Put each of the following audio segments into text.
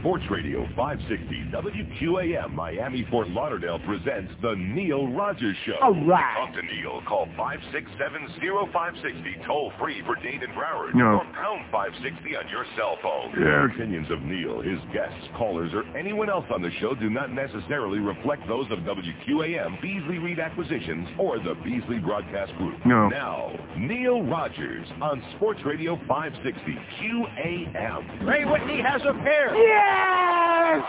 Sports Radio 560 WQAM Miami Fort Lauderdale presents The Neil Rogers Show. All right. Talk to Neil. Call 567-0560. Toll free for Dade and Broward. No. Or pound 560 on your cell phone. Yes. Opinions of Neil, his guests, callers, or anyone else on the show do not necessarily reflect those of WQAM, Beasley Reed Acquisitions, or the Beasley Broadcast Group. No. Now, Neil Rogers on Sports Radio 560 QAM. Ray Whitney has a pair. Yes!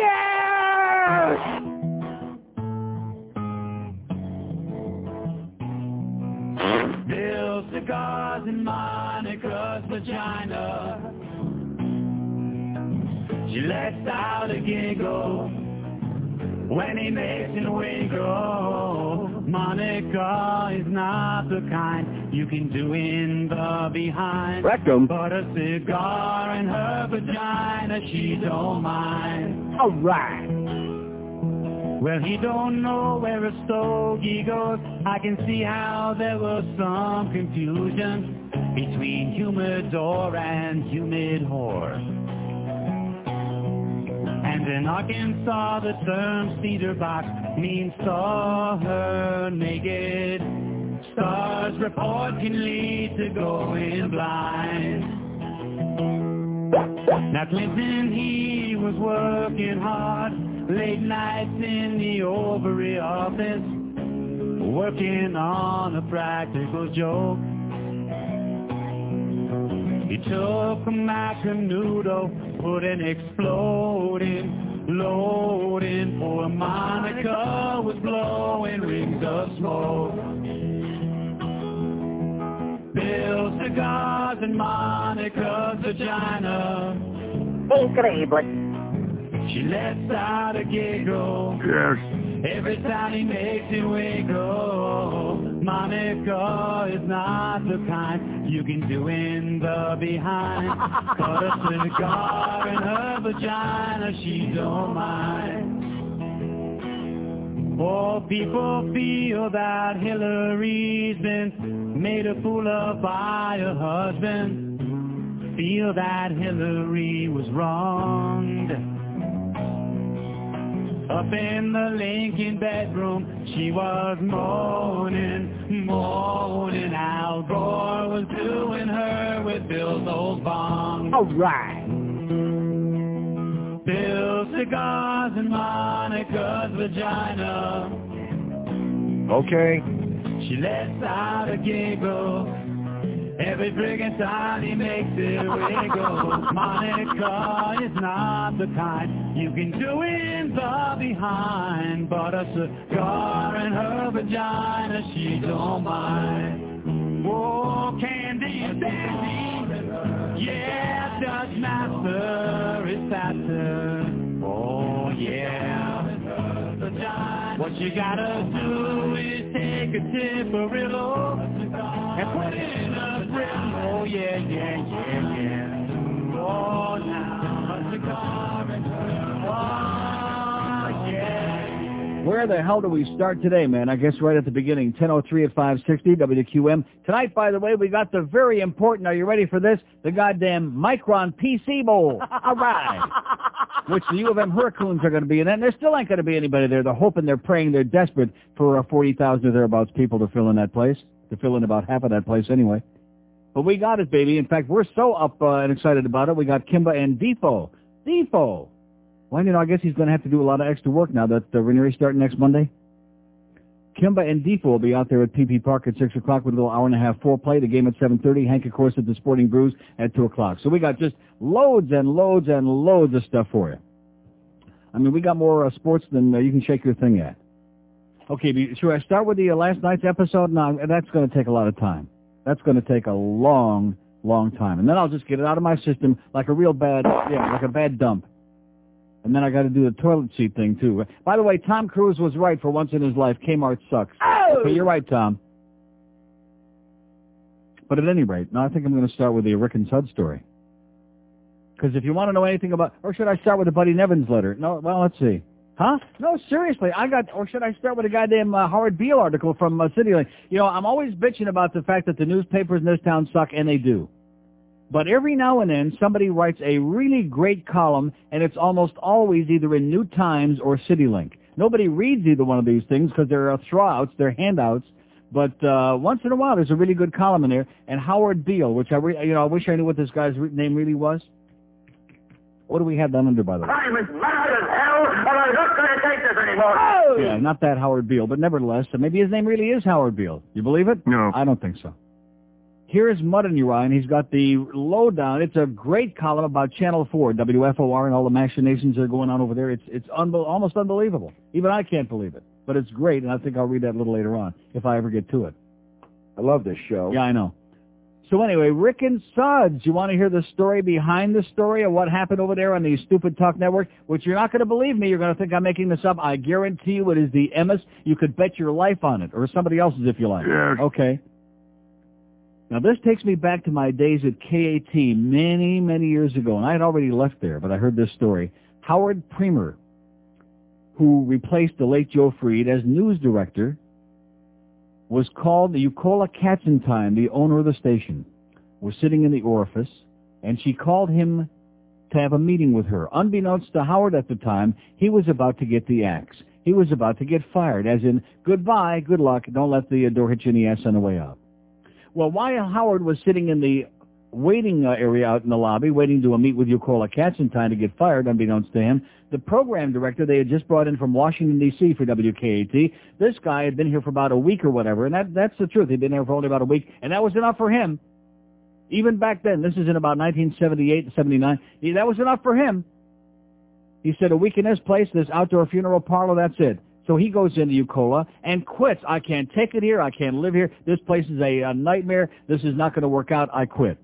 Yes! Bill cigars in Monica's vagina. She lets out a giggle when he makes it wiggle. Monica is not the kind you can do in the behind. Rectum. But a cigar in her vagina, she don't mind. All right. Well, he don't know where a stogie goes. I can see how there was some confusion between humidor and humid whore. And in Arkansas, the term cedar box means saw her naked. Starr report can lead to going blind. Now Clinton, he was working hard, late nights in the ovary office, working on a practical joke. He took a Macanudo, put an exploding load in, for Monica was blowing rings of smoke. Bill cigars in Monica's vagina. Increíble. She lets out a giggle Yes. Every time he makes it wiggle. Monica is not the kind you can do in the behind. But a cigar in her vagina, she don't mind. For people feel that Hillary's been made a fool of by her husband. Feel that Hillary was wronged. Up in the Lincoln bedroom, she was moaning, moaning. Al Gore was doing her with Bill's old bong. All right. Bill's cigars and Monica's vagina. Okay. She lets out a giggle. Every friggin' time he makes it wiggle. Monica is not the kind you can do in the behind. But a cigar in her vagina, she don't mind. Oh, Candy and Dandy. Yeah, Dutch Master is faster. Oh, yeah. What you gotta do is take a Tiparillo and put it in a grill. Oh, yeah, yeah, yeah, yeah. Oh, now a cigar and yeah. Where the hell do we start today, man? I guess right at the beginning, 10.03 at 560 WQM. Tonight, by the way, we got the very important, are you ready for this? The goddamn Micron PC Bowl. All right. Which the U of M Hurricanes are going to be in. And there still ain't going to be anybody there. They're hoping, they're praying, they're desperate for uh, 40,000 or thereabouts people to fill in that place. To fill in about half of that place anyway. But we got it, baby. In fact, we're so up uh, and excited about it. We got Kimba and Defoe. Defoe. Well, you know, I guess he's going to have to do a lot of extra work now that uh, Ranieri's starting next Monday. Kimba and Defoe will be out there at PP Park at 6 o'clock with a little hour and a half foreplay. The game at 7.30. Hank, of course, at the Sporting Brews at 2 o'clock. So we got just loads and loads and loads of stuff for you. I mean, we got more uh, sports than uh, you can shake your thing at. Okay, should I start with the uh, last night's episode? No, that's going to take a lot of time. That's going to take a long, long time. And then I'll just get it out of my system like a real bad, yeah, like a bad dump. And then I got to do the toilet seat thing, too. By the way, Tom Cruise was right for once in his life. Kmart sucks. Oh! Okay, you're right, Tom. But at any rate, now I think I'm going to start with the Rick and Sud story. Because if you want to know anything about, or should I start with the Buddy Nevins letter? No, well, let's see. Huh? No, seriously, I got, or should I start with a goddamn uh, Howard Beale article from uh, CityLink? You know, I'm always bitching about the fact that the newspapers in this town suck, and they do. But every now and then, somebody writes a really great column, and it's almost always either in New Times or CityLink. Nobody reads either one of these things because they're throwouts, they're handouts. But uh, once in a while, there's a really good column in there. And Howard Beale, which I, re- you know, I wish I knew what this guy's re- name really was. What do we have that under, by the way? I'm as mad as hell, and I'm not going to take this anymore. Oh! Yeah, not that Howard Beale, but nevertheless, uh, maybe his name really is Howard Beale. You believe it? No. I don't think so. Here's Mud in Your Eye, and he's got the lowdown. It's a great column about Channel 4, WFOR, and all the machinations that are going on over there. It's it's unbe- almost unbelievable. Even I can't believe it. But it's great, and I think I'll read that a little later on, if I ever get to it. I love this show. Yeah, I know. So anyway, Rick and Suds, you want to hear the story behind the story of what happened over there on the Stupid Talk Network, which you're not going to believe me. You're going to think I'm making this up. I guarantee you it is the emes. You could bet your life on it, or somebody else's if you like. Yes. Okay. Now this takes me back to my days at KAT many, many years ago, and I had already left there, but I heard this story. Howard Premer, who replaced the late Joe Freed as news director, was called the Eukola Katzenstein, the owner of the station, was sitting in the orifice, and she called him to have a meeting with her. Unbeknownst to Howard at the time, he was about to get the axe. He was about to get fired, as in, goodbye, good luck, don't let the door hit you in the ass on the way out. Well, while Howard was sitting in the waiting uh, area out in the lobby, waiting to meet with Eukola Katzenstein to get fired, unbeknownst to him, the program director they had just brought in from Washington, D.C. for WKAT, this guy had been here for about a week or whatever, and that, that's the truth. He'd been there for only about a week, and that was enough for him. Even back then, this is in about 1978 79, that was enough for him. He said, a week in this place, this outdoor funeral parlor, that's it. So he goes into Eukola and quits. I can't take it here. I can't live here. This place is a, a nightmare. This is not going to work out. I quit.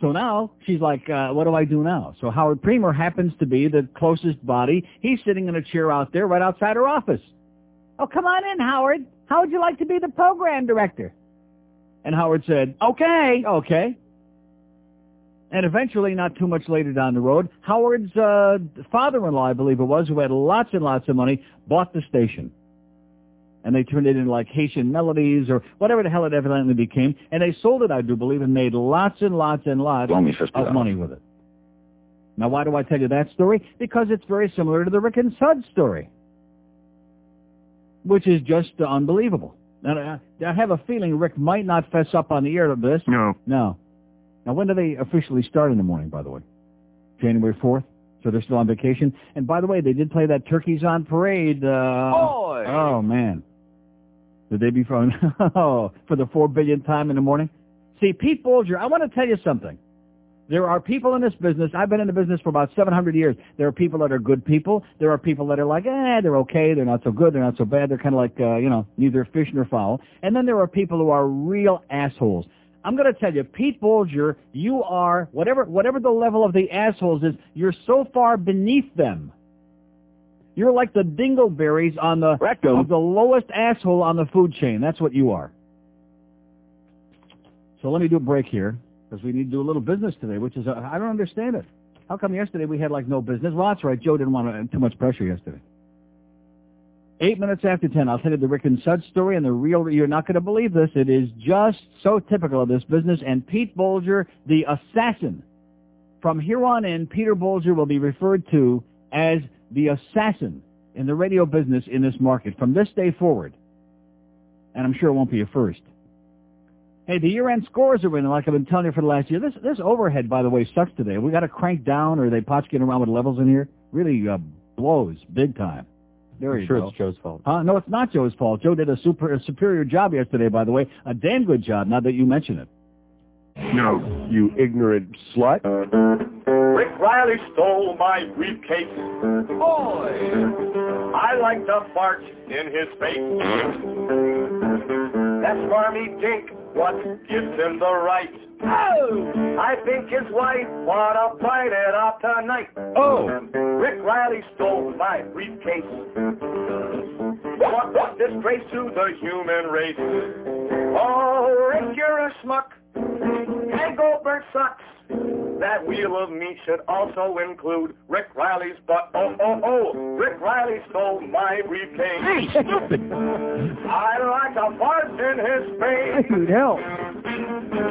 So now she's like, uh, what do I do now? So Howard Premer happens to be the closest body. He's sitting in a chair out there right outside her office. Oh, come on in, Howard. How would you like to be the program director? And Howard said, okay, okay. And eventually, not too much later down the road, Howard's uh, father-in-law, I believe it was, who had lots and lots of money, bought the station. And they turned it into like Haitian melodies or whatever the hell it evidently became. And they sold it, I do believe, and made lots and lots and lots me of money with it. Now, why do I tell you that story? Because it's very similar to the Rick and Sud story, which is just uh, unbelievable. Now, I I have a feeling Rick might not fess up on the air of this. No. No. Now, when do they officially start in the morning, by the way? January 4th? So they're still on vacation? And by the way, they did play that Turkeys on Parade. Uh! Oh, man. The day before, oh, for the four billionth time in the morning? See, Pete Bolger, I want to tell you something. There are people in this business. I've been in the business for about 700 years. There are people that are good people. There are people that are like, eh, they're okay. They're not so good. They're not so bad. They're kind of like, uh, you know, neither fish nor fowl. And then there are people who are real assholes. I'm going to tell you, Pete Bolger, you are, whatever, whatever the level of the assholes is, you're so far beneath them. You're like the dingleberries on the, Rectum. of the lowest asshole on the food chain. That's what you are. So let me do a break here because we need to do a little business today, which is, uh, I don't understand it. How come yesterday we had like no business? Well, that's right. Joe didn't want uh, too much pressure yesterday. Eight minutes after ten, I'll tell you the Rick and Sud story and the real, you're not going to believe this. It is just so typical of this business. And Pete Bolger, the assassin. From here on in, Peter Bolger will be referred to as the assassin in the radio business in this market from this day forward. And I'm sure it won't be a first. Hey, the year-end scores are in, like I've been telling you for the last year. This this overhead, by the way, sucks today. We got to crank down, or they potchkin around with levels in here. Really uh, blows big time. There I'm sure go. it's Joe's fault. Huh? No, it's not Joe's fault. Joe did a super a superior job yesterday, by the way. A damn good job. Now that you mention it. No. You ignorant slut. Rick Riley stole my briefcase. Boy! I like to fart in his face. That smarmy dink, what gives him the right? Oh! I think his wife ought to fight it out tonight. Oh! Rick Riley stole my briefcase. What a disgrace to the human race. Oh, Rick, you're a schmuck. Hank Goldberg sucks. That wheel of meat should also include Rick Riley's butt. Oh, oh, oh. Rick Riley stole my briefcase. Hey, stupid. I like a fart in his face. Dude, hell.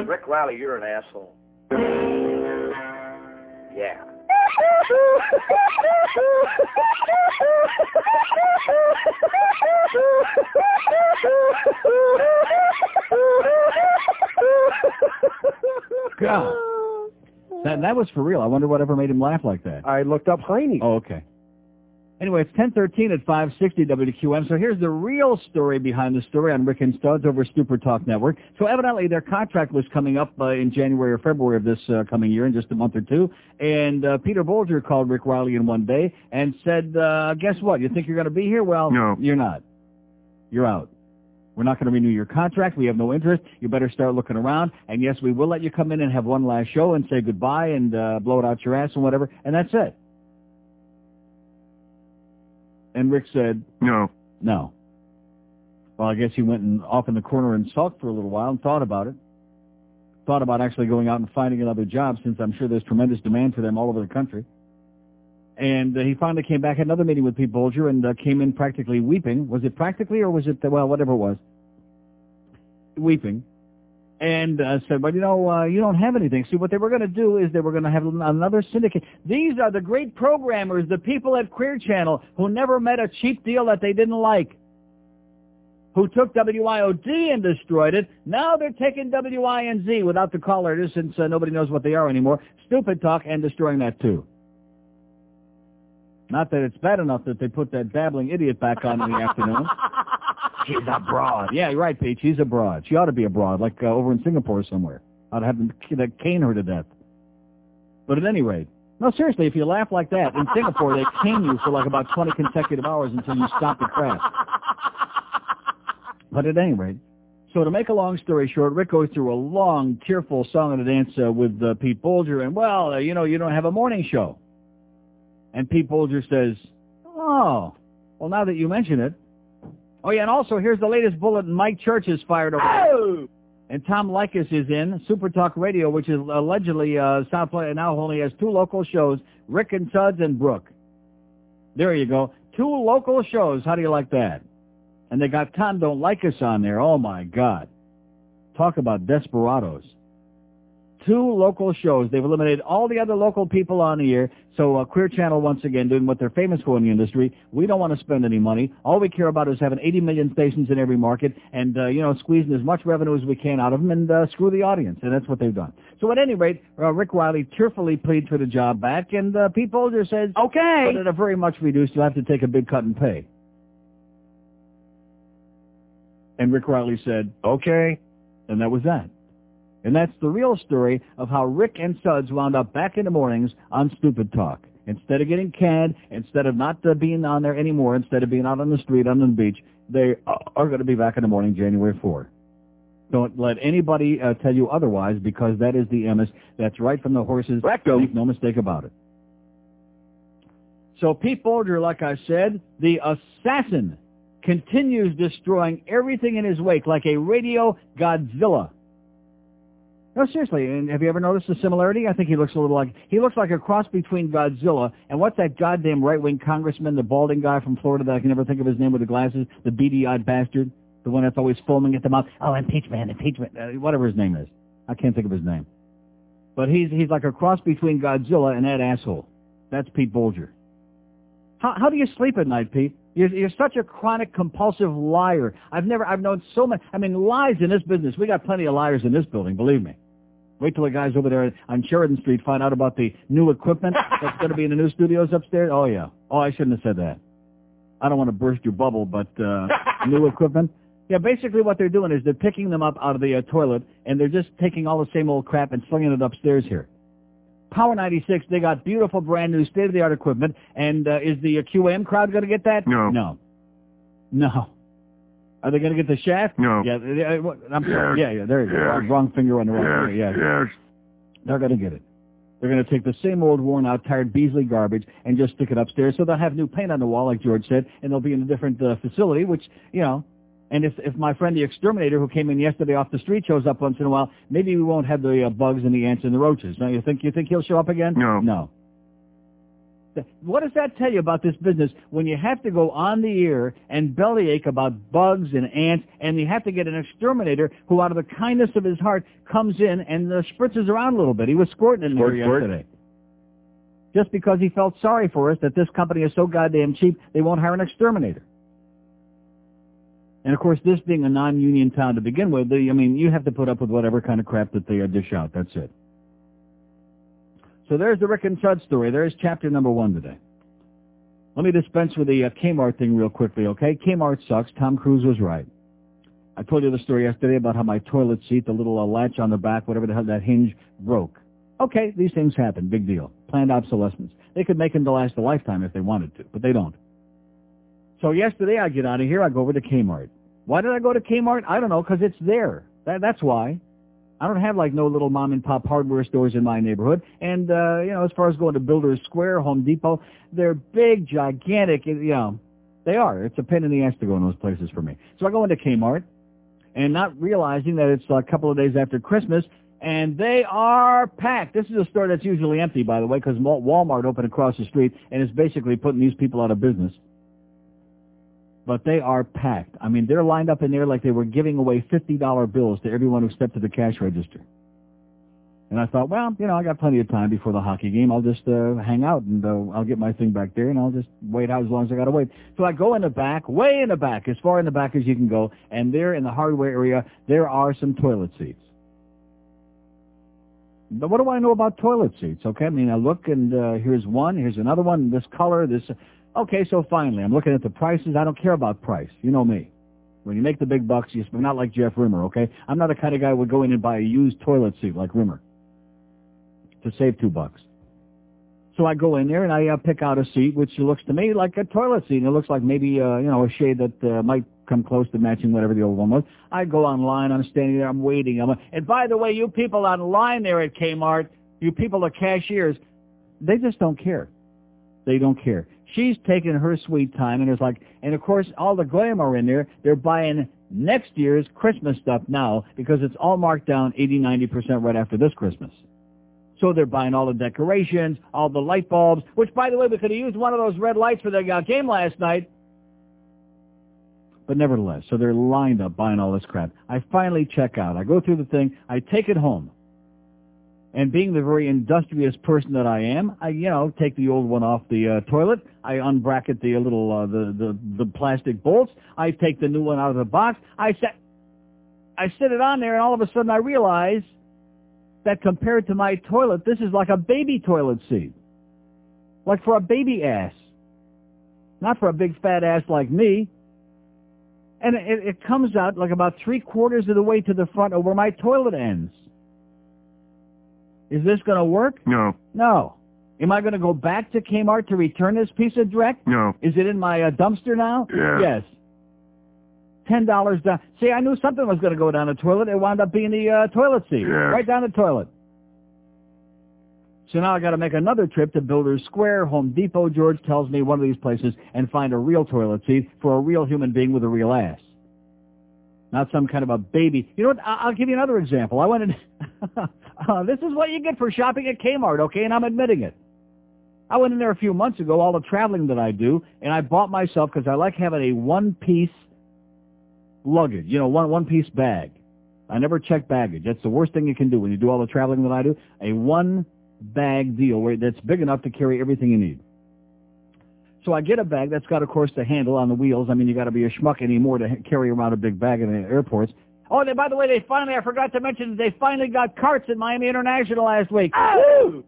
Rick Riley, you're an asshole. Yeah. God. That, that was for real. I wonder whatever made him laugh like that. I looked up Heine. Oh, okay. Anyway, it's 1013 at 560 WQM. So here's the real story behind the story on Rick and Suds over Super Talk Network. So evidently their contract was coming up uh, in January or February of this uh, coming year in just a month or two. And uh, Peter Bolger called Rick Riley in one day and said, uh, guess what? You think you're going to be here? Well, No. you're not. You're out. We're not going to renew your contract. We have no interest. You better start looking around. And yes, we will let you come in and have one last show and say goodbye and uh, blow it out your ass and whatever. And that's it. And Rick said, No. no. Well, I guess he went and off in the corner and sulked for a little while and thought about it. Thought about actually going out and finding another job since I'm sure there's tremendous demand for them all over the country. And uh, he finally came back, had another meeting with Pete Bolger, and uh, came in practically weeping. Was it practically or was it, well, whatever it was? Weeping. And uh, said, well, you know, uh, you don't have anything. See, what they were going to do is they were going to have another syndicate. These are the great programmers, the people at Queer Channel who never met a cheap deal that they didn't like who took WIOD and destroyed it. Now they're taking WINZ without the caller since uh, nobody knows what they are anymore. Stupid talk and destroying that too. Not that it's bad enough that they put that babbling idiot back on in the afternoon. She's a broad. Yeah, you're right, Pete. She's abroad. She ought to be abroad, like uh, over in Singapore somewhere. I'd have them cane her to death. But at any rate, no, seriously, if you laugh like that, in Singapore they cane you for like about 20 consecutive hours until you stop the crap. But at any rate, so to make a long story short, Rick goes through a long, tearful song and a dance uh, with uh, Pete Bolger, and well, uh, you know, you don't have a morning show. And Pete Bolger says, oh, well, now that you mention it. Oh, yeah, and also here's the latest bulletin. Mike Church is fired over. Oh! And Tom Leykis is in Super Talk Radio, which is allegedly uh, South Florida now only has two local shows, Rick and Suds and Brooke. There you go. Two local shows. How do you like that? And they got Tom Don't Like Us on there. Oh, my God. Talk about desperados. Two local shows. They've eliminated all the other local people on the air. So uh, Queer Channel, once again, doing what they're famous for in the industry. We don't want to spend any money. All we care about is having 80 million stations in every market and, uh, you know, squeezing as much revenue as we can out of them and uh, screw the audience. And that's what they've done. So at any rate, uh, Rick Riley tearfully pleads for the job back, and uh, Pete Bolger says, Okay. but at a very much reduced, you'll have to take a big cut in pay. And Rick Riley said, Okay. and that was that. And that's the real story of how Rick and Suds wound up back in the mornings on Stupid Talk. Instead of getting canned, instead of not uh, being on there anymore, instead of being out on the street, on the beach, they uh, are going to be back in the morning January 4. Don't let anybody uh, tell you otherwise because that is the MS. That's right from the horses. Rectum. Make no mistake about it. So Pete Bolger, like I said, the assassin, continues destroying everything in his wake like a radio Godzilla. No, seriously, and have you ever noticed the similarity? I think he looks a little like, he looks like a cross between Godzilla and what's that goddamn right-wing congressman, the balding guy from Florida that I can never think of his name with the glasses, the beady-eyed bastard, the one that's always foaming at the mouth. Oh, impeachment, impeachment, uh, whatever his name is. I can't think of his name. But he's, he's like a cross between Godzilla and that asshole. That's Pete Bolger. How, how do you sleep at night, Pete? You're, you're such a chronic, compulsive liar. I've never, I've known so many, I mean, lies in this business. We got plenty of liars in this building, believe me. Wait till the guys over there on Sheridan Street find out about the new equipment that's going to be in the new studios upstairs. Oh, yeah. Oh, I shouldn't have said that. I don't want to burst your bubble, but uh, new equipment. Yeah, basically what they're doing is they're picking them up out of the uh, toilet, and they're just taking all the same old crap and slinging it upstairs here. Power 96, they got beautiful, brand new, state-of-the-art equipment, and uh, is the uh, QM crowd going to get that? No. No. No. Are they going to get the shaft? No. Yeah, I'm sorry. Yes. Yeah, yeah, there you go. Yes. Wrong finger on the wrong finger. Yeah. Yes. They're going to get it. They're going to take the same old worn-out, tired Beasley garbage and just stick it upstairs. So they'll have new paint on the wall, like George said, and they'll be in a different uh, facility, which, you know, And if, if my friend the exterminator who came in yesterday off the street shows up once in a while, maybe we won't have the uh, bugs and the ants and the roaches. Now, you think you think he'll show up again? No. No. What does that tell you about this business when you have to go on the air and bellyache about bugs and ants and you have to get an exterminator who out of the kindness of his heart comes in and uh, spritzes around a little bit. He was squirting in Squirt, yesterday. Just because he felt sorry for us that this company is so goddamn cheap, they won't hire an exterminator. And of course, this being a non-union town to begin with, I mean, you have to put up with whatever kind of crap that they dish out. That's it. So there's the Rick and Chud story. There's chapter number one today. Let me dispense with the uh, Kmart thing real quickly, okay? Kmart sucks. Tom Cruise was right. I told you the story yesterday about how my toilet seat, the little uh, latch on the back, whatever the hell, that hinge broke. Okay, these things happen. Big deal. Planned obsolescence. They could make them to last a lifetime if they wanted to, but they don't. So yesterday I get out of here, I go over to Kmart. Why did I go to Kmart? I don't know, because it's there. That, that's why. I don't have like no little mom and pop hardware stores in my neighborhood. And, uh, you know, as far as going to Builders Square, Home Depot, they're big, gigantic, you know, they are. It's a pain in the ass to go in those places for me. So I go into Kmart and not realizing that it's a couple of days after Christmas and they are packed. This is a store that's usually empty, by the way, because Walmart opened across the street and is basically putting these people out of business but they are packed. I mean, they're lined up in there like they were giving away $50 bills to everyone who stepped to the cash register. And I thought, well, you know, I got plenty of time before the hockey game. I'll just uh, hang out and uh, I'll get my thing back there and I'll just wait out as long as I got to wait. So I go in the back, way in the back, as far in the back as you can go, and there in the hardware area, there are some toilet seats. But what do I know about toilet seats? Okay, I mean, I look and uh, here's one, here's another one, this color, this. Okay, so finally, I'm looking at the prices. I don't care about price. You know me. When you make the big bucks, you spend, not like Jeff Rimmer, okay? I'm not the kind of guy who would go in and buy a used toilet seat like Rimmer to save two bucks. So I go in there and I uh, pick out a seat which looks to me like a toilet seat. And it looks like maybe, uh, you know, a shade that uh, might come close to matching whatever the old one was. I go online. I'm standing there. I'm waiting. I'm, and by the way, you people online there at Kmart, you people, the cashiers, they just don't care. They don't care. She's taking her sweet time, and it's like, and of course, all the glamour in there, they're buying next year's Christmas stuff now because it's all marked down 80, 90% right after this Christmas. So they're buying all the decorations, all the light bulbs, which, by the way, we could have used one of those red lights for the uh, game last night. But nevertheless, so they're lined up buying all this crap. I finally check out. I go through the thing. I take it home. And being the very industrious person that I am, I, you know, take the old one off the uh, toilet. I unbracket the little, uh, the, the, the plastic bolts. I take the new one out of the box. I set, I set it on there and all of a sudden I realize that compared to my toilet, this is like a baby toilet seat. Like for a baby ass. Not for a big fat ass like me. And it, it comes out like about three quarters of the way to the front of where my toilet ends. Is this going to work? No. No. Am I going to go back to Kmart to return this piece of dreck? No. Is it in my uh, dumpster now? Yeah. Yes. Ten dollars down. See, I knew something was going to go down the toilet. It wound up being the uh, toilet seat, right down the toilet. So now I got to make another trip to Builders Square, Home Depot. George tells me one of these places and find a real toilet seat for a real human being with a real ass, not some kind of a baby. You know what? I'll give you another example. I went in. uh, this is what you get for shopping at Kmart, okay? And I'm admitting it. I went in there a few months ago, all the traveling that I do, and I bought myself because I like having a one-piece luggage, you know, one one-piece bag. I never check baggage. That's the worst thing you can do when you do all the traveling that I do. A one-bag deal where that's big enough to carry everything you need. So I get a bag that's got, of course, the handle on the wheels. I mean, you got to be a schmuck anymore to carry around a big bag in the airports. Oh, and by the way, they finally, I forgot to mention, they finally got carts in Miami International last week. Woo!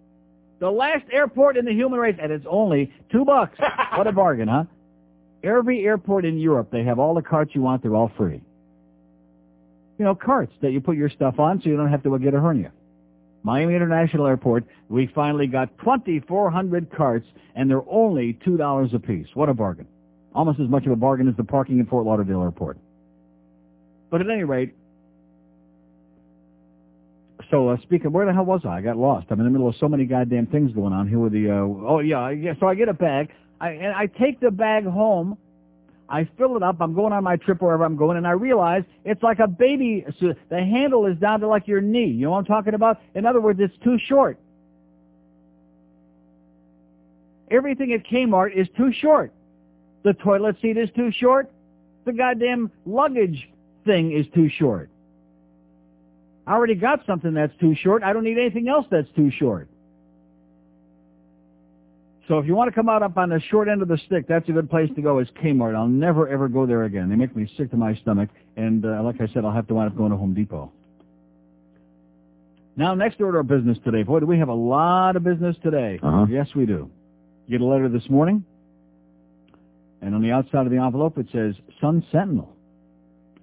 The last airport in the human race, and it's only two bucks. what a bargain, huh? Every airport in Europe, they have all the carts you want. They're all free. You know, carts that you put your stuff on so you don't have to get a hernia. Miami International Airport, we finally got 2,400 carts, and they're only $2 a piece. What a bargain. Almost as much of a bargain as the parking in Fort Lauderdale Airport. But at any rate, so uh, speaking, where the hell was I? I got lost. I'm in the middle of so many goddamn things going on here with the. Uh, oh yeah, yeah. So I get a bag, I, and I take the bag home. I fill it up. I'm going on my trip wherever I'm going, and I realize it's like a baby. So the handle is down to like your knee. You know what I'm talking about? In other words, it's too short. Everything at Kmart is too short. The toilet seat is too short. The goddamn luggage thing is too short. I already got something that's too short. I don't need anything else that's too short. So if you want to come out up on the short end of the stick, that's a good place to go is Kmart. I'll never ever go there again. They make me sick to my stomach. And uh, like I said, I'll have to wind up going to Home Depot. Now, next order of business today. Boy, do we have a lot of business today. Uh-huh. Yes, we do. You Get a letter this morning. And on the outside of the envelope, it says Sun Sentinel.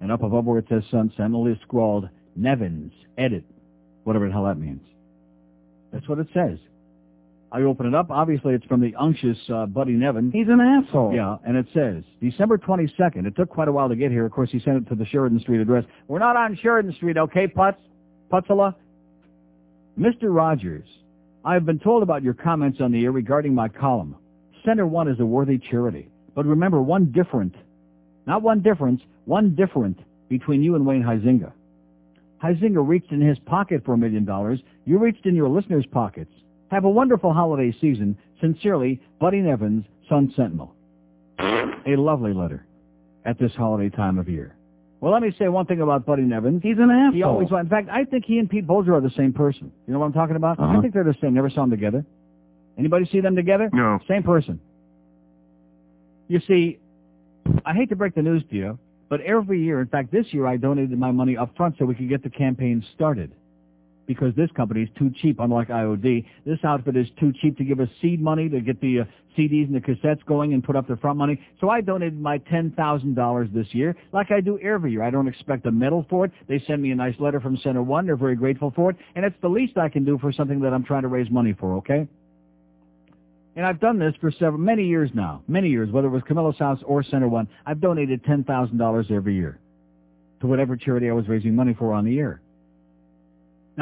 And up above where it says Sun Sentinel is scrawled Nevins, edit, whatever the hell that means. That's what it says. I open it up. Obviously, it's from the unctuous uh, Buddy Nevin. He's an asshole. Yeah, and it says, December 22nd. It took quite a while to get here. Of course, he sent it to the Sheridan Street address. We're not on Sheridan Street, okay, Putz? Putzela? Mr. Rogers, I have been told about your comments on the air regarding my column. Center One is a worthy charity. But remember one different, not one difference, one different between you and Wayne Huizenga. Huizenga reached in his pocket for a million dollars. You reached in your listeners' pockets. Have a wonderful holiday season. Sincerely, Buddy Nevins, Sun Sentinel. A lovely letter at this holiday time of year. Well, let me say one thing about Buddy Nevins. He's an asshole. He always, in fact, I think he and Pete Bolger are the same person. You know what I'm talking about? Uh-huh. I think they're the same. Never saw them together. Anybody see them together? No. Same person. You see, I hate to break the news to you, but every year, in fact, this year I donated my money up front so we could get the campaign started. Because this company is too cheap, unlike IOD. This outfit is too cheap to give us seed money to get the uh, CDs and the cassettes going and put up the front money. So I donated my $10,000 this year, like I do every year. I don't expect a medal for it. They send me a nice letter from Center One. They're very grateful for it. And it's the least I can do for something that I'm trying to raise money for, okay? And I've done this for several, many years now, many years, whether it was Camillus House or Center One. I've donated $10,000 every year to whatever charity I was raising money for on the air.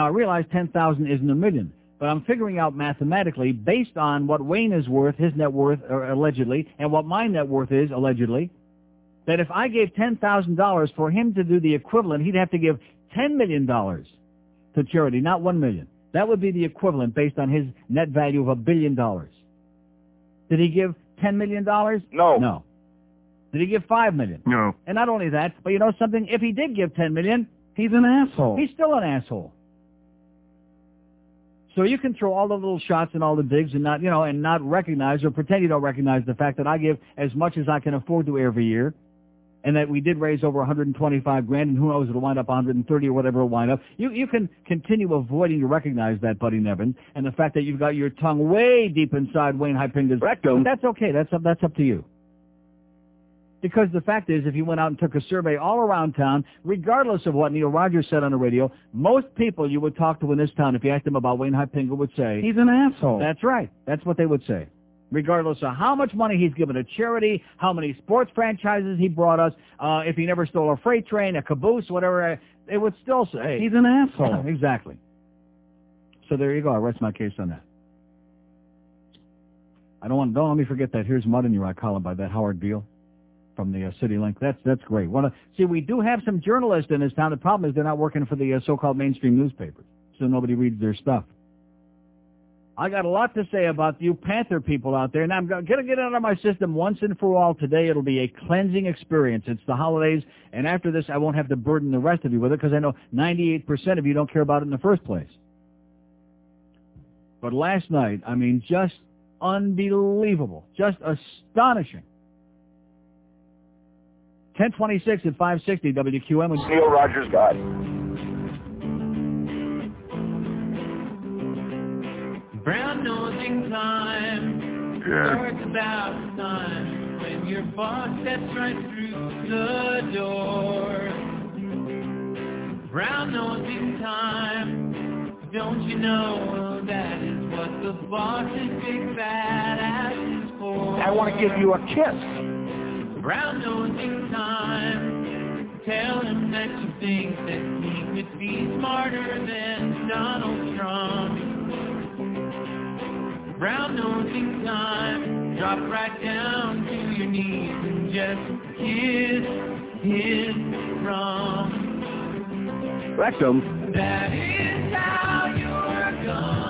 Now, I realize 10000 isn't a million, but I'm figuring out mathematically, based on what Wayne is worth, his net worth, or allegedly, and what my net worth is, allegedly, that if I gave $10,000 for him to do the equivalent, he'd have to give $10 million to charity, not 1 million. That would be the equivalent based on his net value of a billion dollars. Did he give $10 million? No. No. Did he give $5 million? No. And not only that, but you know something? If he did give $10 million, He's an asshole. he's still an asshole. So you can throw all the little shots and all the digs and not, you know, and not recognize or pretend you don't recognize the fact that I give as much as I can afford to every year and that we did raise over 125 grand and who knows it'll wind up 130 or whatever it'll wind up. You, you can continue avoiding to recognize that, Buddy Nevin, and the fact that you've got your tongue way deep inside Wayne Huizenga's Rectum. That's okay. That's up, that's up to you. Because the fact is, if you went out and took a survey all around town, regardless of what Neil Rogers said on the radio, most people you would talk to in this town, if you asked them about Wayne Huizenga, would say, He's an asshole. that's right. That's what they would say. Regardless of how much money he's given to charity, how many sports franchises he brought us, uh, if he never stole a freight train, a caboose, whatever, uh, they would still say, He's an asshole. exactly. So there you go. I rest my case on that. I don't want. Don't let me forget that. Here's mud in your eye column by that Howard Beale from the uh, City Link. That's that's great. See, we do have some journalists in this town. The problem is they're not working for the uh, so-called mainstream newspapers, so nobody reads their stuff. I got a lot to say about you Panther people out there, and I'm going to get it out of my system once and for all today. It'll be a cleansing experience. It's the holidays, and after this, I won't have to burden the rest of you with it because I know 98% of you don't care about it in the first place. But last night, I mean, just unbelievable, just astonishing. 1026 at 560 WQM. and- Neil Rogers guy. Brown nosing time. Yeah. Starts about time when your boss steps right through the door. Brown nosing time. Don't you know that is what the boss's big fat ass is for? I want to give you a kiss. Brown nosing time. Tell him that you think that he could be smarter than Donald Trump. Brown nosing time. Drop right down to your knees and just kiss his rum. Rectum. That is how you're gonna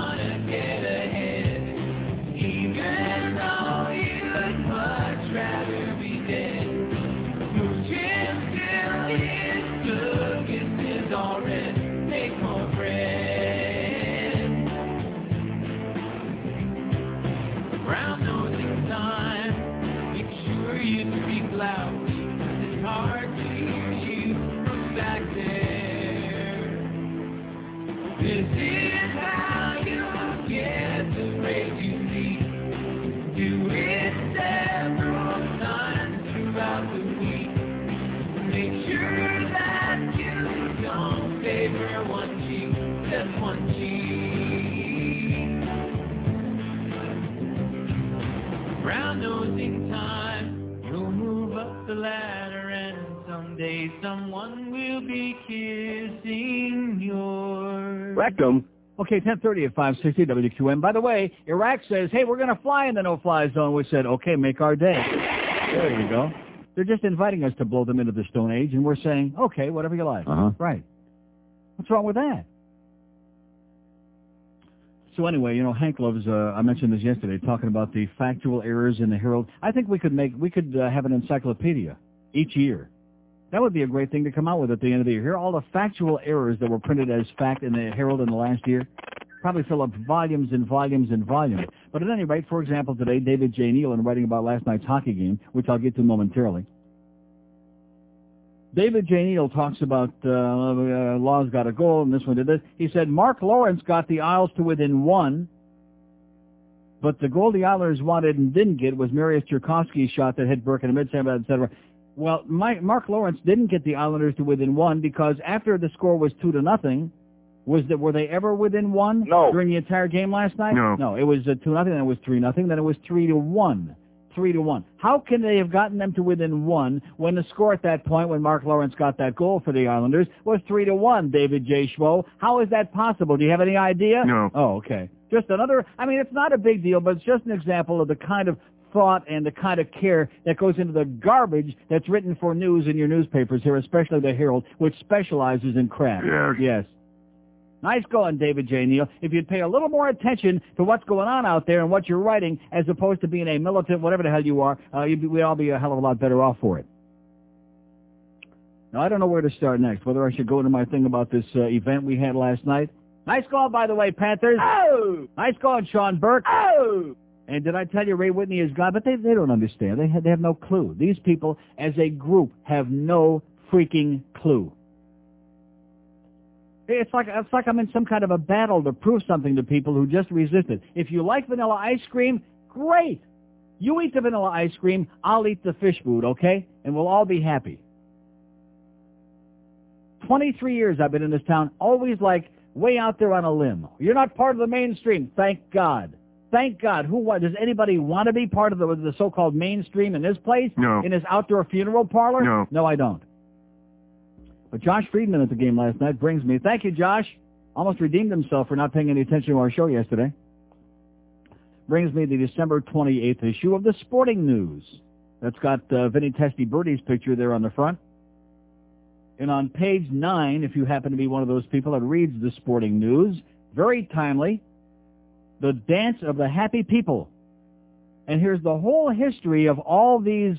the ladder and someday someone will be kissing your Rectum. Okay, 1030 at 560 WQM. By the way, Iraq says, hey, we're going to fly in the no-fly zone. We said, okay, make our day. There you go. They're just inviting us to blow them into the Stone Age, and we're saying, okay, whatever you like. Uh-huh. Right. What's wrong with that? So anyway, you know, Hank loves, uh, I mentioned this yesterday, talking about the factual errors in the Herald. I think we could make, we could uh, have an encyclopedia each year. That would be a great thing to come out with at the end of the year. Here are all the factual errors that were printed as fact in the Herald in the last year. Probably fill up volumes and volumes and volumes. But at any rate, for example, today, David J. Neal, in writing about last night's hockey game, which I'll get to momentarily, David J. Neal talks about uh, uh, Laws got a goal and this one did this. He said Mark Lawrence got the Isles to within one, but the goal the Islanders wanted and didn't get was Mariusz Czerkawski's shot that hit Burke in the mid-center, et. Well, Mike, Mark Lawrence didn't get the Islanders to within one because after the score was two to nothing, was that were they ever within one No. during the entire game last night? No. No, it was uh, two nothing, then it was three nothing, then it was three to one. Three to one. How can they have gotten them to within one when the score at that point, when Mark Lawrence got that goal for the Islanders, was three to one? David J. Schwo, how is that possible? Do you have any idea? No. Oh, okay. Just another. I mean, it's not a big deal, but it's just an example of the kind of thought and the kind of care that goes into the garbage that's written for news in your newspapers here, especially the Herald, which specializes in crap. Yes. Yes. Nice going, David J. Neal. If you'd pay a little more attention to what's going on out there and what you're writing, as opposed to being a militant, whatever the hell you are, uh, you'd be, we'd all be a hell of a lot better off for it. Now, I don't know where to start next, whether I should go into my thing about this uh, event we had last night. Nice call, by the way, Panthers. Oh! Nice call, Sean Burke. Oh! And did I tell you Ray Whitney is God? But they, they don't understand. They have, they have no clue. These people, as a group, have no freaking clue. It's like it's like I'm in some kind of a battle to prove something to people who just resisted. If you like vanilla ice cream, great. You eat the vanilla ice cream, I'll eat the fish food, okay? And we'll all be happy. 23 years I've been in this town, always like way out there on a limb. You're not part of the mainstream, thank God. Thank God. Who does anybody want to be part of the, the so-called mainstream in this place? No. In this outdoor funeral parlor? No. No, I don't. But Josh Friedman at the game last night brings me. Thank you, Josh. Almost redeemed himself for not paying any attention to our show yesterday. Brings me the December 28th issue of the Sporting News. That's got uh, Vinny Testaverde's picture there on the front. And on page 9, if you happen to be one of those people that reads the Sporting News, very timely, the Dance of the Happy People. And here's the whole history of all these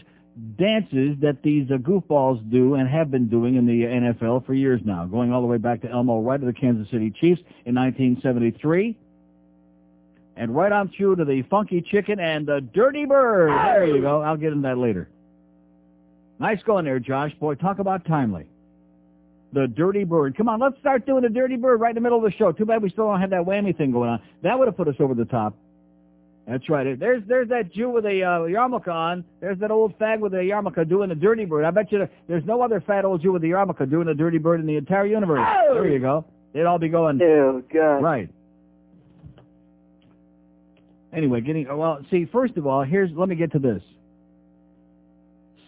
dances that these uh, goofballs do and have been doing in the NFL for years now, going all the way back to Elmo Wright of the Kansas City Chiefs in 1973, and right on through to the Funky Chicken and the Dirty Bird. There you go. I'll get into that later. Nice going there, Josh. Boy, talk about timely. The Dirty Bird. Come on, let's start doing the Dirty Bird right in the middle of the show. Too bad we still don't have that whammy thing going on. That would have put us over the top. That's right. There's there's that Jew with a uh, yarmulke on. There's that old fag with a yarmulke doing the Dirty Bird. I bet you there's no other fat old Jew with a yarmulke doing the Dirty Bird in the entire universe. Oh! There you go. They'd all be going Oh, God. right. Anyway, getting well. See, first of all, here's let me get to this.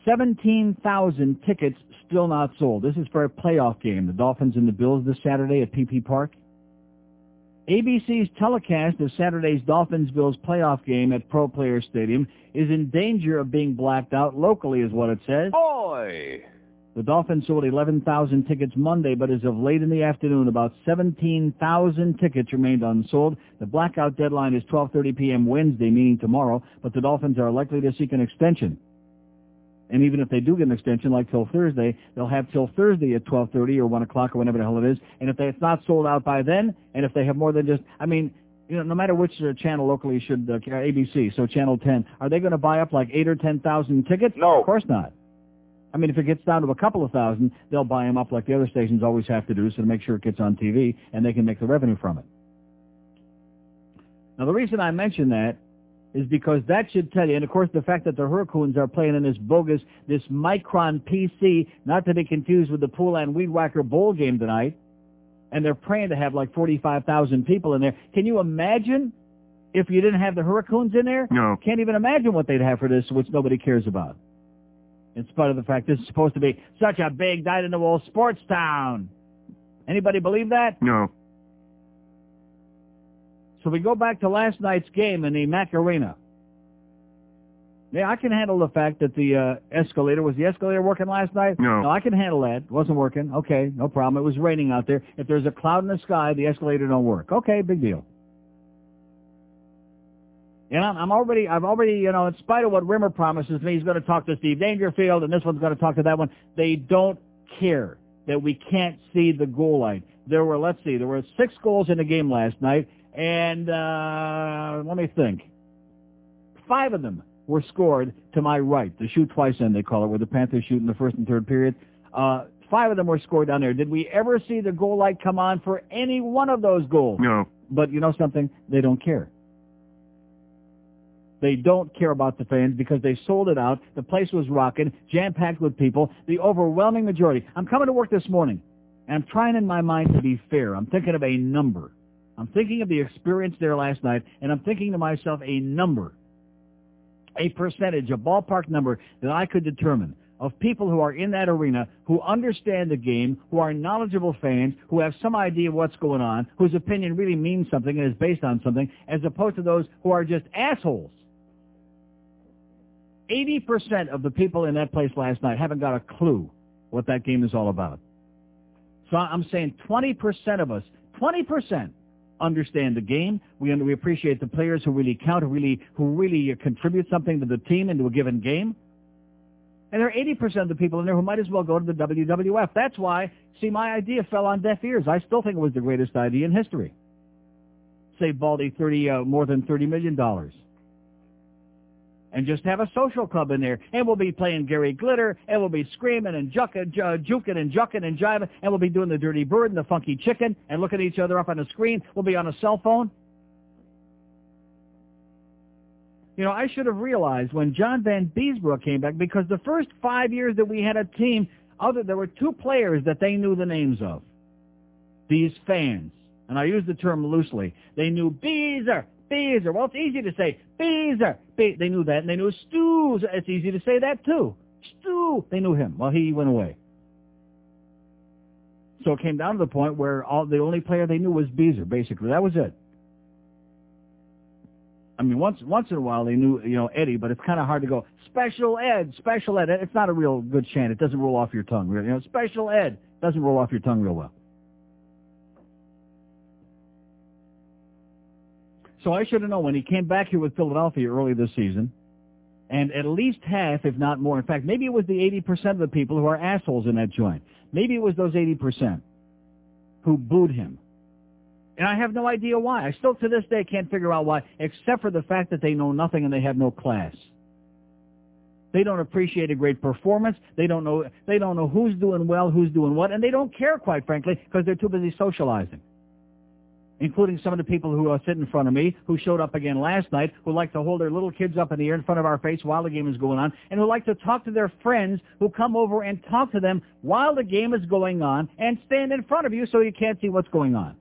Seventeen thousand tickets still not sold. This is for a playoff game, the Dolphins and the Bills this Saturday at PP Park. ABC's telecast of Saturday's Dolphins-Bills playoff game at Pro Player Stadium is in danger of being blacked out locally, is what it says. Boy! The Dolphins sold 11,000 tickets Monday, but as of late in the afternoon, about 17,000 tickets remained unsold. The blackout deadline is 12.30 p.m. Wednesday, meaning tomorrow, but the Dolphins are likely to seek an extension. And even if they do get an extension, like till Thursday, they'll have till Thursday at 12.30 or 1 o'clock or whenever the hell it is. And if they, it's not sold out by then, and if they have more than just, I mean, you know, no matter which uh, channel locally should, uh, ABC, so Channel 10, are they going to buy up like 8 or 10,000 tickets? No. Of course not. I mean, if it gets down to a couple of thousand, they'll buy them up like the other stations always have to do, so to make sure it gets on TV, and they can make the revenue from it. Now, the reason I mention that is because that should tell you, and of course the fact that the Hurricanes are playing in this bogus, this Micron PC, not to be confused with the Pool and Weed Whacker Bowl game tonight, and they're praying to have like 45,000 people in there. Can you imagine if you didn't have the Hurricanes in there? No. Can't even imagine what they'd have for this, which nobody cares about. In spite of the fact this is supposed to be such a big, dyed-in-the-wool sports town. Anybody believe that? No. So we go back to last night's game in the Mac Arena. Yeah, I can handle the fact that the uh, escalator, was the escalator working last night? No. No, I can handle that. It wasn't working. Okay, no problem. It was raining out there. If there's a cloud in the sky, the escalator don't work. Okay, big deal. And I'm, I'm already, I've already, you know, in spite of what Rimmer promises me, he's going to talk to Steve Dangerfield, and this one's going to talk to that one. They don't care that we can't see the goal line. There were, let's see, there were six goals in the game last night, and uh, let me think. Five of them were scored to my right, the shoot twice end they call it, where the Panthers shoot in the first and third period. Uh, five of them were scored down there. Did we ever see the goal light come on for any one of those goals? No. But you know something? They don't care. They don't care about the fans because they sold it out. The place was rocking, jam-packed with people. The overwhelming majority. I'm coming to work this morning, and I'm trying in my mind to be fair. I'm thinking of a number. I'm thinking of the experience there last night, and I'm thinking to myself a number, a percentage, a ballpark number that I could determine of people who are in that arena, who understand the game, who are knowledgeable fans, who have some idea of what's going on, whose opinion really means something and is based on something, as opposed to those who are just assholes. 80% of the people in that place last night haven't got a clue what that game is all about. So I'm saying 20% of us, 20% understand the game. We, we appreciate the players who really count, who really, who really contribute something to the team and to a given game. And there are 80% of the people in there who might as well go to the WWF. That's why, see, my idea fell on deaf ears. I still think it was the greatest idea in history. Save Baldy 30, uh, more than $30 million and just have a social club in there. And we'll be playing Gary Glitter, and we'll be screaming and jucking, uh, juking and jucking and jiving, and we'll be doing the dirty bird and the funky chicken and looking at each other up on the screen. We'll be on a cell phone. You know, I should have realized when John Vanbiesbrouck came back, because the first five years that we had a team, other there were two players that they knew the names of. These fans, and I use the term loosely. They knew Beezer, Beezer. Well, it's easy to say Beezer. They knew that, and they knew Stu. It's easy to say that too. Stu. They knew him. Well, he went away. So it came down to the point where all the only player they knew was Beezer. Basically, that was it. I mean, once once in a while they knew, you know, Eddie, but it's kind of hard to go special ed, special ed. It's not a real good chant. It doesn't roll off your tongue. You know, special ed doesn't roll off your tongue real well. So I should have known when he came back here with Philadelphia early this season, and at least half, if not more, in fact, maybe it was the 80% of the people who are assholes in that joint. Maybe it was those 80% who booed him. And I have no idea why. I still to this day can't figure out why, except for the fact that they know nothing and they have no class. They don't appreciate a great performance. They don't know they don't know who's doing well, who's doing what, and they don't care quite frankly because they're too busy socializing including some of the people who uh, sit in front of me, who showed up again last night, who like to hold their little kids up in the air in front of our face while the game is going on, and who like to talk to their friends who come over and talk to them while the game is going on and stand in front of you so you can't see what's going on.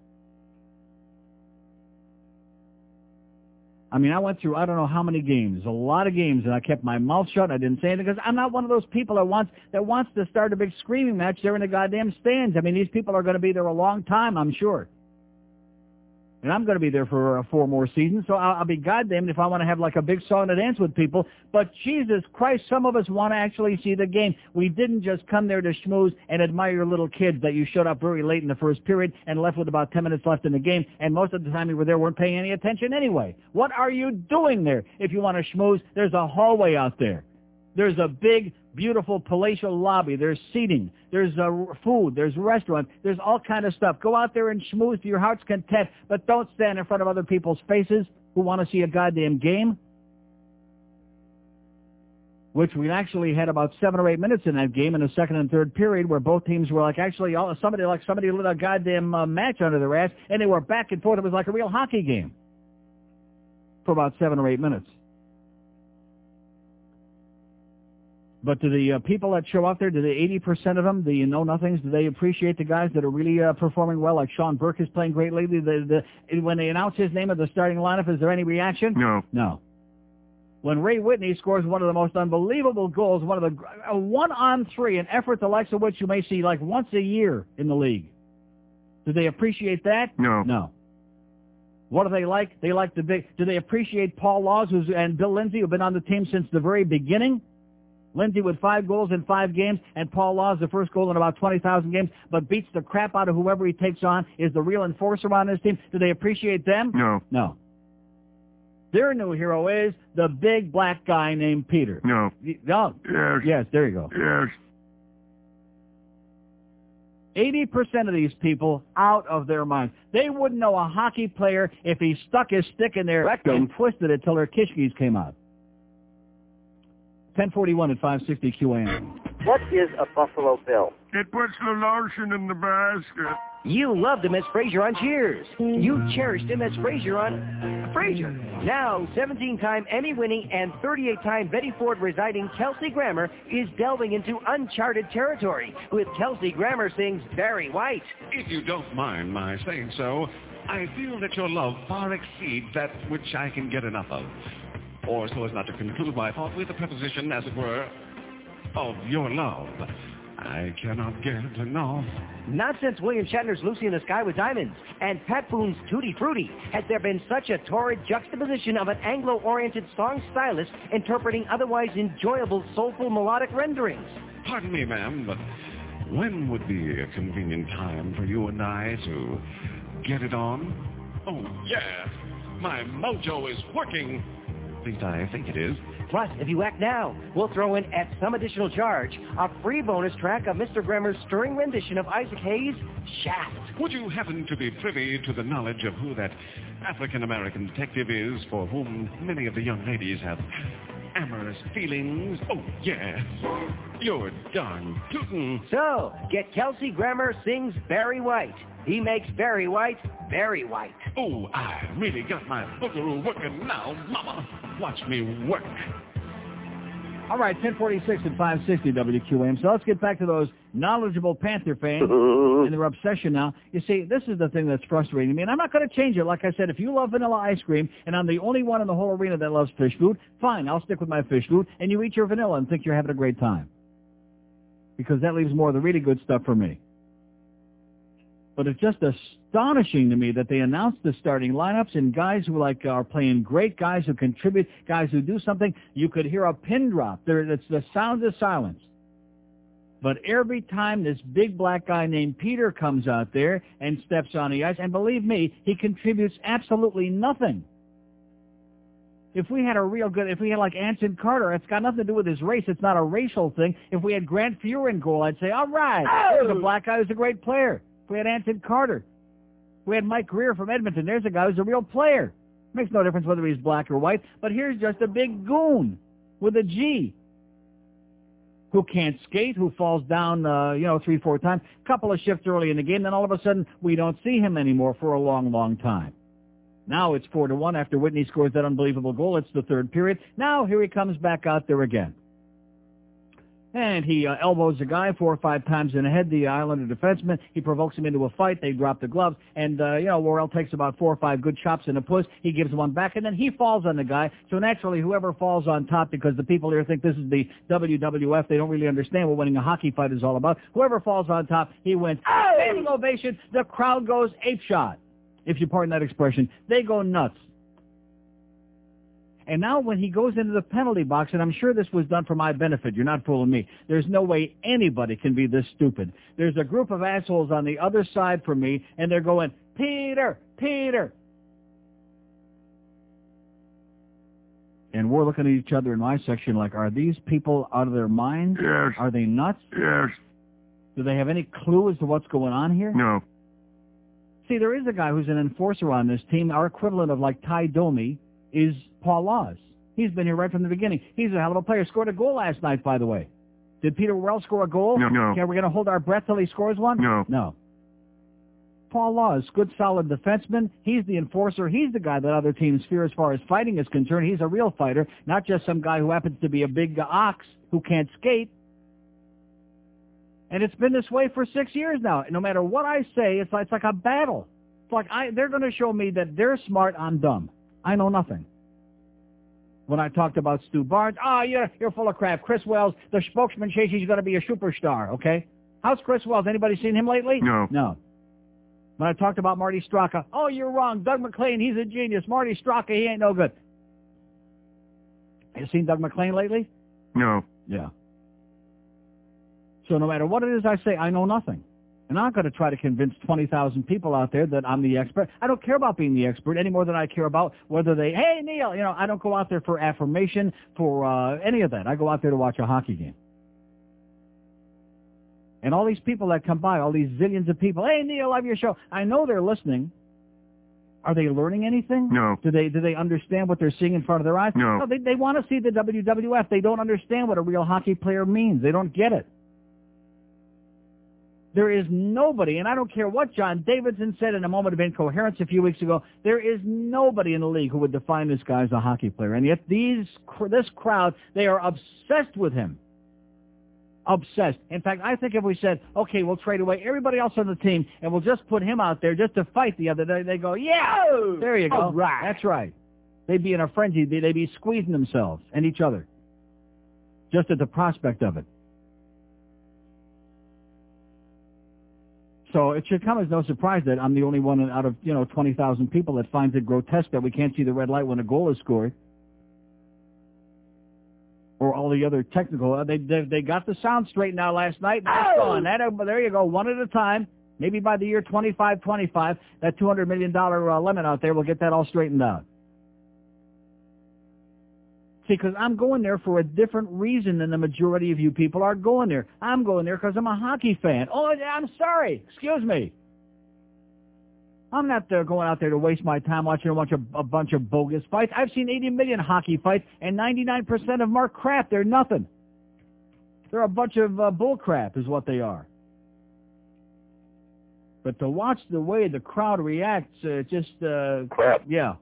I mean, I went through I don't know how many games, a lot of games, and I kept my mouth shut. I didn't say anything because I'm not one of those people that wants that wants to start a big screaming match there in the goddamn stands. I mean, these people are going to be there a long time, I'm sure. And I'm going to be there for uh, four more seasons, so I'll, I'll be goddamned if I want to have like a big song to dance with people. But Jesus Christ, some of us want to actually see the game. We didn't just come there to schmooze and admire your little kids that you showed up very late in the first period and left with about 10 minutes left in the game, and most of the time you were there weren't paying any attention anyway. What are you doing there? If you want to schmooze, there's a hallway out there. There's a big, beautiful palatial lobby. There's seating. There's uh, food. There's restaurant. There's all kind of stuff. Go out there and schmooze to your heart's content, but don't stand in front of other people's faces who want to see a goddamn game. Which we actually had about seven or eight minutes in that game in the second and third period where both teams were like actually all, somebody like somebody lit a goddamn uh, match under their ass and they were back and forth. It was like a real hockey game for about seven or eight minutes. But do the uh, people that show up there, do the 80% of them, the know-nothings, do they appreciate the guys that are really uh, performing well? Like Sean Burke is playing great lately. The, the, when they announce his name at the starting lineup, is there any reaction? No. No. When Ray Whitney scores one of the most unbelievable goals, one of the a one-on-three, an effort the likes of which you may see like once a year in the league. Do they appreciate that? No. No. What do they like? They like the big. Do they appreciate Paul Laus who's, and Bill Lindsay, who've been on the team since the very beginning? Lindsay with five goals in five games, and Paul Laus the first goal in about 20,000 games, but beats the crap out of whoever he takes on, is the real enforcer on his team. Do they appreciate them? No. No. Their new hero is the big black guy named Peter. No. No. Yes. Yes, there you go. Yes. 80% of these people out of their minds. They wouldn't know a hockey player if he stuck his stick in their rectum and twisted it till their kishkis came out. 1041 at 560 QAM. What is a Buffalo Bill? It puts the lotion in the basket. You loved him as Frasier on Cheers. You cherished him as Frasier on Frasier. Now, 17-time Emmy-winning and 38-time Betty Ford residing Kelsey Grammer is delving into uncharted territory with Kelsey Grammer sings Barry White. If you don't mind my saying so, I feel that your love far exceeds that which I can get enough of. Or so as not to conclude my thought with a preposition, as it were, of your love. I cannot get enough. Not since William Shatner's Lucy in the Sky with Diamonds and Pat Boone's Tutti Frutti has there been such a torrid juxtaposition of an Anglo-oriented song stylist interpreting otherwise enjoyable soulful melodic renderings. Pardon me, ma'am, but when would be a convenient time for you and I to get it on? Oh, yes. My mojo is working. At least I think it is. Plus, if you act now, we'll throw in at some additional charge a free bonus track of Mr. Grammer's stirring rendition of Isaac Hayes' Shaft. Would you happen to be privy to the knowledge of who that African-American detective is for whom many of the young ladies have amorous feelings? Oh, yes. You're done tootin'. So, get Kelsey Grammer sings Barry White. He makes Barry White very white. Oh, I really got my boogaroo working now, Mama. Watch me work. All right, 1046 and 560 WQAM. So let's get back to those knowledgeable Panther fans and their obsession now. You see, this is the thing that's frustrating me, and I'm not going to change it. Like I said, if you love vanilla ice cream, and I'm the only one in the whole arena that loves fish food, fine, I'll stick with my fish food, and you eat your vanilla and think you're having a great time. Because that leaves more of the really good stuff for me. But it's just astonishing to me that they announced the starting lineups and guys who like are playing great, guys who contribute, guys who do something. You could hear a pin drop. There, it's the sound of silence. But every time this big black guy named Peter comes out there and steps on the ice, and believe me, he contributes absolutely nothing. If we had a real good, if we had like Anson Carter, it's got nothing to do with his race. It's not a racial thing. If we had Grant Fuhrer in goal, I'd say, all right, oh! there's a oh! black guy who's a great player. We had Anson Carter. We had Mike Grier from Edmonton. There's a guy who's a real player. Makes no difference whether he's black or white. But here's just a big goon with a G who can't skate, who falls down, uh, you know, three, four times, A couple of shifts early in the game, then all of a sudden we don't see him anymore for a long, long time. Now it's four to one after Whitney scores that unbelievable goal. It's the third period. Now here he comes back out there again. And he uh, elbows a guy four or five times in the head, the Islander defenseman. He provokes him into a fight. They drop the gloves. And, uh, you know, Worrell takes about four or five good chops in the puss. He gives one back, and then he falls on the guy. So naturally, whoever falls on top, because the people here think this is the WWF, they don't really understand what winning a hockey fight is all about. Whoever falls on top, he wins. Standing ovation. The crowd goes ape shot. if you pardon that expression. They go nuts. And now when he goes into the penalty box, and I'm sure this was done for my benefit, you're not fooling me. There's no way anybody can be this stupid. There's a group of assholes on the other side from me, and they're going, Peter, Peter. And we're looking at each other in my section like, are these people out of their minds? Yes. Are they nuts? Yes. Do they have any clue as to what's going on here? No. See, there is a guy who's an enforcer on this team. Our equivalent of like Tie Domi is Paul Laus. He's been here right from the beginning. He's a hell of a player. Scored a goal last night, by the way. Did Peter Worrell score a goal? No, no. Okay, we're going to hold our breath till he scores one? No. No. Paul Laus, good solid defenseman. He's the enforcer. He's the guy that other teams fear as far as fighting is concerned. He's a real fighter, not just some guy who happens to be a big ox who can't skate. And it's been this way for six years now. No matter what I say, it's like, it's like a battle. It's like I, they're going to show me that they're smart, I'm dumb. I know nothing. When I talked about Stu Barnes, oh, you're, you're full of crap. Chris Wells, the spokesman says he's going to be a superstar, okay? How's Chris Wells? Anybody seen him lately? No. No. When I talked about Marty Straka, oh, you're wrong. Doug MacLean, he's a genius. Marty Straka, he ain't no good. Have you seen Doug MacLean lately? No. Yeah. So no matter what it is I say, I know nothing. And I'm not going to try to convince 20,000 people out there that I'm the expert. I don't care about being the expert any more than I care about whether they, hey, Neil, you know, I don't go out there for affirmation, for uh, any of that. I go out there to watch a hockey game. And all these people that come by, all these zillions of people, hey, Neil, I love your show. I know they're listening. Are they learning anything? No. Do they do they understand what they're seeing in front of their eyes? No. No, they they want to see the WWF. They don't understand what a real hockey player means. They don't get it. There is nobody, and I don't care what John Davidson said in a moment of incoherence a few weeks ago, there is nobody in the league who would define this guy as a hockey player. And yet these, this crowd, they are obsessed with him. Obsessed. In fact, I think if we said, okay, we'll trade away everybody else on the team and we'll just put him out there just to fight the other day, they go, yeah, there you go. Right. That's right. They'd be in a frenzy. They'd be squeezing themselves and each other just at the prospect of it. So it should come as no surprise that I'm the only one out of, you know, 20,000 people that finds it grotesque that we can't see the red light when a goal is scored. Or all the other technical. uh, They they, they got the sound straightened out last night. That's gone. That, uh, there you go, one at a time. Maybe by the year 25-25, that $200 million uh, limit out there will get that all straightened out. See, because I'm going there for a different reason than the majority of you people are going there. I'm going there because I'm a hockey fan. Oh, I'm sorry. Excuse me. I'm not there going out there to waste my time watching a bunch of a bunch of bogus fights. I've seen 80 million hockey fights, and 99% of them are crap. They're nothing. They're a bunch of uh, bull crap, is what they are. But to watch the way the crowd reacts, uh, just uh, Crap. yeah.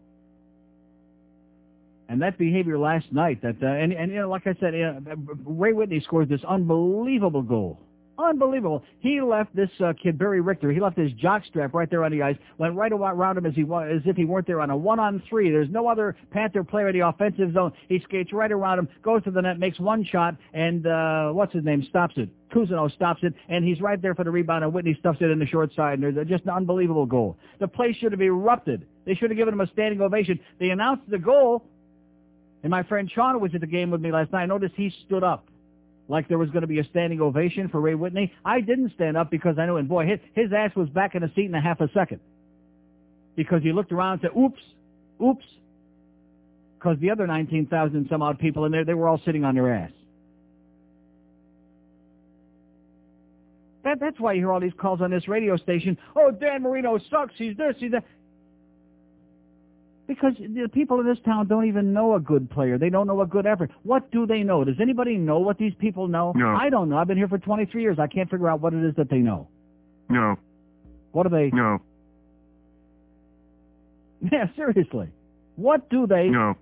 And that behavior last night, that uh, and and you know, like I said, uh, Ray Whitney scored this unbelievable goal. Unbelievable. He left this uh, kid Barry Richter. He left his jockstrap right there on the ice. Went right around him as he as if he weren't there on a one-on-three. There's no other Panther player in the offensive zone. He skates right around him, goes to the net, makes one shot, and uh, what's his name stops it. Cousineau stops it, and he's right there for the rebound, and Whitney stuffs it in the short side, and there's just an unbelievable goal. The place should have erupted. They should have given him a standing ovation. They announced the goal, and my friend Sean was at the game with me last night. I noticed he stood up like there was going to be a standing ovation for Ray Whitney. I didn't stand up because I knew, and boy, his, his ass was back in the seat in a half a second. Because he looked around and said, oops, oops. Because the other 19,000 some odd people in there, they were all sitting on their ass. That, that's why you hear all these calls on this radio station. Oh, Dan Marino sucks. He's this, he's that. Because the people in this town don't even know a good player. They don't know a good effort. What do they know? Does anybody know what these people know? No. I don't know. I've been here for 23 years. I can't figure out what it is that they know. No. What do they? No. Yeah, seriously. What do they? No.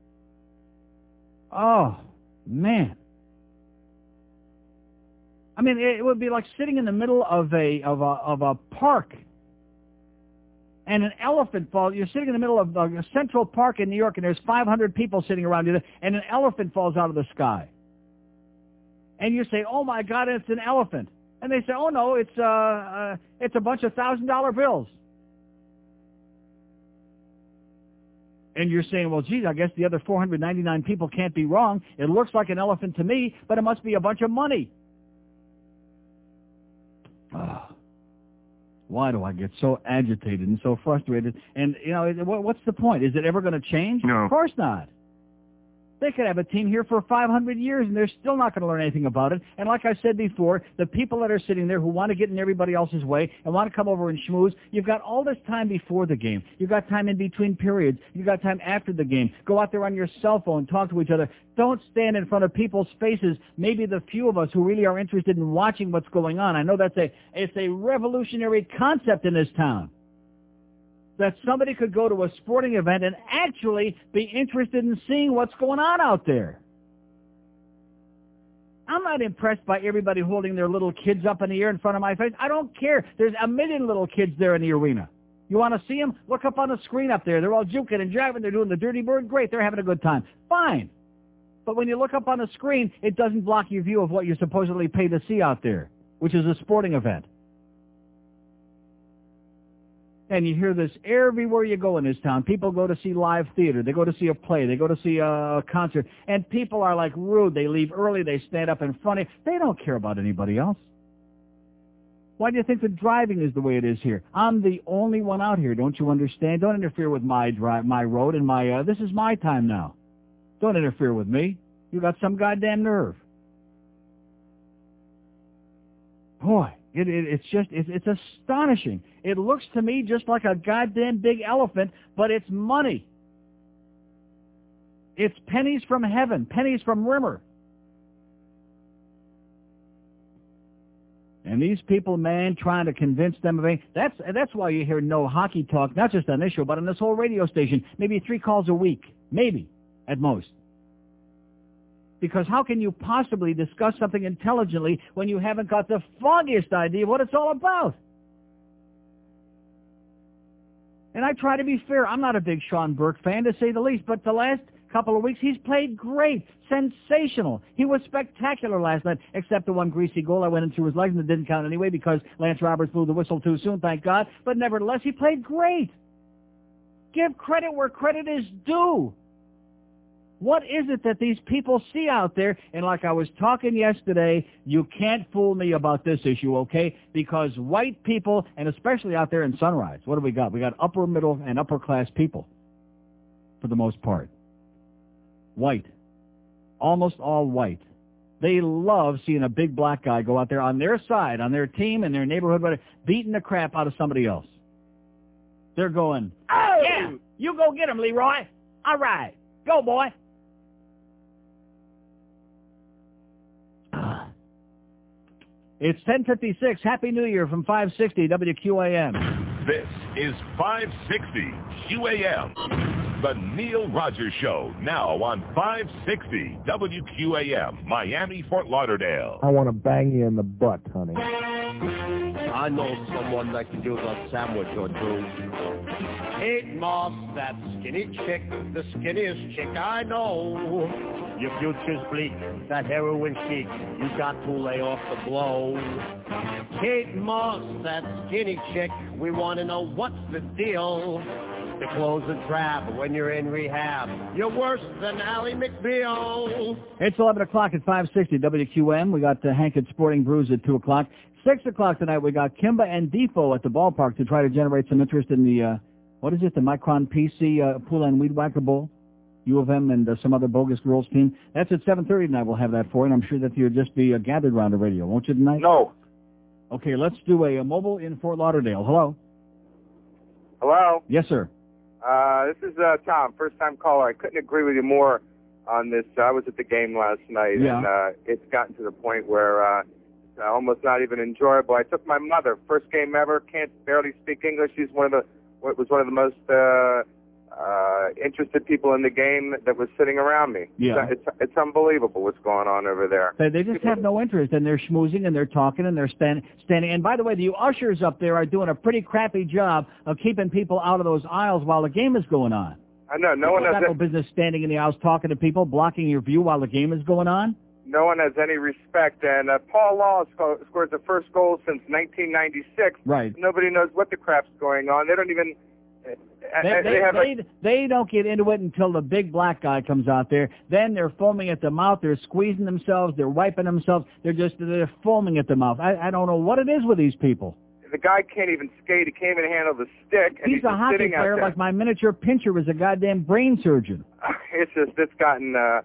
Oh, man. I mean, it would be like sitting in the middle of a of a of a park, and an elephant falls. You're sitting in the middle of a Central Park in New York, and there's 500 people sitting around you, and an elephant falls out of the sky. And you say, "Oh my God, it's an elephant," and they say, "Oh no, it's uh, uh it's a bunch of thousand dollar bills." And you're saying, well, geez, I guess the other 499 people can't be wrong. It looks like an elephant to me, but it must be a bunch of money. Ah. Why do I get so agitated and so frustrated? And, you know, what- what's the point? Is it ever going to change? No. Of course not. They could have a team here for 500 years and they're still not going to learn anything about it. And like I said before, the people that are sitting there who want to get in everybody else's way and want to come over and schmooze, you've got all this time before the game. You've got time in between periods. You've got time after the game. Go out there on your cell phone, talk to each other. Don't stand in front of people's faces, maybe the few of us who really are interested in watching what's going on. I know that's a, it's a revolutionary concept in this town that somebody could go to a sporting event and actually be interested in seeing what's going on out there. I'm not impressed by everybody holding their little kids up in the air in front of my face. I don't care. There's a million little kids there in the arena. You want to see them? Look up on the screen up there. They're all juking and jiving. They're doing the dirty bird. Great. They're having a good time. Fine. But when you look up on the screen, it doesn't block your view of what you supposedly pay to see out there, which is a sporting event. And you hear this everywhere you go in this town. People go to see live theater. They go to see a play. They go to see a concert. And people are like rude. They leave early. They stand up in front of you. They don't care about anybody else. Why do you think the driving is the way it is here? I'm the only one out here. Don't you understand? Don't interfere with my drive, my road and my, uh, this is my time now. Don't interfere with me. You got some goddamn nerve. Boy, it, it, it's just, it, it's astonishing. It looks to me just like a goddamn big elephant, but it's money. It's pennies from heaven, pennies from Rimmer. And these people, man, trying to convince them of anything. That's, that's why you hear no hockey talk, not just on this show, but on this whole radio station. Maybe three calls a week. Maybe, at most. Because how can you possibly discuss something intelligently when you haven't got the foggiest idea of what it's all about? And I try to be fair. I'm not a big Sean Burke fan, to say the least, but the last couple of weeks, he's played great. Sensational. He was spectacular last night, except the one greasy goal I went into his legs and it didn't count anyway because Lance Roberts blew the whistle too soon, thank God. But nevertheless, he played great. Give credit where credit is due. What is it that these people see out there? And like I was talking yesterday, you can't fool me about this issue, okay? Because white people, and especially out there in Sunrise, what do we got? We got upper middle and upper class people, for the most part. White. Almost all white. They love seeing a big black guy go out there on their side, on their team, in their neighborhood, whatever, beating the crap out of somebody else. They're going, oh, yeah, you go get him, Leroy. All right. Go, boy. It's 1056. Happy New Year from 560 WQAM. This is 560 QAM. The Neil Rogers Show, now on 560 WQAM, Miami, Fort Lauderdale. I want to bang you in the butt, honey. I know someone that can do the sandwich or two. Kate Moss, that skinny chick, the skinniest chick I know. Your future's bleak, that heroin chic, you got to lay off the blow. Kate Moss, that skinny chick, we want to know what's the deal. The close the trap when you're in rehab. You're worse than Ally McBeal. It's 11 o'clock at 560 WQM. We got uh, Hank at Sporting Brews at 2 o'clock. 6 o'clock tonight, we got Kimba and Defo at the ballpark to try to generate some interest in the, uh, what is it, the Micron PC uh, Pool and Weed Whacker Bowl? U of M and uh, some other bogus girls team. That's at 7.30 tonight. We'll have that for you, and I'm sure that you'll just be uh, gathered around the radio, won't you, tonight? No. Okay, let's do a, a mobile in Fort Lauderdale. Hello? Hello. Yes, sir. Uh, this is uh, Tom, first time caller. I couldn't agree with you more on this. I was at the game last night, Yeah. and uh, it's gotten to the point where uh, it's almost not even enjoyable. I took my mother, first game ever, can't barely speak English. She's one of the what was one of the most uh, uh, interested people in the game that was sitting around me. Yeah. It's, it's unbelievable what's going on over there. They, they just have no interest, and they're schmoozing, and they're talking, and they're stand, standing. And by the way, the ushers up there are doing a pretty crappy job of keeping people out of those aisles while the game is going on. I know no one People has got no business standing in the aisles talking to people, blocking your view while the game is going on. no one has any respect. And uh, Paul Law sco- scored the first goal since 1996. Right. Nobody knows what the crap's going on. They don't even. Uh, They, they, they, they, they don't get into it until the big black guy comes out there. Then they're foaming at the mouth. They're squeezing themselves. They're wiping themselves. They're just they're foaming at the mouth. I, I don't know what it is with these people. the guy can't even skate. He can't even handle the stick, and He's he's, a hockey player like my miniature pincher was a goddamn brain surgeon. it's just it's gotten uh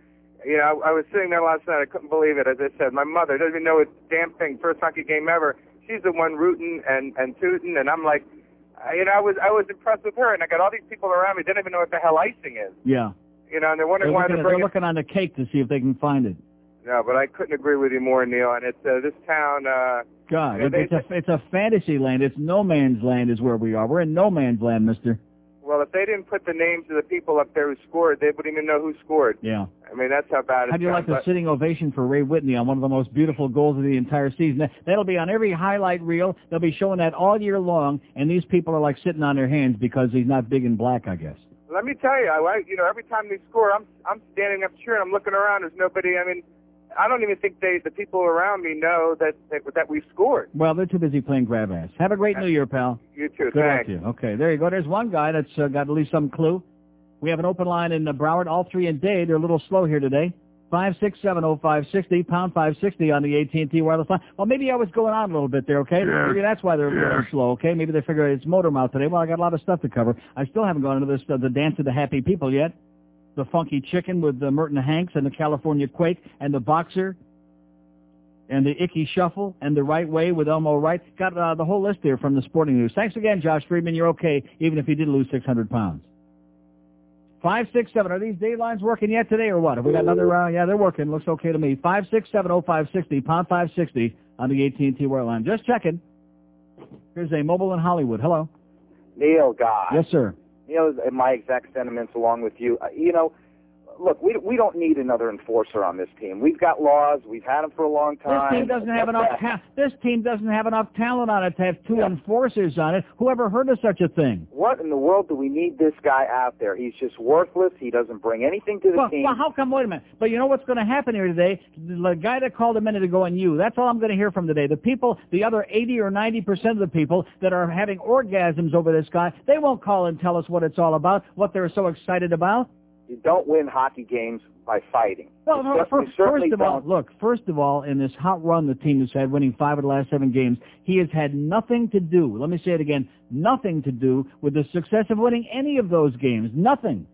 you know I, I was sitting there last night I couldn't believe it as I said my mother doesn't even know a damn thing first hockey game ever she's the one rooting and and tooting and I'm like uh, you know I was I was impressed with her and I got all these people around me didn't even know what the hell icing is Yeah. you know and they're They're wondering why they're at, they're looking on the cake to see if they can find it. no but I couldn't agree with you more Neil and it's uh, this town uh God, Yeah, it- they- it's a it's a fantasy land. It's no man's land is where we are. We're in no man's land, Mister. Well if they didn't put the names of the people up there who scored they wouldn't even know who scored Yeah. I mean that's how bad it's How do you like the sitting ovation for Ray Whitney on one of the most beautiful goals of the entire season? That- That'll be on every highlight reel. They'll be showing that all year long, and these people are like sitting on their hands because he's not big and black, I guess. Let me tell you, I, I- you know, every time they score, I'm I'm standing up cheering. I'm looking around. There's nobody. I mean, I don't even think they, the people around me, know that that, that we've scored. Well, they're too busy playing grab ass. Have a great New Year, pal. You too. Good luck Thanks. to you. Okay, there you go. There's one guy that's uh, got at least some clue. We have an open line in uh, Broward. All three in Dade. They're a little slow here today. Five six seven oh five sixty pound five sixty on the AT and T wireless line. Well, maybe I was going on a little bit there. Okay, Yeah. maybe that's why they're a little slow. Okay, maybe they figure it's motor mouth today. Well, I got a lot of stuff to cover. I still haven't gone into this uh, the dance of the happy people yet. The funky chicken with the Merton Hanks and the California Quake and the boxer and the Ickey Shuffle and the Right Way with Elmo Wright. Got uh, the whole list here from the Sporting News. Thanks again, Josh Friedman. You're okay, even if you did lose 600 pounds. Five, six, seven. Are these Dade lines working yet today or what? Have we got another round? Yeah, they're working. Looks okay to me. Five, six, seven, oh, five, sixty. Pound five sixty on the AT&T line. Just checking. Here's a mobile in Hollywood. Hello. Neil, God. Yes, sir. Neil, my exact sentiments along with you. Uh, You know, look, we we don't need another enforcer on this team. We've got Laus. We've had them for a long time. This team doesn't have enough. Ta- this team doesn't have enough talent on it to have two enforcers on it. Whoever heard of such a thing? What in the world do we need this guy out there? He's just worthless. He doesn't bring anything to the Well, team. well, how come? Wait a minute. But you know what's going to happen here today? The guy that called a minute ago and you. That's all I'm going to hear from today. The people, the other 80 or 90 percent of the people that are having orgasms over this guy, they won't call and tell us what it's all about, what they're so excited about. You don't win hockey games by fighting. Well, no, cer- fir- first of all, look, first of all, in this hot run the team has had, winning five of the last seven games, he has had nothing to do, let me say it again, nothing to do with the success of winning any of those games. Nothing.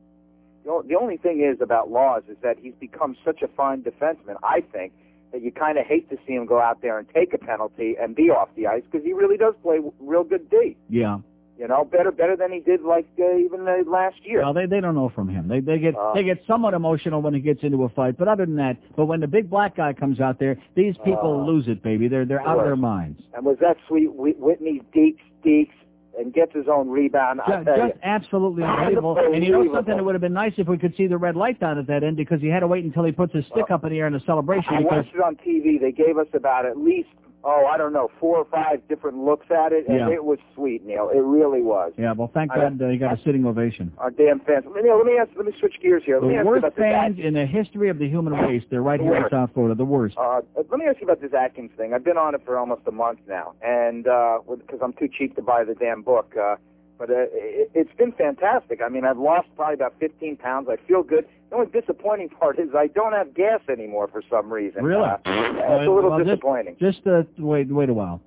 The only thing is about Laus is that he's become such a fine defenseman. I think that you kind of hate to see him go out there and take a penalty and be off the ice because he really does play real good D. Yeah. You know, better better than he did like uh, even uh, last year. Well, they they don't know from him. They they get Uh. they get somewhat emotional when he gets into a fight, but other than that, but when the big black guy comes out there, these people Uh. lose it, baby. They're they're out of their minds. And was that sweet Whitney deeks deeks and gets his own rebound? Just, just absolutely unbelievable. And you know something? It would have been nice if we could see the red light down at that end because he had to wait until he puts his stick up in the air in a celebration. I Because watched it on TV. They gave us about at least oh I don't know four or five different looks at it, and Yeah. it was sweet, Neil. It really was. yeah, well, thank God uh, he got a sitting ovation. Our damn fans. Neil, let me ask. Let me switch gears here. Let me The ask worst about fans in the history of the human race. They're right The here in. South Florida. The worst. Uh, let me ask you about this Atkins thing. I've been on it for almost a month now, and because I'm too cheap to buy the damn book. Uh, but uh, it, it's been fantastic. I mean, I've lost probably about 15 pounds. I feel good. The only disappointing part is I don't have gas anymore for some reason. Really? Uh, yeah, it's a little Well, disappointing. Just uh, wait wait a while.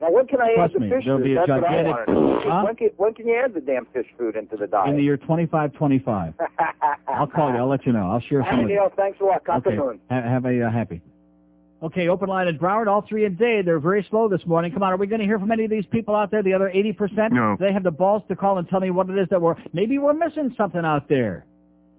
now, when can I Trust add the me, fish there'll food? be a That's what I gigantic- want to know. Huh? When can, when can you add the damn fish food into the diet? In the year 2525. I'll call you. I'll let you know. I'll share some Hey, with you. Neil, thanks a lot. Cock Okay. moon. Ha- have a uh, happy. Okay, open line at Broward, all three in Dade. They're very slow this morning. Come on, are we going to hear from any of these people out there, the other 80%? No. They have the balls to call and tell me what it is that we're, maybe we're missing something out there.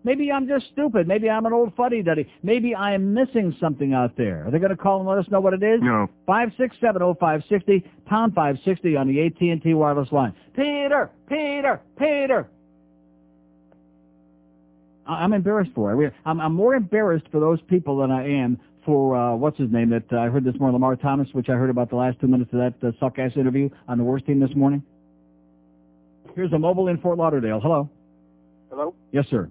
Maybe I'm just stupid. Maybe I'm an old fuddy-duddy. Maybe I am missing something out there. Are they going to call and let us know what it is? No. Five six seven oh five sixty pound five sixty on the AT and T wireless line. Peter, Peter, Peter. I- I'm embarrassed for it. I'm, I'm more embarrassed for those people than I am for uh, what's his name that uh, I heard this morning, Lamar Thomas, which I heard about the last two minutes of that uh, suck ass interview on the worst team this morning. Here's a mobile in Fort Lauderdale. Hello. Hello? Yes, sir.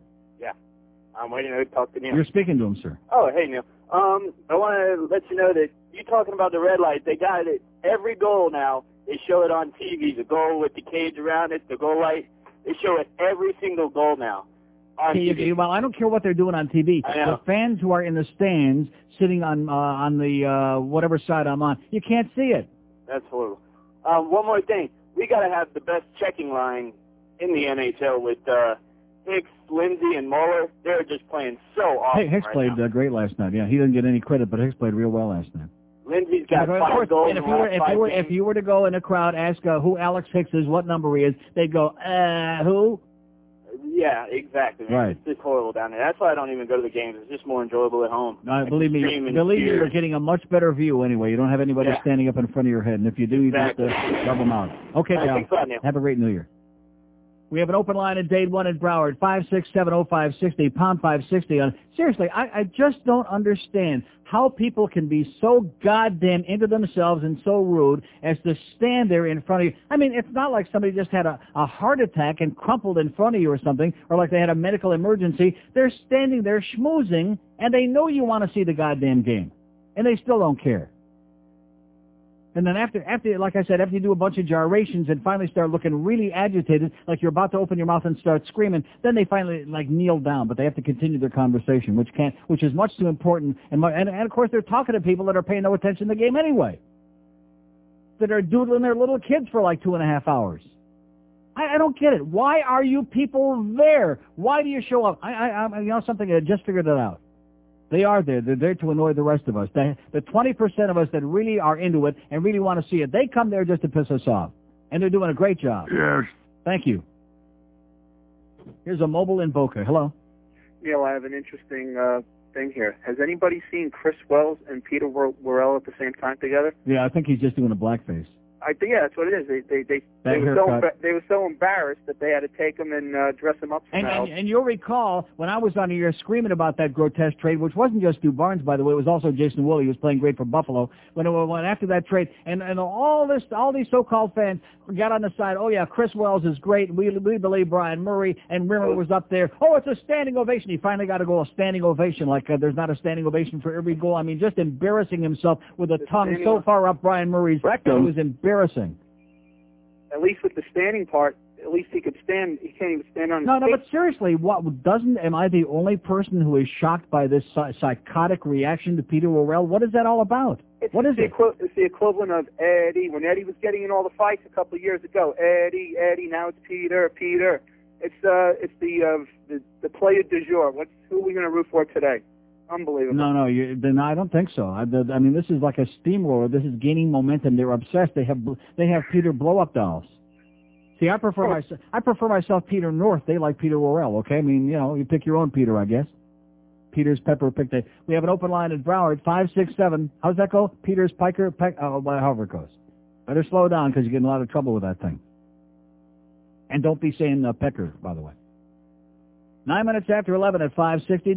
I'm waiting to talk to Neil. You're speaking to him, sir. Oh, hey, Neil. Um, I want to let you know that you talking about the red light. They got it. Every goal now, they show it on TV. The goal with the cage around it, the goal light. They show it every single goal now. TV. well, I don't care what they're doing on TV. The fans who are in the stands, sitting on uh, on the uh, whatever side I'm on, you can't see it. That's horrible. Um, one more thing. We got to have the best checking line in the NHL with uh, Hicks, Lindsay, and Mueller. They're just playing so awesome Hey, Hicks right played uh, great last night. Yeah, he didn't get any credit, but Hicks played real well last night. Lindsay's got of five course, goals and if in you were if you were games. if you were to go in a crowd, ask uh, who Alex Hicks is, what number he is, they'd go, uh, who? Yeah, exactly. man. Right. It's just horrible down there. That's why I don't even go to the games. It's just more enjoyable at home. Uh, I believe me, believe me, you're getting a much better view anyway. You don't have anybody Yeah. standing up in front of your head, and if you do, you Exactly. just uh, rub them out. Okay, All right, pal. thanks a lot, Neil. Have a great New Year. We have an open line at Dade 1 in Broward, 5670560, pound 560. On. Seriously, I, I just don't understand how people can be so goddamn into themselves and so rude as to stand there in front of you. I mean, it's not like somebody just had a, a heart attack and crumpled in front of you or something, or like they had a medical emergency. They're standing there schmoozing, and they know you want to see the goddamn game. And they still don't care. And then after, after, like I said, after you do a bunch of gyrations and finally start looking really agitated, like you're about to open your mouth and start screaming, then they finally like kneel down, but they have to continue their conversation, which can't, which is much too important. And, and, and of course, they're talking to people that are paying no attention to the game anyway, that are doodling their little kids for like two and a half hours. I, I don't get it. Why are you people there? Why do you show up? I, I, I you know something. I just figured it out. They are there. They're there to annoy the rest of us. They, the 20% of us that really are into it and really want to see it, they come there just to piss us off. And they're doing a great job. Yes. Thank you. Here's a mobile in Boca. Hello. Neil, I have an interesting uh, thing here. Has anybody seen Chris Wells and Peter Wor- Worrell at the same time together? Yeah, I think he's just doing a blackface. I think yeah, that's what it is. They they they, That they were so emba- they were so embarrassed that they had to take him and uh, dress him up And, and, and you'll recall when I was on the air screaming about that grotesque trade, which wasn't just Stu Barnes, by the way, it was also Jason Woolley, who was playing great for Buffalo. When it went after that trade, and and all this, all these so-called fans got on the side. Oh yeah, Chris Wells is great. We we believe Bryan Murray and Rimmer was up there. Oh, it's a standing ovation. He finally got to go a standing ovation. Like uh, there's not a standing ovation for every goal. I mean, just embarrassing himself with a tongue so far up Bryan Murray's. It was embarrassing. At least with the standing part, at least he could stand. He can't even stand on his No, no, but seriously, what doesn't? Am I the only person who is shocked by this psychotic reaction to Peter Worrell? What is that all about? It's what is the it? it's the equivalent of Eddie when Eddie was getting in all the fights a couple of years ago. Eddie, Eddie. Now it's Peter, Peter. It's uh, it's the uh, the the player du jour. What's who are we going to root for today? Unbelievable. No, no, you, then I don't think so. I, the, I mean, this is like a steamroller. This is gaining momentum. They're obsessed. They have they have Peter blow up dolls. See, I prefer myself. I prefer myself Peter North. They like Peter Worrell. Okay, I mean, you know, you pick your own Peter, I guess. Peter's Pepper picked it. We have an open line at Broward five six seven. How's that go? Peter's Piker Peck. Oh, well, however it goes. Better slow down because you get in a lot of trouble with that thing. And don't be saying uh, Pecker, by the way. Nine minutes after eleven at five sixty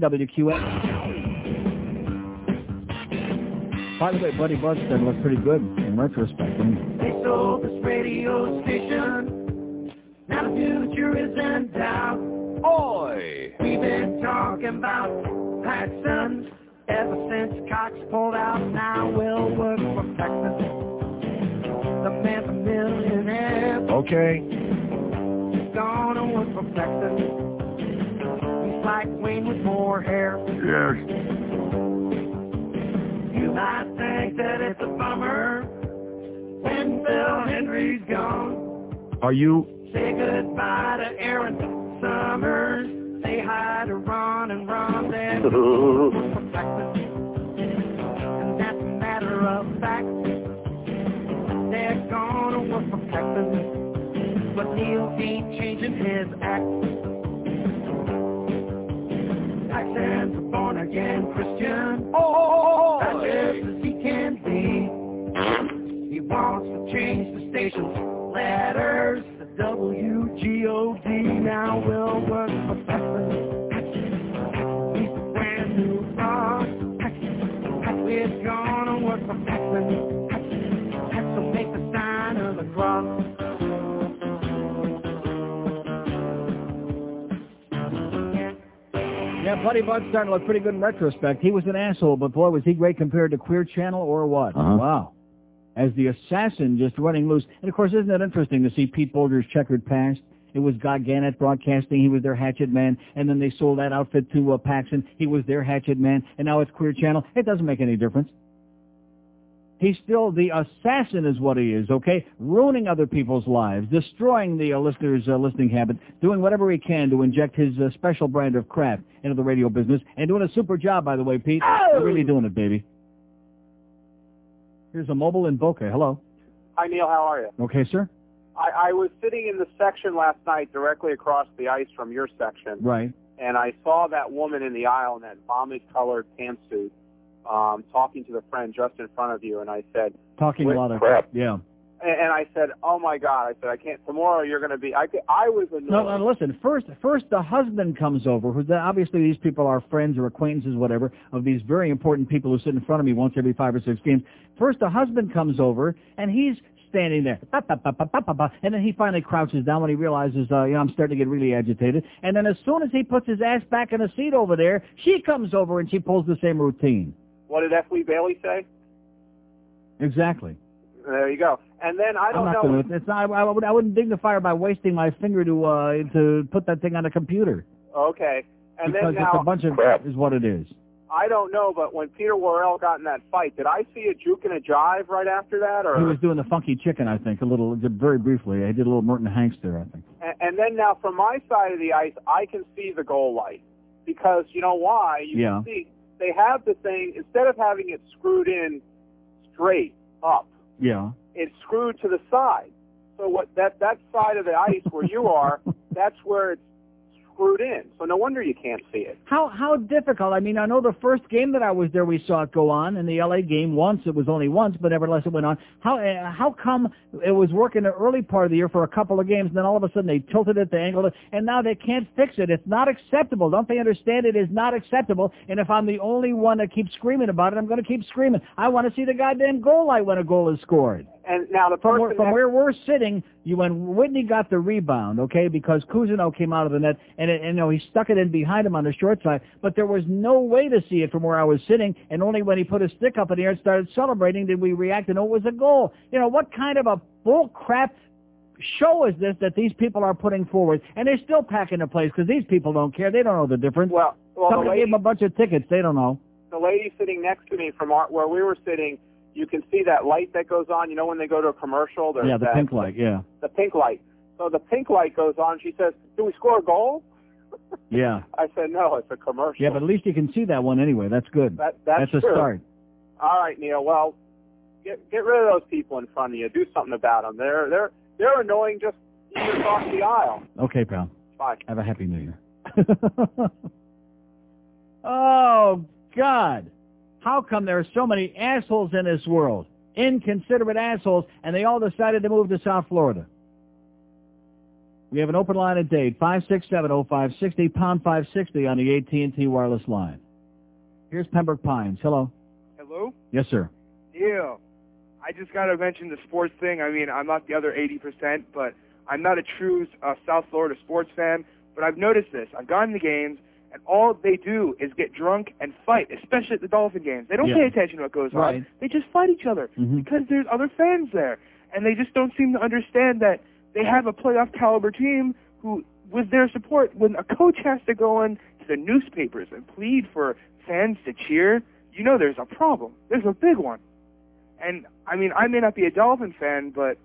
By the way, Buddy Budston looked pretty good in retrospect. didn't? They sold this radio station. Now the future is in doubt. Oi! We've been talking about Paxson's ever since Cox pulled out. Now we'll work for Paxson. The man's a millionaire. Okay. He's gonna work for Paxson. He's like Wayne with more hair. Yes. You might think that it's a bummer when Phil Hendrie's gone. Are you Say goodbye to Aaron Summers. Say hi to Ron and Ron. And that's a matter of fact. They're gonna work for Paxson, but Neil ain't changing his act. Paxson's a born again Christian. Oh, oh, oh, oh as just as he can be. He wants to change the station's letters. The W-G-O-D now will work for Paxson. He's a brand new rock. We're gonna work for Paxson. So make the sign of the cross. Yeah, Buddy Bud's starting to look pretty good in retrospect. He was an asshole, but boy, was he great compared to Queer Channel or what? Uh-huh. Wow. As the assassin just running loose. And of course, isn't it interesting to see Pete Boulder's checkered past? It was Guy Gannett Broadcasting. He was their Hatchet Man. And then they sold that outfit to uh, Paxson. He was their Hatchet Man. And now it's Queer Channel. It doesn't make any difference. He's still the assassin is what he is, okay? Ruining other people's lives, destroying the uh, listener's uh, listening habit, doing whatever he can to inject his uh, special brand of crap into the radio business, and doing a super job, by the way, Pete. You're really doing it, baby. Here's a mobile in Boca. Hello. Hi, Neil. How are you? Okay, sir? I, I was sitting in the section last night directly across the ice from your section, Right. and I saw that woman in the aisle in that vomit-colored pantsuit um, talking to the friend just in front of you, and I said, Talking a lot of crap. Yeah. and, and I said, oh my God, I said, I can't. Tomorrow you're going to be. I, I was annoyed. No, no, listen. First, first the husband comes over. Who obviously these people are friends or acquaintances, whatever, of these very important people who sit in front of me once every five or six games. First, the husband comes over and he's standing there, Ba, ba, ba, ba, ba, ba, ba. and then he finally crouches down when he realizes, uh, you know, I'm starting to get really agitated. And then as soon as he puts his ass back in the seat over there, she comes over and she pulls the same routine. What did F. Lee Bailey say? Exactly. There you go. And then I I'm don't know. gonna. It's not. I, would, I wouldn't dignify her by wasting my finger to uh to put that thing on a computer. Okay. And because then now it's a bunch of crap, is what it is. I don't know, but when Peter Worrell got in that fight, did I see a juke and a jive right after that, or? He was doing the funky chicken, I think, a little, very briefly. I did a little Merton Hanks there, I think. And, and then now from my side of the ice, I can see the goal light because you know why? You Yeah. can see they have the thing instead of having it screwed in straight up, Yeah. it's screwed to the side. So what that that side of the ice where you are, that's where it's screwed in. So no wonder you can't see it. How how difficult? I mean, I know the first game that I was there, we saw it go on in the LA game once. It was only once, but nevertheless it went on. How uh, how come it was working the early part of the year for a couple of games, and then all of a sudden they tilted it, they angled it, and now they can't fix it. It's not acceptable. Don't they understand? It is not acceptable. And if I'm the only one that keeps screaming about it, I'm going to keep screaming. I want to see the goddamn goal light when a goal is scored. And now the From person where, from where we're sitting, you when Whitney got the rebound, okay, because Cousineau came out of the net, and, it, and you know, he stuck it in behind him on the short side, but there was no way to see it from where I was sitting, and only when he put his stick up in the air and started celebrating did we react and know it was a goal. You know, what kind of a bull crap show is this that these people are putting forward? And they're still packing the place because these people don't care. They don't know the difference. Well, well, the Somebody lady- gave them a bunch of tickets. They don't know. the lady sitting next to me from our, where we were sitting, you can see that light that goes on. You know when they go to a commercial, there's Yeah, the that, pink light, yeah. The pink light. So the pink light goes on. She says, "Do we score a goal?" Yeah. I said, "No, it's a commercial." Yeah, but at least you can see that one anyway. That's good. That- that's a true. start. All right, Neil. Well, get get rid of those people in front of you. Do something about them. They're they're they're annoying just across the aisle. Okay, pal. Bye. Have a happy new year. oh, God. How come there are so many assholes in this world? Inconsiderate assholes, and they all decided to move to South Florida. We have an open line at Dade, 5670560, pound 560 on the AT&T wireless line. Here's Pembroke Pines. Hello. Hello? Yes, sir. Yeah. I just got to mention the sports thing. I mean, I'm not the other 80%, but I'm not a true uh, South Florida sports fan. But I've noticed this. I've gone to games, and all they do is get drunk and fight, especially at the Dolphin games. They don't Yeah. pay attention to what goes Right. on. They just fight each other Mhm. because there's other fans there. And they just don't seem to understand that they have a playoff caliber team who, with their support, when a coach has to go in to the newspapers and plead for fans to cheer, you know there's a problem. There's a big one. And I mean, I may not be a Dolphin fan, but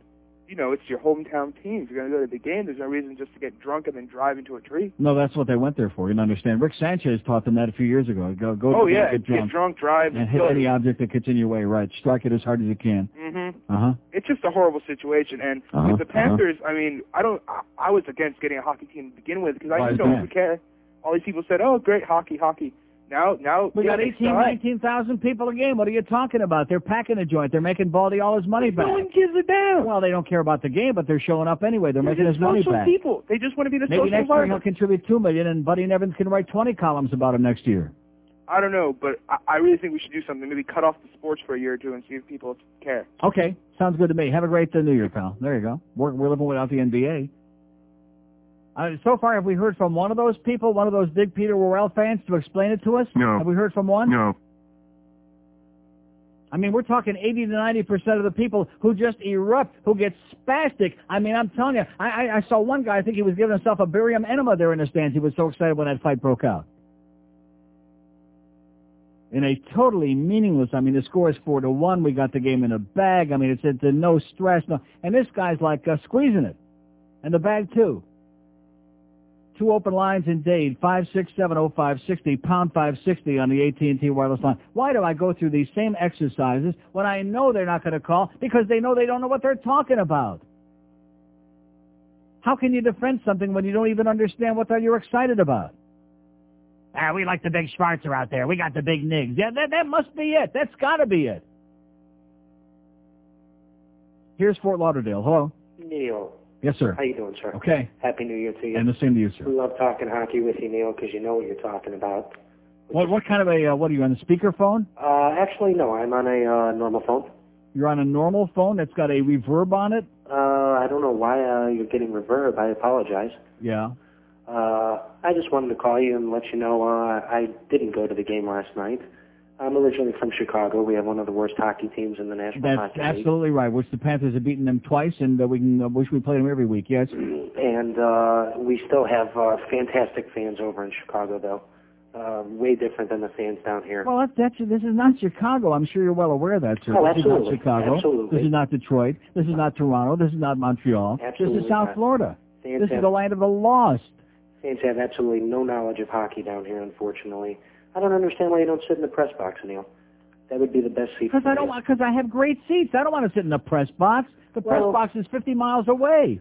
you know, it's your hometown team. If you're going to go to the game, there's no reason just to get drunk and then drive into a tree. No, that's what they went there for. You understand. Rick Sanchez taught them that a few years ago. Go, go oh to yeah, get drunk. get drunk, drive, and hit any object that gets in your way. Right, strike it as hard as you can. hmm Uh huh. It's just a horrible situation. And Uh-huh, with the Panthers, I mean, I don't. I, I was against getting a hockey team to begin with because I Why just don't that? care. All these people said, "Oh, great hockey, hockey." Now, now We got they 18, 19,000 people a game. What are you talking about? They're packing a joint. They're making Baldy all his money back. No one gives a damn. Well, they don't care about the game, but they're showing up anyway. They're They're making his money back. people. They just want to be the Maybe social next year he'll contribute two million, and Buddy Nevins can write 20 columns about him next year. I don't know, but I, I really think we should do something. Maybe cut off the sports for a year or two and see if people care. Okay, sounds good to me. Have a great uh, New Year, pal. There you go. We're, we're living without the NBA. Uh, so far, have we heard from one of those people, one of those big Peter Worrell fans, to explain it to us? No. Have we heard from one? No. I mean, we're talking 80 to 90 percent of the people who just erupt, who get spastic. I mean, I'm telling you, I, I, I saw one guy. I think he was giving himself a barium enema there in the stands. He was so excited when that fight broke out. In a totally meaningless. I mean, the score is four to one. We got the game in a bag. I mean, it's it's a no stress. No, and this guy's like uh, squeezing it, and the bag too. Two open lines in Dade, 5670560, pound 560 on the AT&T wireless line. Why do I go through these same exercises when I know they're not going to call? Because they know they don't know what they're talking about. How can you defend something when you don't even understand what you're excited about? Ah, we like the big Schwarzer out there. We got the big Nigs. Yeah, that, that must be it. That's got to be it. Here's Fort Lauderdale. Hello. Neil. Yes, sir. How you doing, sir? Okay. Happy New Year to you. And the same to you, sir. We love talking hockey with you, Neil, because you know what you're talking about. What what kind of a uh, what are you on a speakerphone? Uh, actually, no, I'm on a uh, normal phone. You're on a normal phone that's got a reverb on it. Uh, I don't know why uh, you're getting reverb. I apologize. Yeah. Uh, I just wanted to call you and let you know uh, I didn't go to the game last night. I'm originally from Chicago. We have one of the worst hockey teams in the National That's Hockey League. absolutely right. Which the Panthers have beaten them twice, and uh, we can uh, wish we played them every week. Yes. And uh, we still have uh, fantastic fans over in Chicago, though. Uh, way different than the fans down here. Well, that's, that's this is not Chicago. I'm sure you're well aware of that, sir. Oh, this is not. Chicago. Absolutely. This is not Detroit. This is not Toronto. This is not Montreal. Absolutely This Absolutely is South not. Florida. Fans This is the land of the lost. Fans have absolutely no knowledge of hockey down here, unfortunately. I don't understand why you don't sit in the press box, Neil. That would be the best seat. Because I don't want. Because I have great seats. I don't want to sit in the press box. The press box is 50 miles away.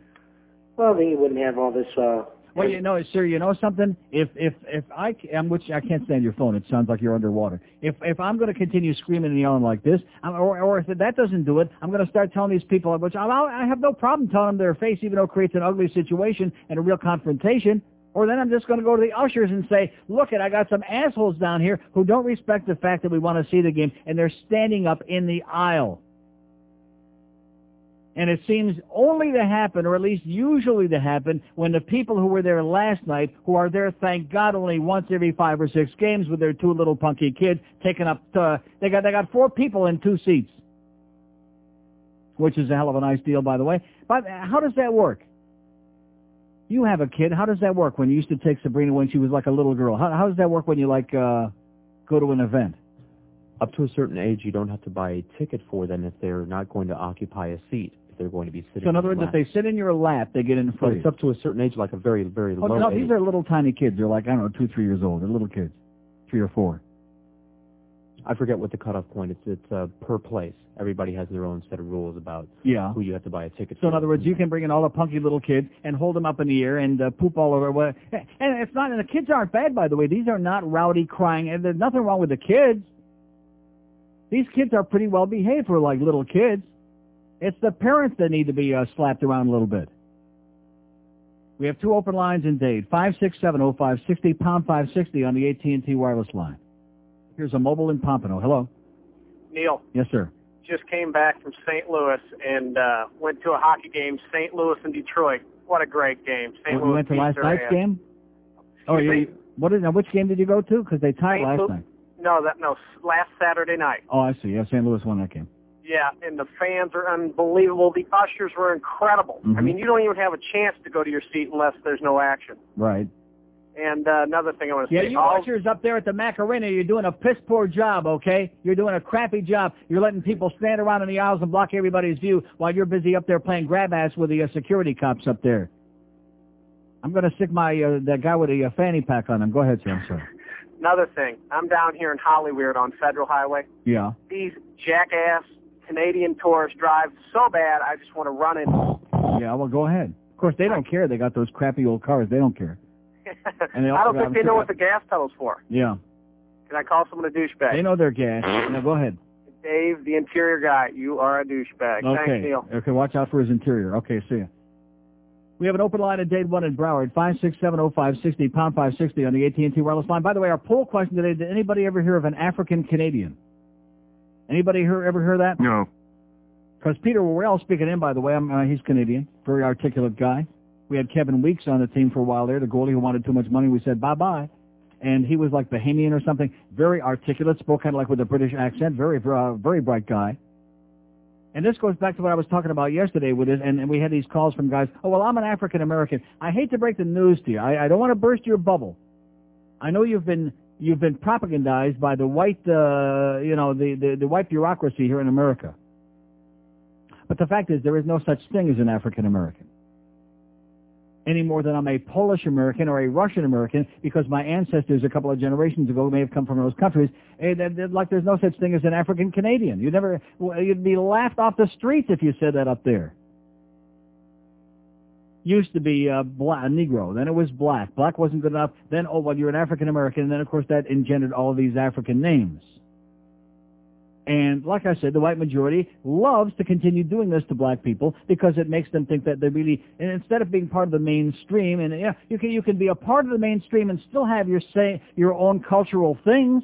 Well, then you wouldn't have all this. Uh, Well, you know, sir, you know something? If if if I am, which I can't stand your phone. It sounds like you're underwater. If if I'm going to continue screaming and yelling like this, I'm, or or if that doesn't do it, I'm going to start telling these people, which I I have no problem telling them their face, even though it creates an ugly situation and a real confrontation. Or then I'm just going to go to the ushers and say, look, it, I got some assholes down here who don't respect the fact that we want to see the game, and they're standing up in the aisle. And it seems only to happen, or at least usually to happen, when the people who were there last night, who are there, thank God, only once every five or six games with their two little punky kids, taking up, uh, they got, they got four people in two seats. Which is a hell of a nice deal, by the way. But how does that work? You have a kid. How does that work when you used to take Sabrina when she was like a little girl? How, how does that work when you like, uh, go to an event? Up to a certain age, you don't have to buy a ticket for them if they're not going to occupy a seat. If they're going to be sitting. So in other words, if they sit in your lap, they get in lap. But free. it's up to a certain age, like a very, very Oh, low no, age. these are little tiny kids. They're like, I don't know, two, three years old. They're little kids. Three or four. I forget what the cutoff point is. It's uh, per place. Everybody has their own set of rules about Yeah. who you have to buy a ticket So in other words, you can bring in all the punky little kids and hold them up in the air and uh, poop all over. What? And it's not. And the kids aren't bad, by the way. These are not rowdy, crying. And there's nothing wrong with the kids. These kids are pretty well behaved for like little kids. It's the parents that need to be uh, slapped around a little bit. We have two open lines in Dade. Five six seven oh five sixty pound five sixty on the AT and T wireless line. Here's a mobile in Pompano. Hello. Neil, Yes, sir. just came back from St. Louis and uh, went to a hockey game, St. Louis and Detroit. What a great game. St. You Louis went to last night's game? Oh, you, what is, now which game did you go to? Because they tied St. last Louis- night. No, that no, last Saturday night. Oh, I see. Yeah, St. Louis won that game. Yeah, and the fans are unbelievable. The ushers were incredible. I Mhm. mean, you don't even have a chance to go to your seat unless there's no action. Right. And uh, another thing I want to Yeah, say, you all, ushers up there at the Macarena, you're doing a piss poor job, okay? You're doing a crappy job. You're letting people stand around in the aisles and block everybody's view while you're busy up there playing grab ass with the uh, security cops up there. I'm going to stick my uh, that guy with the uh, fanny pack on him. Go ahead, sir. Sorry. another thing, I'm down here in Hollywood on Federal Highway. Yeah. These jackass Canadian tourists drive so bad, I just want to run in. Yeah, well, go ahead. Of course, they don't care. They got those crappy old cars. They don't care. And they I don't think they know what the gas pedal's for. Yeah. Can I call someone a douchebag? They know their gas. Now, go ahead. Dave, the interior guy, you are a douchebag. Okay. Thanks, Neil. Okay, watch out for his interior. Okay, see ya. We have an open line at Dade 1 in Broward, 5670560, pound 560 on the AT&T wireless line. By the way, our poll question today, did anybody ever hear of an African Canadian? Anybody hear, ever hear that? No. Because Peter Worrell speaking in, by the way, I'm, uh, he's Canadian, very articulate guy. We had Kevin Weekes on the team for a while there, the goalie who wanted too much money. We said bye-bye. and he was like Bahamian or something. Very articulate, spoke kind of like with a British accent. Very, uh, very bright guy. And this goes back to what I was talking about yesterday with it, and, and we had these calls from guys, oh, well, I'm an African American. I hate to break the news to you. I, I don't want to burst your bubble. I know you've been you've been propagandized by the white, uh, you know, the, the, the white bureaucracy here in America. But the fact is, there is no such thing as an African American any more than I'm a Polish American or a Russian American because my ancestors a couple of generations ago may have come from those countries. Eh, like there's no such thing as an African Canadian. You'd never, you'd be laughed off the streets if you said that up there. Used to be uh, black, Negro, then it was black. Black wasn't good enough. Then, oh, well, you're an African American, and then of course that engendered all these African names. And like I said, the white majority loves to continue doing this to black people because it makes them think that they really, and instead of being part of the mainstream, and yeah, you can you can be a part of the mainstream and still have your say your own cultural things.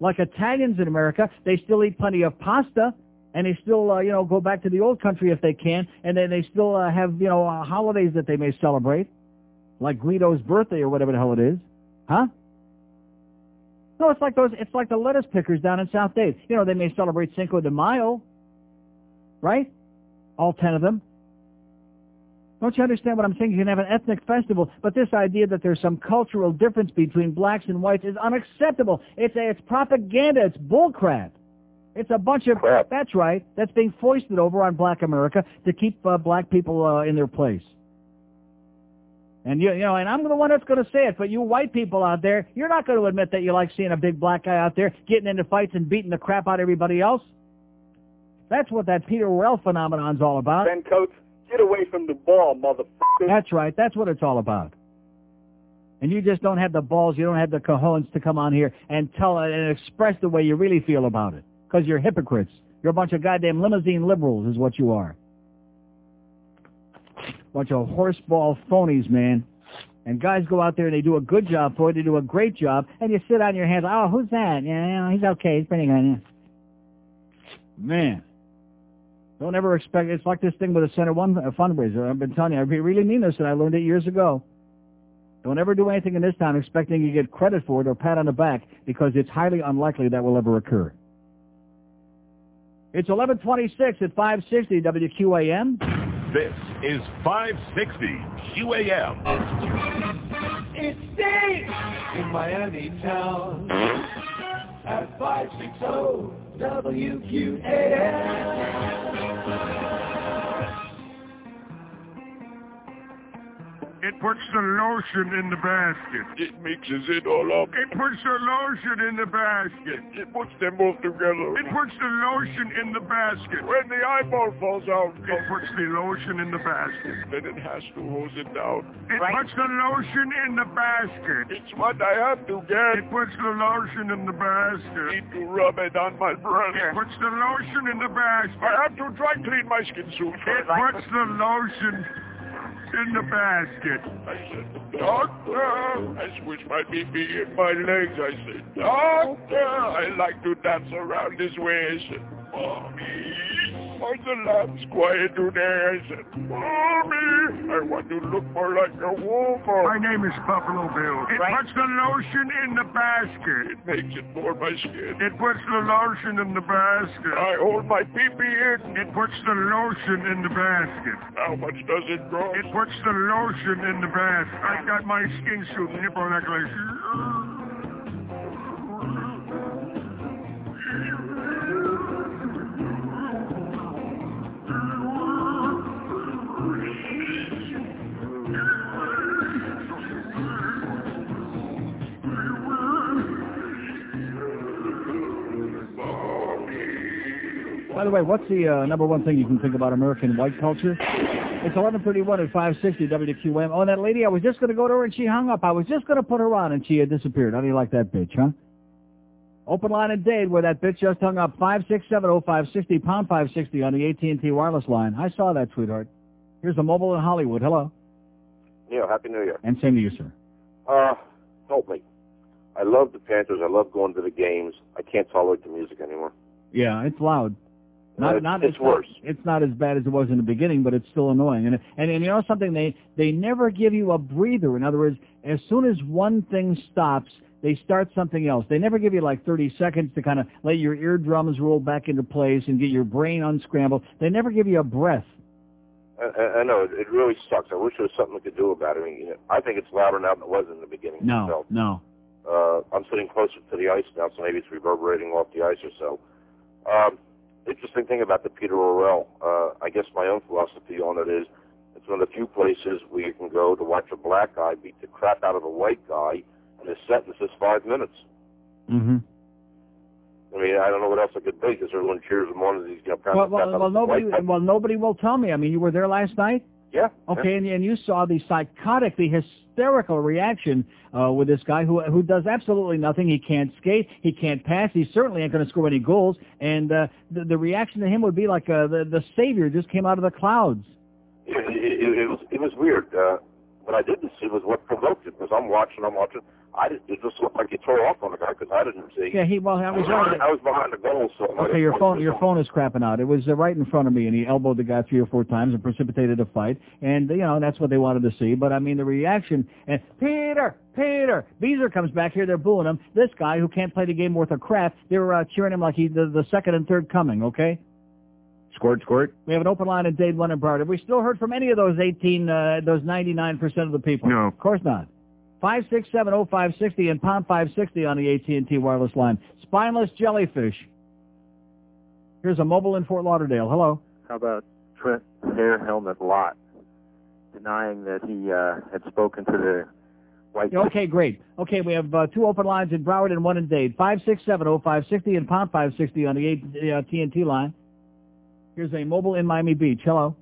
Like Italians in America, they still eat plenty of pasta, and they still uh, you know go back to the old country if they can, and then they still uh, have you know uh, holidays that they may celebrate, like Guido's birthday or whatever the hell it is, huh? No, it's like those. It's like the lettuce pickers down in South Dade. You know, they may celebrate Cinco de Mayo, right? All ten of them. Don't you understand what I'm saying? You can have an ethnic festival, but this idea that there's some cultural difference between blacks and whites is unacceptable. It's a, it's propaganda. It's bullcrap. It's a bunch of crap. That's right. That's being foisted over on Black America to keep uh, black people uh, in their place. And you, you know, and I'm the one that's going to say it, but you white people out there, you're not going to admit that you like seeing a big black guy out there getting into fights and beating the crap out of everybody else. That's what that Peter Worrell phenomenon's all about. Ben Coates, get away from the ball, motherfucker. That's right. That's what it's all about. And you just don't have the balls, you don't have the cojones to come on here and tell it and express the way you really feel about it. Because you're hypocrites. You're a bunch of goddamn limousine liberals is what you are. Bunch of horseball phonies, man. And guys go out there and they do a good job for it. They do a great job. And you sit on your hands. Oh, who's that? Yeah, he's okay. He's pretty good. Yeah. Man. Don't ever expect, it's like this thing with the Center One fundraiser. I've been telling you, I really mean this, and I learned it years ago. Don't ever do anything in this town expecting you get credit for it or pat on the back, because it's highly unlikely that will ever occur. It's 1126 at 560 WQAM. This is 560 QAM. It's Dave in Miami town at 560 WQAM. It puts the lotion in the basket. It mixes it all up. It puts the lotion in the basket. It puts them both together. It puts the lotion in the basket. When the eyeball falls out, it puts the lotion in the basket. Then it has to hose it down. It right. puts the lotion in the basket. It's what I have to get. It puts the lotion in the basket. I Need to rub it on my breast. It puts the lotion in the basket. I have to dry clean my skin soon. It puts the lotion in the basket. I said, Doctor, I switched my BB in my legs. I said, Doctor, I like to dance around this way. I said, Mommy. Why the lambs quiet today? I said, Mommy, I want to look more like a wolf. My name is Buffalo Bill. It right. puts the lotion in the basket. It makes it for my skin. It puts the lotion in the basket. I hold my pee-pee in. It puts the lotion in the basket. How much does it grow? It puts the lotion in the basket. I got my skin suit nipple necklace. By the way, what's the uh, number one thing you can think about American white culture? It's 1131 at 560 WQAM. Oh, and that lady, I was just going to go to her and she hung up. I was just going to put her on and she had disappeared. How do you like that bitch, huh? Open line in Dade where that bitch just hung up. 5670560, pound 560 on the AT&T wireless line. I saw that, sweetheart. Here's a mobile in Hollywood. Hello. Neil, Happy New Year. And same to you, sir. Uh, help me. I love the Panthers. I love going to the games. I can't tolerate the music anymore. Yeah, it's loud. Not, it's, not, it's not- worse. it's not as bad as it was in the beginning, but it's still annoying. And, and and you know something? They they never give you a breather. In other words, as soon as one thing stops, they start something else. They never give you like 30 seconds to kind of let your eardrums roll back into place and get your brain unscrambled. They never give you a breath. I, I, know it, it really sucks. I wish there was something we could do about it. I mean, you know, I think it's louder now than it was in the beginning. No, myself. no. Uh, I'm sitting closer to the ice now, so maybe it's reverberating off the ice or so. Um, interesting thing about the Peter Worrell, uh, I guess my own philosophy on it is it's one of the few places where you can go to watch a black guy beat the crap out of a white guy, and his sentence is five minutes. Mm-hmm. I mean, I don't know what else it could be because everyone cheers him on as he's you know, Well, pounding the crap well, well, nobody, well, nobody will tell me. I mean, you were there last night. Yeah. Okay, and, and you saw the psychotic, the hysterical reaction uh, with this guy who who does absolutely nothing. He can't skate. He can't pass. He certainly ain't going to score any goals. And uh, the, the reaction to him would be like uh, the the savior just came out of the clouds. It, it, it, was it was weird. Uh, what I didn't see was what provoked it because I'm watching, I'm watching. I did, it just looked like you tore off on the guy because I didn't see. Yeah, he well, I was I was behind the goal, so Okay, your phone your phone is crapping out. It was uh, right in front of me, and he elbowed the guy three or four times and precipitated a fight. And you know that's what they wanted to see. But I mean the reaction. And Peter, Peter, Beezer comes back here. They're booing him. This guy who can't play the game worth a crap. They were uh, cheering him like he's the, the second and third coming. Okay. Squirt, squirt. We have an open line in Dade One and Broward. Have we still heard from any of those 18, uh, those 99% of the people? No. Of course not. 5670560 and pound 560 on the AT&T wireless line. Spineless jellyfish. Here's a mobile in Fort Lauderdale. Hello. How about Trent Hair Helmet Lott denying that he uh, had spoken to the white Okay, great. Okay, we have uh, two open lines in Broward and one in Dade. 5670560 and pound 560 on the AT&T line. Here's a mobile in Miami Beach. Hello.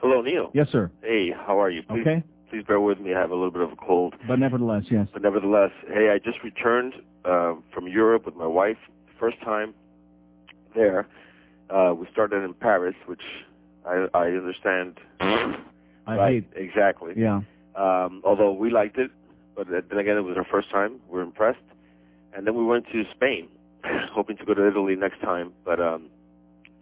Hello, Neil. Yes, sir. Hey, how are you? Please, Okay. Please bear with me. I have a little bit of a cold. But nevertheless, yes. But nevertheless, hey, I just returned uh, from Europe with my wife. First time there. Uh, we started in Paris, which I, I understand. I right, hate. exactly. Yeah. Um, although we liked it, but then again, it was our first time. We were impressed, and then we went to Spain, hoping to go to Italy next time. But um,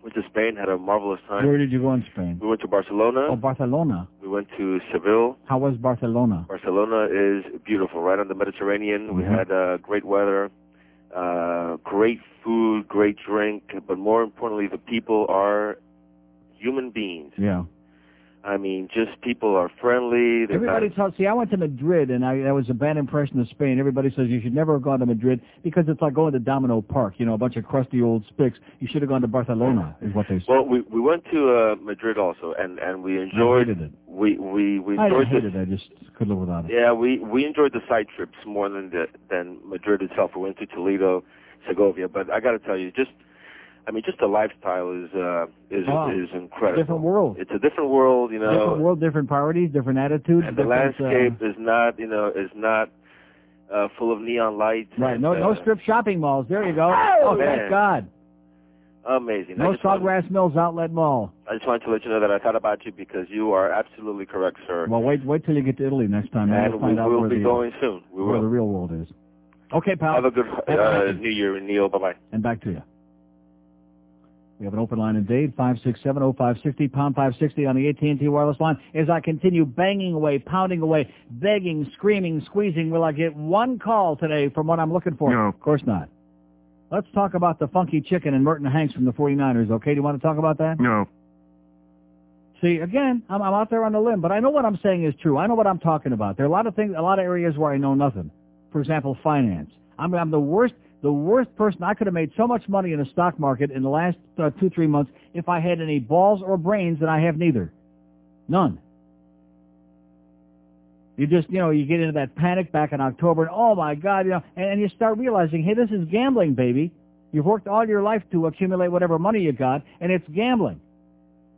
went to Spain, had a marvelous time. Where did you go in Spain? We went to Barcelona. Oh, Barcelona. We went to Seville. How was Barcelona? Barcelona is beautiful, right on the Mediterranean. We Mhm. had uh, great weather, uh, great food, great drink, but more importantly, the people are human beings. Yeah. I mean, just people are friendly. They're Everybody not, tells. See, I went to Madrid, and I that was a bad impression of Spain. Everybody says you should never have gone to Madrid because it's like going to Domino Park. You know, a bunch of crusty old spicks. You should have gone to Barcelona, is what they say. well, we we went to uh, Madrid also, and and we enjoyed. I hated it. We we we I didn't enjoyed the it. I just couldn't live without it. Yeah, we we enjoyed the side trips more than the than Madrid itself. We went to Toledo, Segovia, but I got to tell you, just I mean, just the lifestyle is uh is Oh, is incredible. Different world. It's a different world, you know. different world, different priorities, different attitudes. and the uh, landscape is not, you know, is not uh full of neon lights. right. and, No, no uh, strip shopping malls. There you go. Oh, Oh, thank. God. Amazing. No Sawgrass Mills Outlet Mall. I just wanted to let you know that I thought about you because you are absolutely correct, sir. Well, wait, wait till you get to Italy next time, and, and you'll we find out will where be the going soon. We where will. the real world is. Okay, pal. Have a good uh, New Year, Neil. Bye bye. And back to you. We have an open line in Dade, 5670560, pound 560 on the AT&T wireless line. As I continue banging away, pounding away, begging, screaming, squeezing, will I get one call today from what I'm looking for? No. Of course not. Let's talk about the funky chicken and Merton Hanks from the 49ers, okay? Do you want to talk about that? No. See, again, I'm, I'm out there on a limb, but I know what I'm saying is true. I know what I'm talking about. There are a lot of things, a lot of areas where I know nothing. For example, finance. I'm, I'm the worst, the worst person. I could have made so much money in the stock market in the last uh, two, three months if I had any balls or brains, and I have neither. None. You just, you know, you get into that panic back in October, and oh my God, you know, and, and you start realizing, hey, this is gambling, baby. You've worked all your life to accumulate whatever money you got, and it's gambling.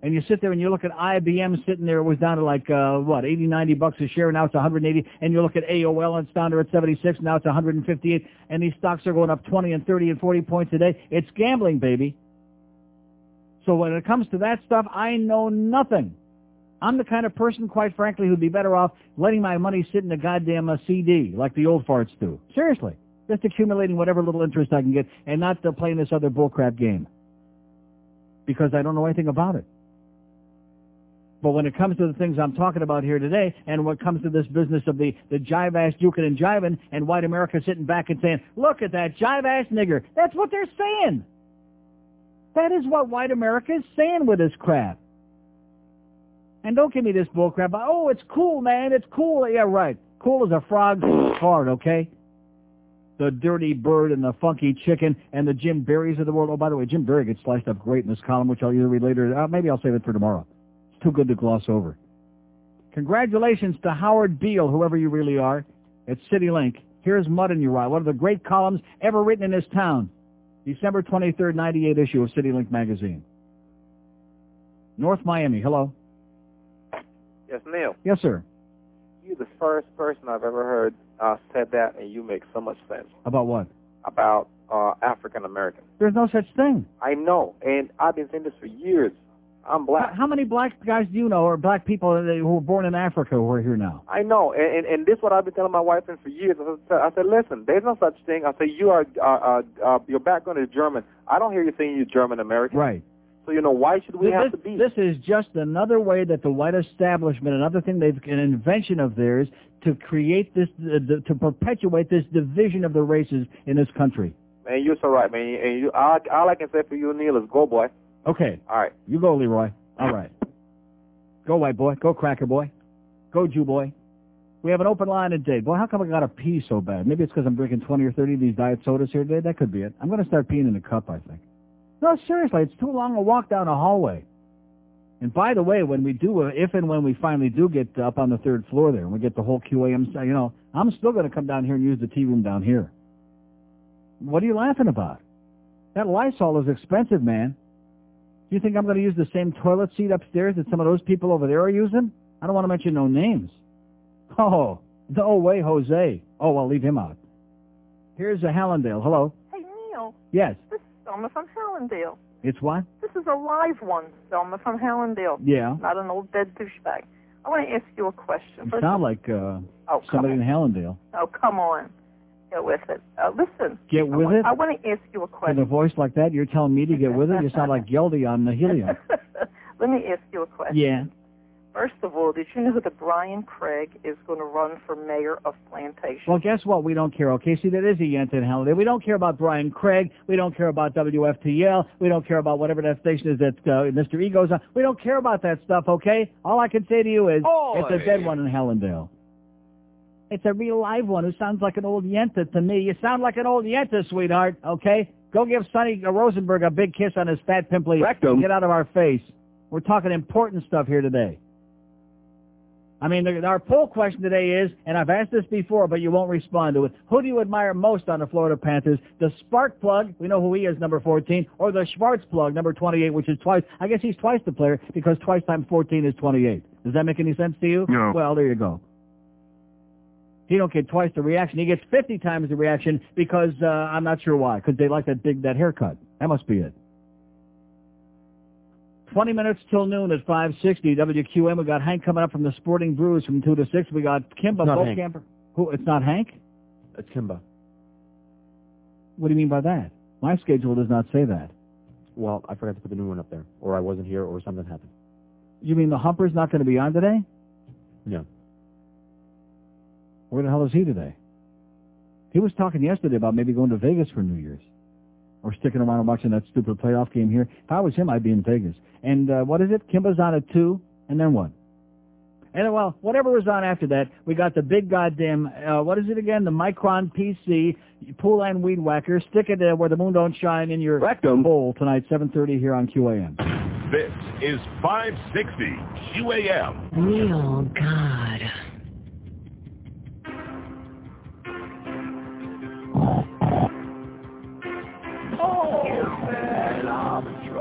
And you sit there and you look at IBM sitting there, it was down to like, uh, what, 80, 90 bucks a share, now it's 180, and you look at AOL and it's down there at 76, now it's 158, and these stocks are going up 20 and 30 and 40 points a day. It's gambling, baby. So when it comes to that stuff, I know nothing. I'm the kind of person, quite frankly, who'd be better off letting my money sit in a goddamn uh, CD like the old farts do. Seriously. Just accumulating whatever little interest I can get and not uh, playing this other bullcrap game. because I don't know anything about it. But when it comes to the things I'm talking about here today, and when it comes to this business of the, the jive-ass juking and jiving, and white America sitting back and saying, look at that jive-ass nigger. That's what they're saying. That is what white America is saying with this crap. And don't give me this bullcrap. Oh, it's cool, man. It's cool. Yeah, right. Cool as a frog's fart, okay? The dirty bird and the funky chicken and the Jim Berries of the world. Oh, by the way, Jim Berry gets sliced up great in this column, which I'll either read later. Uh, maybe I'll save it for tomorrow. Too good to gloss over. Congratulations to Howard Beale, whoever you really are, at CityLink. Here's Mud in Your Eye, one of the great columns ever written in this town. December 23rd, 98 issue of CityLink magazine. North Miami, hello. Yes, Neil. Yes, sir. You're the first person I've ever heard uh, said that, and you make so much sense About what? about uh, African Americans. There's no such thing. I know, and I've been saying this for years. I'm black. How many black guys do you know, or black people who were born in Africa who are here now? I know, and, and and this is what I've been telling my wife for years. I said, I said, listen, there's no such thing. I say you are, uh, uh, uh, your background is German. I don't hear you saying you're German American. Right. So you know why should we this, have to be? This is just another way that the white establishment, another thing they've an invention of theirs to create this, uh, the, to perpetuate this division of the races in this country. Man, you're so right, man. And you, all, all I can say for you, Neil, is go, boy. Okay. All right. You go, Leroy. All right. Go, white boy. Go, cracker boy. Go, Jew boy. We have an open line today. Boy, how come I got to pee so bad? Maybe it's because I'm drinking 20 or 30 of these diet sodas here today. That could be it. I'm going to start peeing in a cup, I think. No, seriously, it's too long a walk down a hallway. And by the way, when we do, uh, if and when we finally do get up on the third floor there, and we get the whole QAM, you know, I'm still going to come down here and use the tea room down here. What are you laughing about? That Lysol is expensive, man. Do you think I'm going to use the same toilet seat upstairs that some of those people over there are using? I don't want to mention no names. Oh, no way, Jose. Oh, I'll leave him out. Here's a Hallandale. Hello. Hey, Neil. Yes. This is Selma from Hallandale. It's what? This is a live one, Selma from Hallandale. Yeah. Not an old dead douchebag. I want to ask you a question. You First sound like uh, Oh, somebody in Hallandale. Oh, come on. Get with it. Uh, listen. Get I with want, it? I want to ask you a question. With a voice like that, you're telling me to get with it? You sound like Geldy on the helium. Let me ask you a question. Yeah. First of all, did you know that Brian Craig is going to run for mayor of Plantation? Well, guess what? We don't care. Okay, see, that is a Yenta in Hallandale. We don't care about Brian Craig. We don't care about WFTL. We don't care about whatever that station is that uh, Mr. E goes on. We don't care about that stuff, okay? All I can say to you is it's a dead one in Hallandale. It's a real live one who sounds like an old Yenta to me. You sound like an old Yenta, sweetheart, okay? Go give Sonny Rosenberg a big kiss on his fat pimply. Rectum. Get out of our face. We're talking important stuff here today. I mean, our poll question today is, and I've asked this before, but you won't respond to it. Who do you admire most on the Florida Panthers? The spark plug, we know who he is, number 14, or the Schwartz plug, number 28, which is twice. I guess he's twice the player because twice times 14 is 28. Does that make any sense to you? No. Well, there you go. He don't get twice the reaction. He gets 50 times the reaction because uh, I'm not sure why. Because they like that big that haircut. That must be it. 20 minutes till noon at 560 WQAM. We got Hank coming up from the Sporting Brews from 2 to 6. We got Kimba. Who? It's not Hank? It's Kimba. What do you mean by that? My schedule does not say that. Well, I forgot to put the new one up there, or I wasn't here, or something happened. You mean the Humper's not going to be on today? No. Where the hell is he today? He was talking yesterday about maybe going to Vegas for New Year's. Or sticking around and watching that stupid playoff game here. If I was him, I'd be in Vegas. And uh, what is it? Kimba's on at 2, and then what? And uh, well, whatever was on after that, we got the big goddamn, uh, what is it again? The Micron PC Pool and Weed Whacker. Stick it uh, where the moon don't shine in your Rectum. bowl tonight, 7.30 here on QAM. This is 560 QAM. Neil God.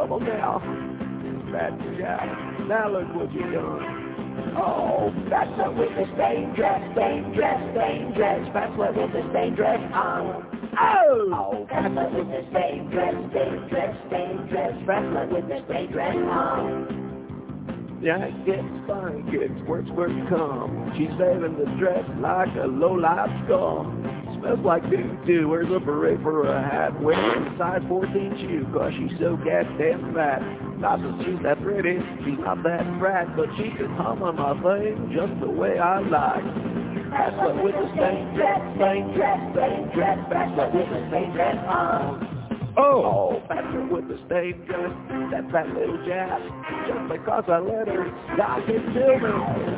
Trouble now. Fat Jack, now look what you've done. Oh, that's what with the stained dress, stained dress, stained dress. That's what with the stained dress on. Oh, oh that's what with the stained dress, stained dress, stained dress. That's what with the stained dress on. Yeah, it gets fun, gets worse, worse come. She's wearing the dress like a low-life scum. Smells like doo-doo. Wears a beret for a hat. Wears a size 14 shoe cause she's so goddamn fat. Not that she's that pretty, she's not that brat, but she can hum on my thing just the way I like. Bachelor with the same dress, same dress, same dress, bachelor with the same dress on. Oh, oh bachelor with the same dress, that fat little jab. Just because I let her, God can kill me.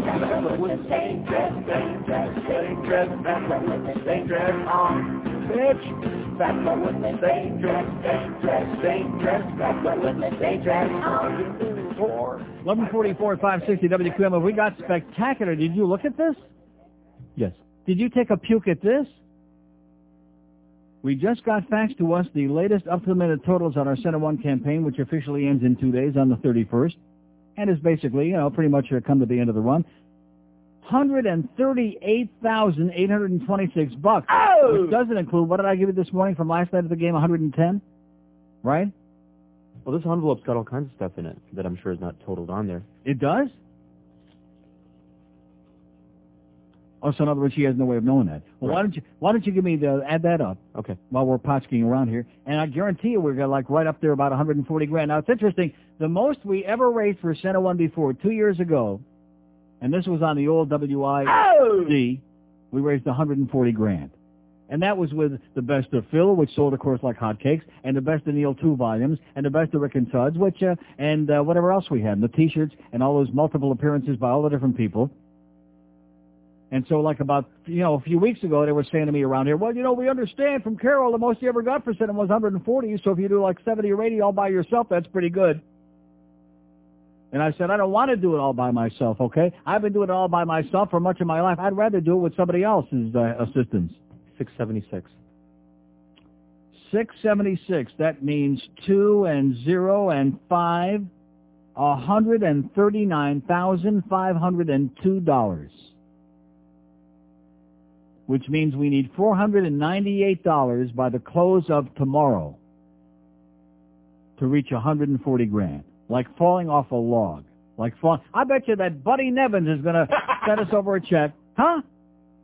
Bachelor with the same dress, same dress, same dress, bachelor with the same dress on. Uh, bitch, bachelor with the same dress, same dress, same dress, bachelor with the same dress on. Uh, Whore. 1144 560 WQAM. Have we got spectacular? Did you look at this? Yes. Did you take a puke at this? We just got faxed to us the latest up-to-the-minute totals on our Center One campaign, which officially ends in two days on the 31st, and is basically, you know, pretty much uh, come to the end of the run. 138,826 bucks, Oh! which doesn't include, what did I give you this morning from last night of the game, 110? Right? Well, this envelope's got all kinds of stuff in it that I'm sure is not totaled on there. It does? Oh, so in other words, she has no way of knowing that. Well, why don't you why don't you give me the add that up? Okay. While we're potchking around here, and I guarantee you we're gonna like right up there about 140 grand. Now it's interesting. The most we ever raised for Center One before two years ago, and this was on the old WIC. We raised 140 grand. And that was with the best of Phil, which sold, of course, like hotcakes, and the best of Neil two volumes, and the best of Rick and Suds, which, uh, and uh, whatever else we had, and the T-shirts, and all those multiple appearances by all the different people. And so, like about, you know, a few weeks ago, they were saying to me around here, well, you know, we understand from Carol the most you ever got for Center One was 140, so if you do like 70 or 80 all by yourself, that's pretty good. And I said, I don't want to do it all by myself, okay? I've been doing it all by myself for much of my life. I'd rather do it with somebody else's uh, assistance. 676. 676. That means 2 and 0 and 5. $139,502. Which means we need $498 by the close of tomorrow to reach 140 grand. Like falling off a log. Like fall. I bet you that Buddy Nevins is going to send us over a check. Huh?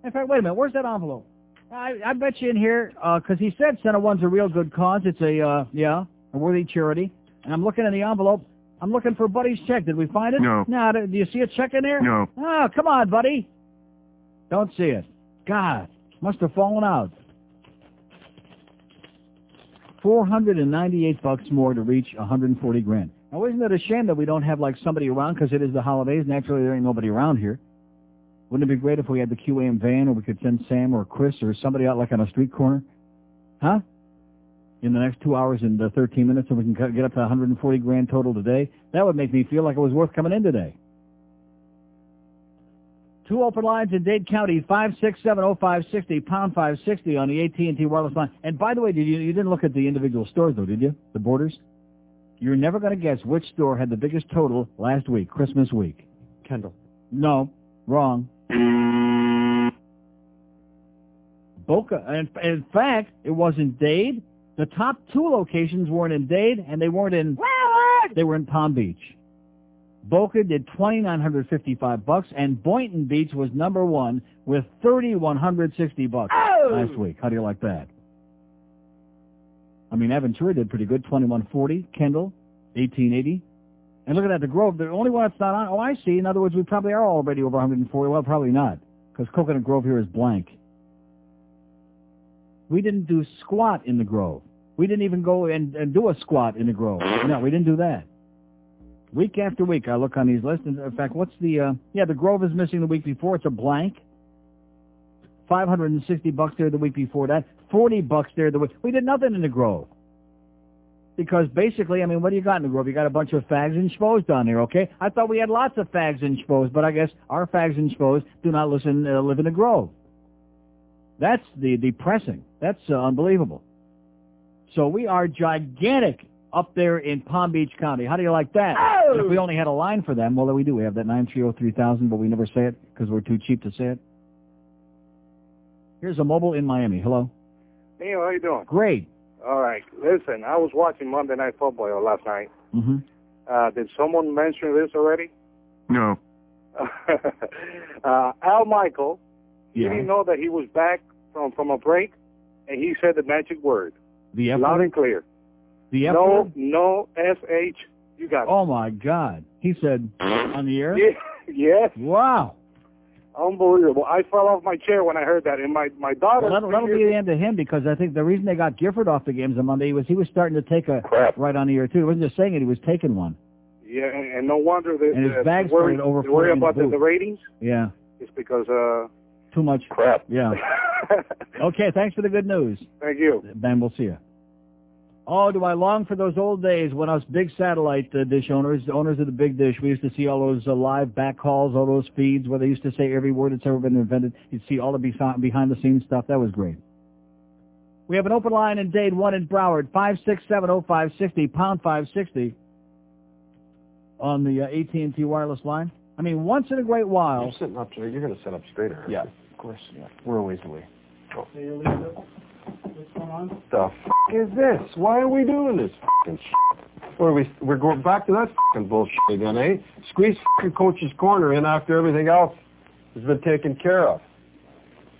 In fact, wait a minute. Where's that envelope? I, I bet you in here, because he said Center One's a real good cause. It's a, uh, yeah, a worthy charity. And I'm looking in the envelope. I'm looking for Buddy's check. Did we find it? No. No. Do you see a check in there? No. Oh, come on, Buddy. Don't see it. God, must have fallen out. 498 bucks more to reach 140 grand. Now, isn't it a shame that we don't have like somebody around because it is the holidays? Naturally, there ain't nobody around here. Wouldn't it be great if we had the QAM van or we could send Sam or Chris or somebody out like on a street corner? Huh? In the next two hours and uh, 13 minutes and we can get up to 140 grand total today? That would make me feel like it was worth coming in today. Two open lines in Dade County, 5670560, pound 560 on the AT&T wireless line. And by the way, did you, you didn't look at the individual stores though, did you? The borders? You're never going to guess which store had the biggest total last week, Christmas week. Kendall. No, wrong. Boca. In, in fact, it wasn't Dade. The top two locations weren't in Dade, and they weren't in. They were in Palm Beach. Boca did twenty nine hundred fifty five bucks, and Boynton Beach was number one with thirty one hundred sixty bucks oh! last week. How do you like that? I mean, Aventura did pretty good, twenty one forty. Kendall, eighteen eighty. And looking at the Grove, the only one that's not on. Oh, I see. In other words, we probably are already over 140. Well, probably not, because Coconut Grove here is blank. We didn't do squat in the Grove. We didn't even go and, and do a squat in the Grove. No, we didn't do that. Week after week, I look on these lists. And in fact, what's the? Uh, yeah, the Grove is missing the week before. It's a blank. 560 bucks there the week before that. 40 bucks there the week. We did nothing in the Grove. Because basically, I mean, what do you got in the Grove? You got a bunch of fags and schmoes down there, okay? I thought we had lots of fags and schmoes, but I guess our fags and schmoes do not listen, uh, live in the Grove. That's the depressing. That's uh, unbelievable. So we are gigantic up there in Palm Beach County. How do you like that? And if we only had a line for them, well, we do. We have that 9303000, but we never say it because we're too cheap to say it. Here's a mobile in Miami. Hello. Neil, how you doing? Great. All right. Listen, I was watching Monday Night Football last night. Mm-hmm. Uh, did someone mention this already? No. uh, Al Michael, you Yeah. didn't know that he was back from from a break, and he said the magic word, The F loud and clear. The F no, no, S H. You got it. Oh my God! He said on the air. Yeah, yes. Wow. Unbelievable. I fell off my chair when I heard that, and my my daughter. Well, that'll, that'll be the end of him because I think the reason they got Gifford off the games on Monday was he was starting to take a Crap. right on the air too. He wasn't just saying it; he was taking one. Yeah, and, and no wonder that And his uh, bag they worry, started overflowing they worry in the about the, the ratings. Yeah, It's because uh. too much Crap. Yeah. okay, thanks for the good news. Thank you. Ben, we'll see you. Oh, do I long for those old days when us big satellite uh, dish owners, owners of the big dish, we used to see all those uh, live back calls, all those feeds where they used to say every word that's ever been invented. You'd see all the behind the scenes stuff. That was great. We have an open line in Dade, one in Broward, 5670560, pound 560 on the uh, AT&T wireless line. I mean, once in a great while. You're sitting up straight. You're going to sit up straighter. Yeah, of course. Yeah. We're a ways away. What's going on? The f- is this? Why are we doing this fucking shit? What are we? We're going back to that fucking bullshit again, eh? Squeeze fucking coach's corner in after everything else has been taken care of.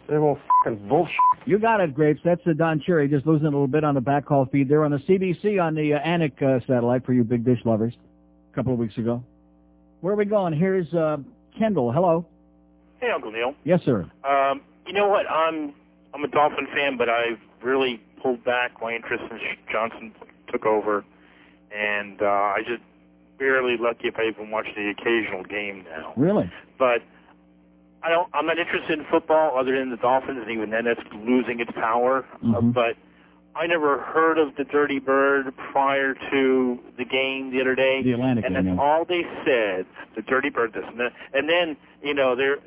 They won't fucking bullshit. You got it, Grapes. That's the Don Cherry just losing a little bit on the back backhaul feed there on the CBC on the uh, Anik uh, satellite for you big dish lovers a couple of weeks ago. Where are we going? Here's uh, Kendall. Hello. Hey, Uncle Neil. Yes, sir. Um, you know what? I'm I'm a Dolphin fan, but I've really pulled back my interest since Johnson took over, and uh, I just barely lucky if I even watch the occasional game now. Really? But I don't. I'm not interested in football other than the Dolphins, and even then, that's losing its power. Uh, Mhm. but I never heard of the Dirty Bird prior to the game the other day. The Atlantic and game, that's yeah. all they said. The Dirty Bird, this and that. And then you know there.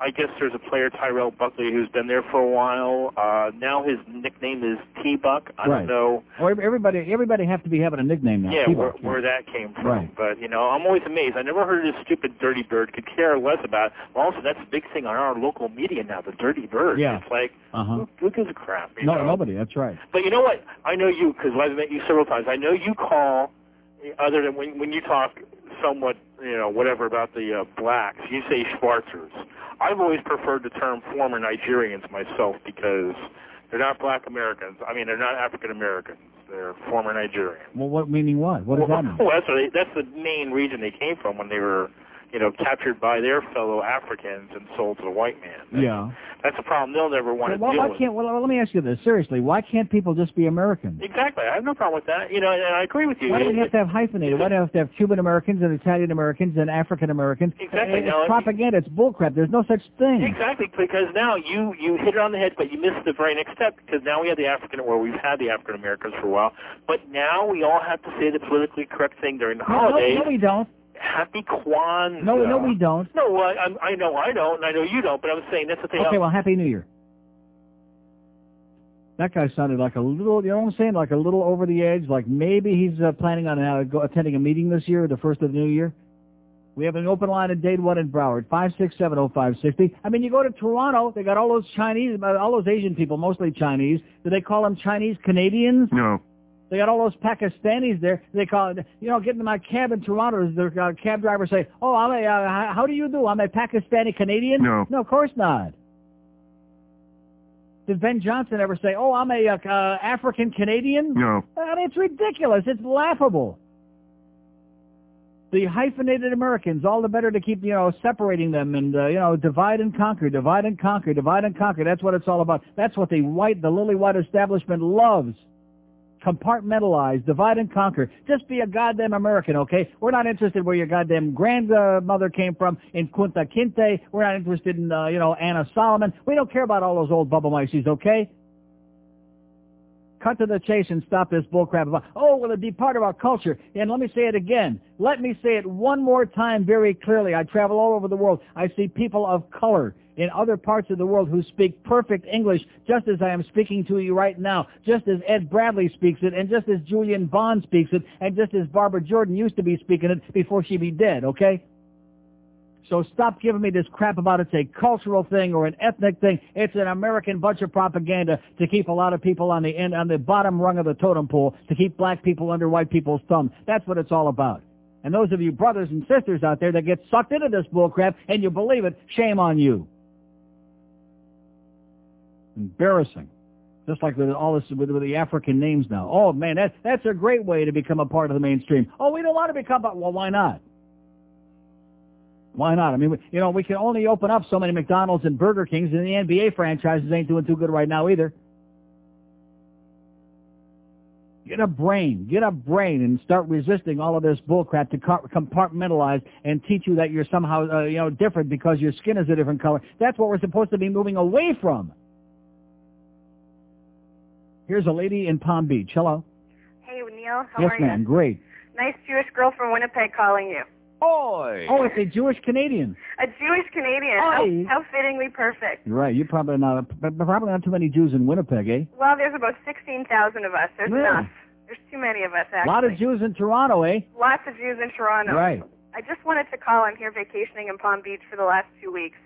I guess there's a player Terrell Buckley who's been there for a while. Uh, now his nickname is T Buck. I Right. don't know. Oh, everybody, everybody have to be having a nickname now. Yeah, where, where that came from. Right. But, you know, I'm always amazed. I never heard of this stupid Dirty Bird. Could care less about it. Well, also, that's a big thing on our local media now, the Dirty Bird. Yeah. It's like, Uh huh. who, who gives a crap? No, know? nobody. That's right. But you know what? I know you, because I've met you several times. I know you call, other than when, when you talk somewhat, you know, whatever about the uh, blacks, you say Schwarzers. I've always preferred the term former Nigerians myself because they're not black Americans. I mean, they're not African Americans. They're former Nigerians. Well, what meaning what? What does well, that mean? Well, that's, what they, that's the main region they came from when they were, you know, captured by their fellow Africans and sold to the white man. Yeah. That's a problem they'll never want Well, to deal why with. can't? Well, let me ask you this seriously. Why can't people just be Americans? Exactly. I have no problem with that. You know, and I agree with you. Why do we have to have hyphenated? Why do we have to have Cuban Americans and Italian Americans and African Americans? Exactly. It's No, propaganda. It's bullcrap. There's no such thing. Exactly, because now you you hit it on the head, but you missed the very next step. Because now we have the African, or we've had the African Americans for a while, but now we all have to say the politically correct thing during the No, no, holidays. no, we don't. Happy Kwanzaa. No, no, we don't. No, well, I, I know I don't, and I know you don't, but I'm saying that's the thing. Okay, well, Happy New Year. That guy sounded like a little, you know what I'm saying? Like a little over the edge. Like maybe he's uh, planning on uh, go, attending a meeting this year, the first of the new year. We have an open line at Dade One in Broward, five six seven oh five sixty. I mean, you go to Toronto, they got all those Chinese, uh, all those Asian people, mostly Chinese. Do they call them Chinese Canadians? No. They got all those Pakistanis there. They call it, you know, get into my cab in Toronto. The uh, cab driver say, "Oh, I'm a, uh, how- do you do? I'm a Pakistani Canadian." No. no, of course not. Did Ben Johnson ever say, "Oh, I'm a uh, uh, African Canadian"? No. I mean, it's ridiculous. It's laughable. The hyphenated Americans, all the better to keep, you know, separating them and, uh, you know, divide and conquer, divide and conquer, divide and conquer. That's what it's all about. That's what the white, the lily white establishment loves. Compartmentalize, divide and conquer. Just be a goddamn American, okay? We're not interested where your goddamn grandmother came from in Kunta Kinte. We're not interested in, uh, you know, Anna Solomon. We don't care about all those old bubble mices, okay? Cut to the chase and stop this bullcrap about, oh, will it be part of our culture? And let me say it again. Let me say it one more time very clearly. I travel all over the world. I see people of color in other parts of the world who speak perfect English just as I am speaking to you right now, just as Ed Bradley speaks it, and just as Julian Bond speaks it, and just as Barbara Jordan used to be speaking it before she be dead, okay? So stop giving me this crap about it's a cultural thing or an ethnic thing. It's an American bunch of propaganda to keep a lot of people on the end, on the bottom rung of the totem pole, to keep black people under white people's thumb. That's what it's all about. And those of you brothers and sisters out there that get sucked into this bullcrap and you believe it, shame on you. Embarrassing. Just like with all this with, with the African names now. Oh man, that that's a great way to become a part of the mainstream. Oh, we don't want to become. a- Well, why not? Why not? I mean, we, you know, we can only open up so many McDonald's and Burger Kings, and the NBA franchises ain't doing too good right now either. Get a brain, get a brain, and start resisting all of this bullcrap to compartmentalize and teach you that you're somehow, uh, you know, different because your skin is a different color. That's what we're supposed to be moving away from. Here's a lady in Palm Beach. Hello. Hey, Neil. How yes, are you? Yes, ma'am. Great. Nice Jewish girl from Winnipeg calling you. Oi. Oh, it's a Jewish Canadian. A Jewish Canadian. Oi. How, how fittingly perfect. Right. You're probably not, probably not too many Jews in Winnipeg, eh? Well, there's about 16,000 of us. There's Yeah. enough. There's too many of us, A actually. lot of Jews in Toronto, eh? Lots of Jews in Toronto. Right. I just wanted to call. I'm here vacationing in Palm Beach for the last two weeks.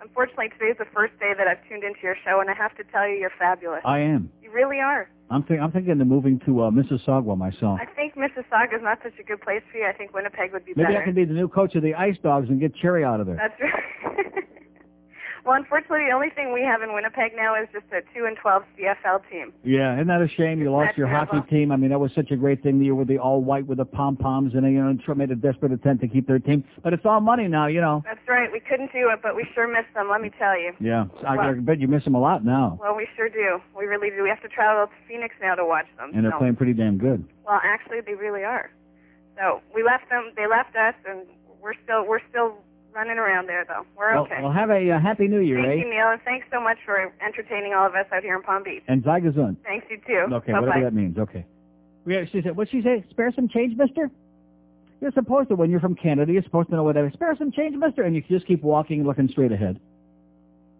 Unfortunately, today's the first day that I've tuned into your show, and I have to tell you, you're fabulous. I am. You really are. I'm, think, I'm thinking of moving to uh, Mississauga myself. I think Mississauga is not such a good place for you. I think Winnipeg would be Maybe better. Maybe I can be the new coach of the Ice Dogs and get Cherry out of there. That's right. Well, unfortunately, the only thing we have in Winnipeg now is just a 2 and 12 CFL team. Yeah, isn't that a shame? You lost That's your terrible. hockey team. I mean, that was such a great thing. You were the all white with the pom poms, and you know, made a desperate attempt to keep their team. But it's all money now, you know. That's right. We couldn't do it, but we sure miss them. Let me tell you. Yeah, I, Well- I bet you miss them a lot now, Well, we sure do. We really do. We have to travel to Phoenix now to watch them. and they're playing pretty damn good. Well, actually, they really are. So we left them. They left us, and we're still we're still running around there, though. We're Well, okay. well, have a uh, happy New Year, Thank eh? you, Neil, and thanks so much for entertaining all of us out here in Palm Beach. And Zygazun. Thanks you too. Okay, Bye-bye. whatever that means. Okay. Yeah, she said, what'd she say? Spare some change, mister? You're supposed to, when you're from Canada, you're supposed to know what that is. Spare some change, mister? And you just keep walking looking straight ahead.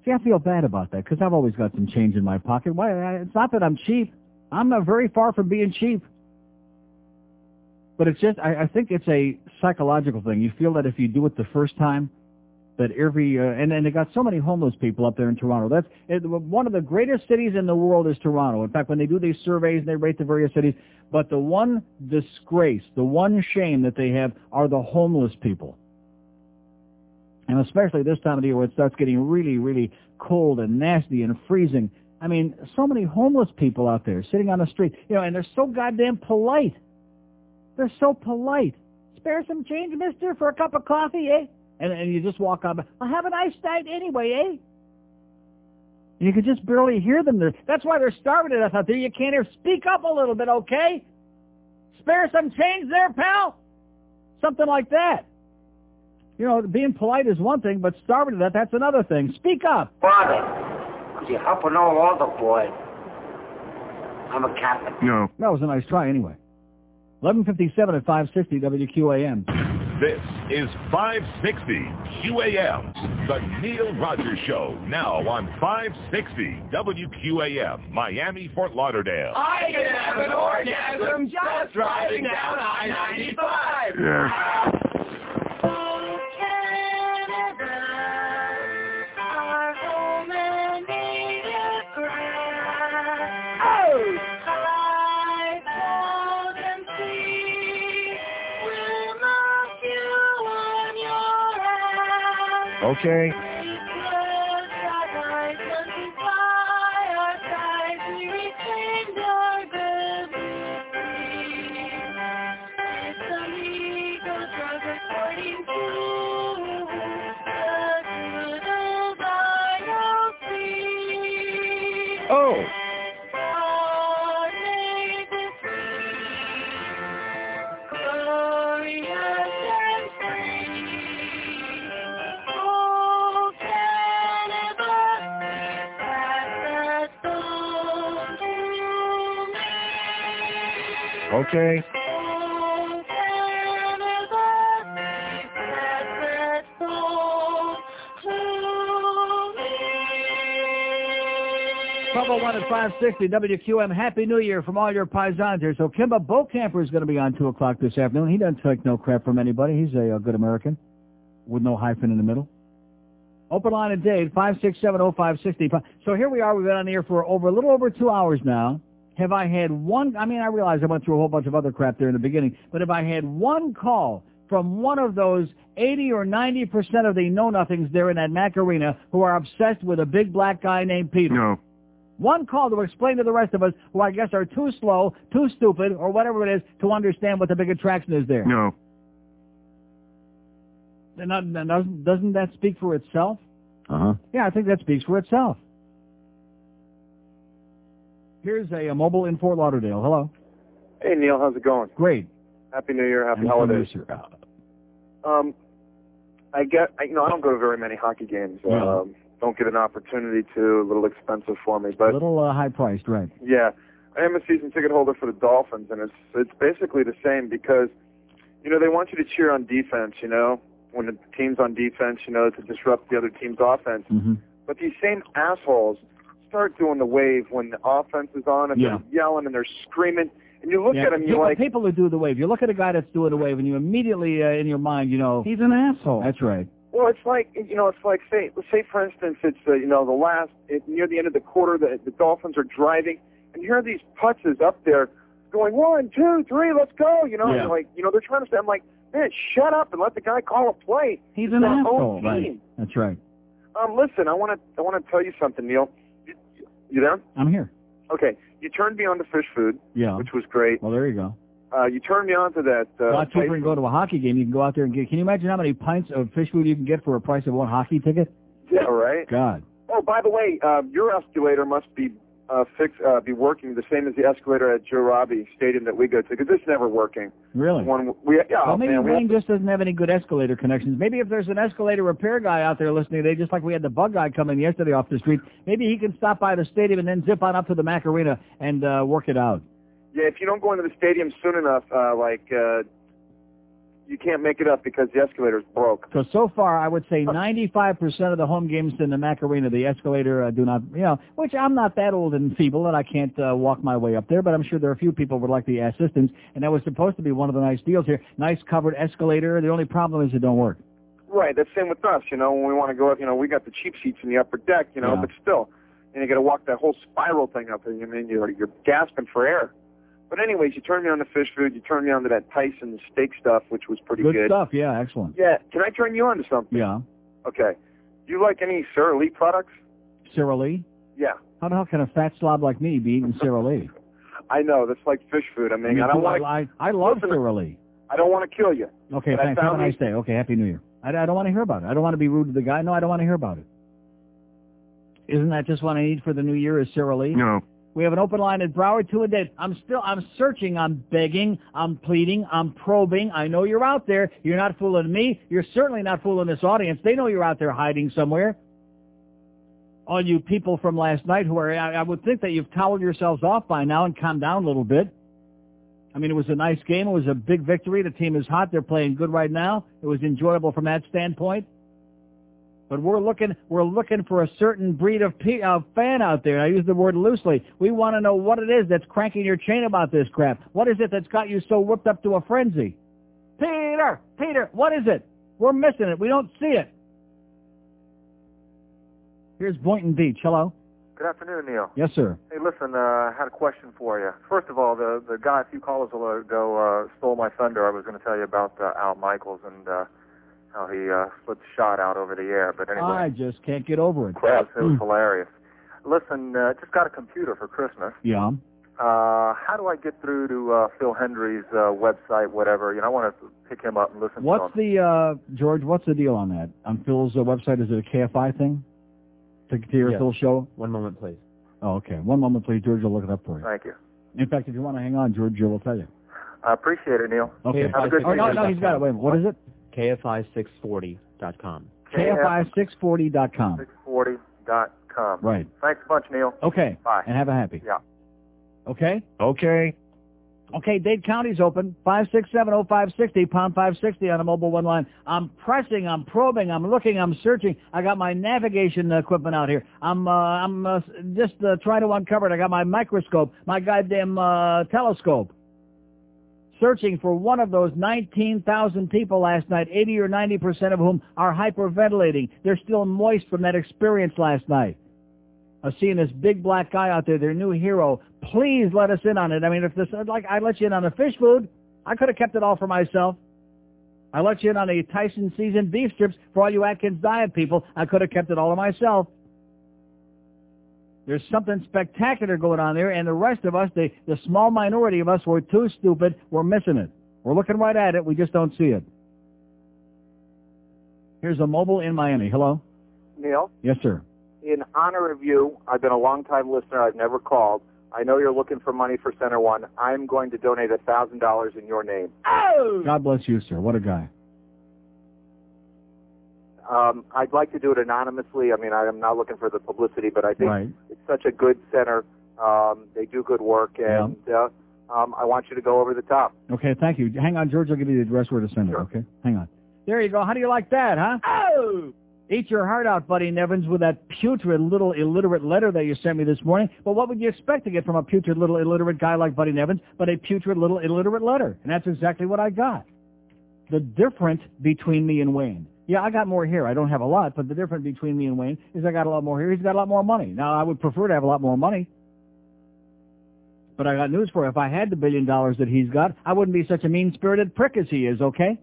See, I feel bad about that because I've always got some change in my pocket. Why? I- It's not that I'm cheap. I'm not very far from being cheap. But it's just, I, I think it's a psychological thing. You feel that if you do it the first time, that every, uh, and, and they got so many homeless people up there in Toronto. That's it, one of the greatest cities in the world is Toronto. In fact, when they do these surveys and they rate the various cities, but the one disgrace, the one shame that they have are the homeless people. And especially this time of the year when it starts getting really, really cold and nasty and freezing. I mean, so many homeless people out there sitting on the street, you know, and they're so goddamn polite. They're so polite. Spare some change, mister, for a cup of coffee, eh? And, and you just walk on. I'll have a nice night anyway, eh? And you can just barely hear them. There. That's why they're starving to death out there. You can't hear. Speak up a little bit, okay? Spare some change there, pal? Something like that. You know, being polite is one thing, but starving to death, that's another thing. Speak up. Father, could you help an old older boy? I'm a Catholic. No. That was a nice try anyway. 1157 at 560 WQAM. This is 560 QAM, the Neil Rogers Show, now on 560 WQAM, Miami, Fort Lauderdale. I can have an orgasm just driving down I-95. Yeah. Okay. Okay. Trouble one at 560 WQAM. Happy New Year from all your paisans here. So Kim Bokamper is going to be on 2 o'clock this afternoon. He doesn't take no crap from anybody. He's a, uh good American with no hyphen in the middle. Open line of Dade, 5670560. So here we are. We've been on the air for over a little over two hours now. Have I had one, I mean, I realize I went through a whole bunch of other crap there in the beginning, but if I had one call from one of those 80 or 90% of the know-nothings there in that Mac Arena who are obsessed with a big black guy named Peter. No. One call to explain to the rest of us, who I guess are too slow, too stupid, or whatever it is, to understand what the big attraction is there. No. And that- that Doesn't, doesn't that speak for itself? Uh-huh. Yeah, I think that speaks for itself. Here's a, a mobile in Fort Lauderdale. Hello. Hey Neil, how's it going? Great. Happy New Year, happy And holidays. Al. Um, I get, I, you know, I don't go to very many hockey games. No. Um, don't get an opportunity to. A little expensive for me, but A little uh, high priced, right? yeah, I am a season ticket holder for the Dolphins, and it's it's basically the same because, you know, they want you to cheer on defense. You know, when the team's on defense, you know, to disrupt the other team's offense. Mm-hmm. But these same assholes start doing the wave when the offense is on, and Yeah. they're yelling and they're screaming, and you look Yeah, at them, you're people, like, people who do the wave. You look at a guy that's doing the wave, and you immediately uh, in your mind, you know, He's an asshole. That's right. Well, it's like you know, it's like say, say for instance, it's uh, you know the last it, near the end of the quarter, the, the Dolphins are driving, and you hear these putzes up there going one, two, three, let's go. You know, Yeah. and like you know they're trying to say, I'm like, man, shut up and let the guy call a play. He's It's our own Right. That's right. Um, listen, I want to I want to tell you something, Neil. You, there? I'm here. Okay, you turned me on to fish food, Yeah. which was great. Well, there you go. Uh, you turned me on to that. Uh, a lot cheaper than go to a hockey game. You can go out there and get. Can you imagine how many pints of fish food you can get for a price of one hockey ticket? yeah, right. God. Oh, by the way, uh, your escalator must be uh, fix uh, be working the same as the escalator at Joe Robbie Stadium that we go to because it's never working. Really? One we yeah, well, maybe man, we Wayne just doesn't have any good escalator connections. Maybe if there's an escalator repair guy out there listening today, just like we had the bug guy come in yesterday off the street, maybe he can stop by the stadium and then zip on up to the Mac Arena and uh, work it out. yeah. If you don't go into the stadium soon enough, uh, like uh, you can't make it up because the escalator's broke. So so far, I would say 95% of the home games in the Mac Arena, the escalator uh, do not, you know, which I'm not that old and feeble and I can't uh, walk my way up there, but I'm sure there are a few people who would like the assistance, and that was supposed to be one of the nice deals here. Nice covered escalator. The only problem is it don't work. Right. That's same with us. You know, when we want to go up, you know, we got the cheap seats in the upper deck. You know, Yeah. but still, and you got to walk that whole spiral thing up, and you mean you're you're gasping for air. But anyways, you turned me on to fish food. You turned me on to that Tyson steak stuff, which was pretty Good good. stuff. Yeah, excellent. Yeah. Can I turn you on to something? Yeah. Okay. Do you like any Sara Lee products? Sara Lee? Yeah. How the hell can a fat slob like me be eating Sara Lee? I know that's like fish food. I mean, Me I don't too. want I, I, I love Listen, Sara Lee. I don't want to kill you. Okay, thanks. Have a nice day. Okay, Happy New Year. I, I don't want to hear about it. I don't want to be rude to the guy. No, I don't want to hear about it. Isn't that just what I need for the new year is Sara Lee? No. We have an open line at Broward, two and Dade. I'm still, I'm searching, I'm begging, I'm pleading, I'm probing. I know you're out there. You're not fooling me. You're certainly not fooling this audience. They know you're out there hiding somewhere. All you people from last night who are, I, I would think that you've toweled yourselves off by now and calmed down a little bit. I mean, it was a nice game. It was a big victory. The team is hot. They're playing good right now. It was enjoyable from that standpoint. But we're looking, we're looking for a certain breed of, pe- of fan out there. I use the word loosely. We want to know what it is that's cranking your chain about this crap. What is it that's got you so whipped up to a frenzy? Peter, Peter, what is it? We're missing it. We don't see it. Here's Boynton Beach. Hello. Good afternoon, Neil. Yes, sir. Hey, listen, uh, I had a question for you. First of all, the the guy a few callers ago uh, stole my thunder. I was going to tell you about uh, Al Michaels and uh, how he uh, slipped a shot out over the air. But anyway, I just can't get over it. it was, it was Mm. hilarious. Listen, uh, just got a computer for Christmas. Yeah. Uh, how do I get through to uh, Phil Hendrie's uh, website, whatever? You know, I want to pick him up and listen What's to him. the, uh, George, what's the deal on that? On Phil's uh, website, is it a KFI thing? To, to your Yes. Phil show? One moment, please. Oh, okay. One moment, please. George will look it up for you. Thank you. In fact, if you want to hang on, George will tell you. I appreciate it, Neil. Okay. Have a good oh, no, no, he's got it. Wait a minute. What is it? KFI640.com. KFI640.com. 640.com. Right. Thanks a bunch, Neil. Okay. Bye. And have a happy. Yeah. Okay? Okay. Okay, Dade County's open. 5670560, pound 560 on a mobile one line. I'm pressing, I'm probing, I'm looking, I'm searching. I got my navigation equipment out here. I'm, uh, I'm uh, just uh, trying to uncover it. I got my microscope, my goddamn uh, telescope. Searching for one of those 19,000 people last night, 80 or 90% of whom are hyperventilating. They're still moist from that experience last night. of seeing this big black guy out there, their new hero. Please let us in on it. I mean, if this, like, I let you in on the fish food. I could have kept it all for myself. I let you in on the Tyson seasoned beef strips for all you Atkins diet people. I could have kept it all to myself. There's something spectacular going on there, and the rest of us, the, the small minority of us, we're too stupid. We're missing it. We're looking right at it. We just don't see it. Here's a mobile in Miami. Hello? Neil, Yes, sir. in honor of you, I've been a long-time listener. I've never called. I know you're looking for money for Center One. I'm going to donate a thousand dollars in your name. Oh! God bless you, sir. What a guy. Um, I'd like to do it anonymously. I mean, I am not looking for the publicity, but I think Right. it's such a good center. Um, they do good work, and uh, um, I want you to go over the top. Okay, thank you. Hang on, George. I'll give you the address where to send it, okay? Hang on. There you go. How do you like that, huh? Oh! Eat your heart out, Buddy Nevins, with that putrid little illiterate letter that you sent me this morning. But what would you expect to get from a putrid little illiterate guy like Buddy Nevins but a putrid little illiterate letter? And that's exactly what I got. The difference between me and Wayne. Yeah, I got more hair. I don't have a lot, but the difference between me and Wayne is I got a lot more hair. He's got a lot more money. Now, I would prefer to have a lot more money. But I got news for you. If I had the billion dollars that he's got, I wouldn't be such a mean-spirited prick as he is, okay?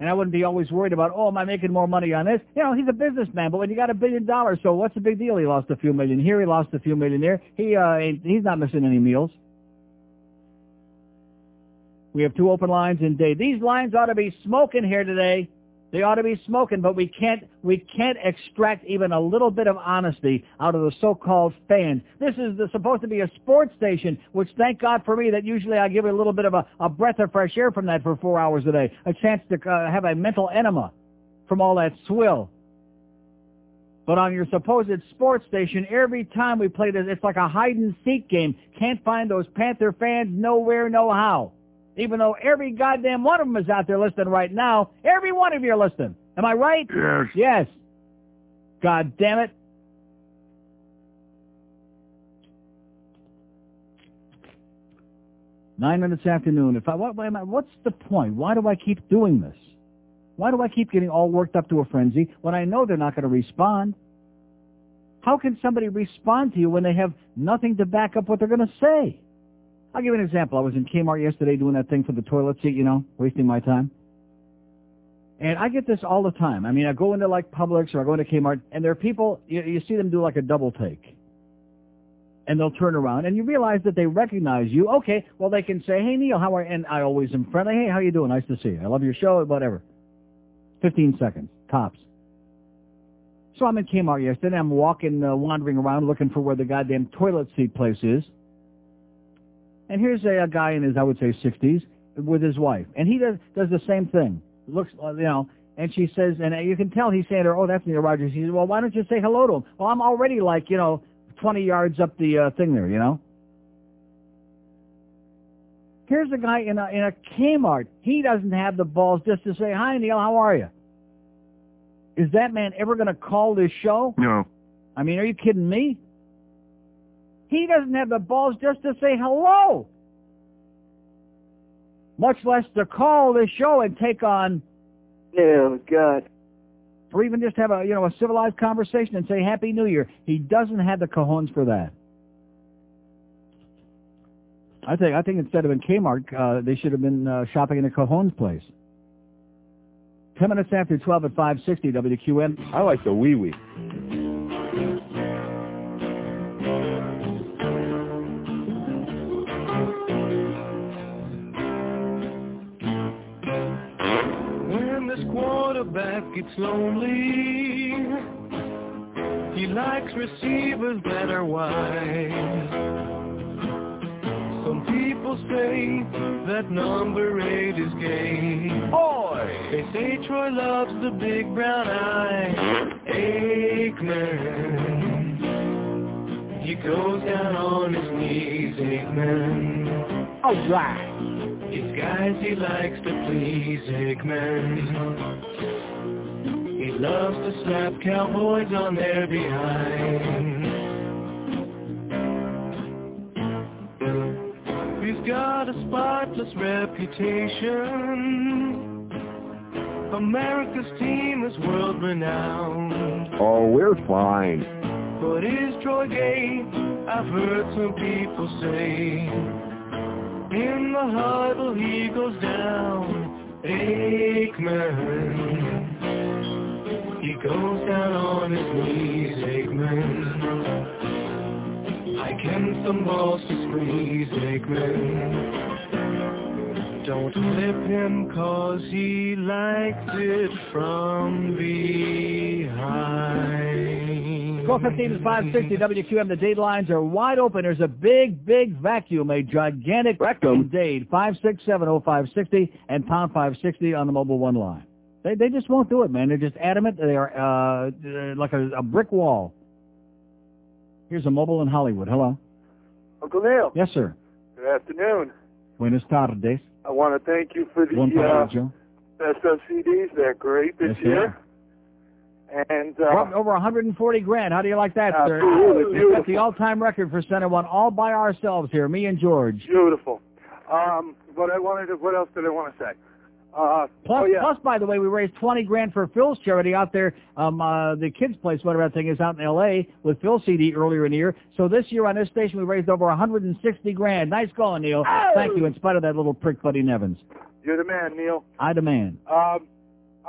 And I wouldn't be always worried about, oh, am I making more money on this? You know, he's a businessman, but when you got a billion dollars, so what's the big deal? He lost a few million here, he lost a few million there. He, uh, he's not missing any meals. We have two open lines in Dade. These lines ought to be smoking here today. They ought to be smoking, but we can't we can't extract even a little bit of honesty out of the so-called fans. This is the, supposed to be a sports station, which thank God for me that usually I give a little bit of a, a breath of fresh air from that for four hours a day, a chance to uh, have a mental enema from all that swill. But on your supposed sports station, every time we play this, it's like a hide and seek game. Can't find those Panther fans nowhere, no how. Even though every goddamn one of them is out there listening right now, every one of you are listening. Am I right? Yes. Yes. God damn it. Nine minutes after noon. If I, what, am I- what's the point? Why do I keep doing this? Why do I keep getting all worked up to a frenzy when I know they're not going to respond? How can somebody respond to you when they have nothing to back up what they're going to say? I'll give you an example. I was in Kmart yesterday doing that thing for the toilet seat, you know, wasting my time. And I get this all the time. I mean, I go into like Publix or I go into Kmart, and there are people, you, you see them do like a double take. And they'll turn around, and you realize that they recognize you. Okay, well, they can say, hey, Neil, how are you? And I always am friendly. Hey, how you doing? Nice to see you. I love your show, whatever. 15 seconds, tops. So I'm in Kmart yesterday. I'm walking, uh, wandering around looking for where the goddamn toilet seat place is. And here's a, a guy in his, I would say, 60s with his wife. And he does, does the same thing. Looks, uh, you know, and she says, and you can tell he's saying to her, oh, that's Neil Rogers. He says, well, why don't you say hello to him? Well, I'm already like, you know, 20 yards up the uh, thing there, you know? Here's a guy in a, in a Kmart. He doesn't have the balls just to say, hi, Neil, how are you? Is that man ever going to call this show? No. I mean, are you kidding me? He doesn't have the balls just to say hello. Much less to call this show and take on, Oh, God. or even just have a, you know, a civilized conversation and say Happy New Year. He doesn't have the cojones for that. I think, I think instead of in Kmart, uh, they should have been uh, shopping in a Cajones place. Ten minutes after 12 at 560 WQAM. I like the wee wee. Quarterback gets lonely, he likes receivers that are wide. Some people say that number eight is gay. Boy! They say Troy loves the big brown eye. Aikman. He goes down on his knees, Aikman. All right. It's guys he likes to please, Aikman. He loves to slap cowboys on their behind. He's got a spotless reputation. America's team is world renowned. Oh, we're fine. But is Troy gay? I've heard some people say. In the huddle he goes down, Aikman. He goes down on his knees, Aikman. the most discreet sacred. Don't flip him cause he likes it from behind. 1215 is 560 WQAM. The Dade lines are wide open. There's a big, big vacuum, a gigantic vacuum Dade. 5670560 and pound 560 on the mobile one line. They they just won't do it, man. They're just adamant. They are uh, like a, a brick wall. Here's a mobile in Hollywood. Hello. Uncle Neil. Yes, sir. Good afternoon. Buenas tardes. I want to thank you for the Buen uh, provecho. best of CDs. They're great this Yes, they year. And uh, over 140 grand. How do you like that, sir? Absolutely We've got the all-time record for center one all by ourselves here, me and George. beautiful. Um, but I wanted to. What else did I want to say? Uh, Plus, oh yeah. plus, by the way, we raised 20 grand for Phil's charity out there, um, uh, the kids' place, whatever that thing is, out in L.A. with Phil CD earlier in the year. So this year on this station, we raised over 160 grand. Nice going, Neil. Thank you, in spite of that little prick, Buddy Nevins. You're the man, Neil. I demand. Um,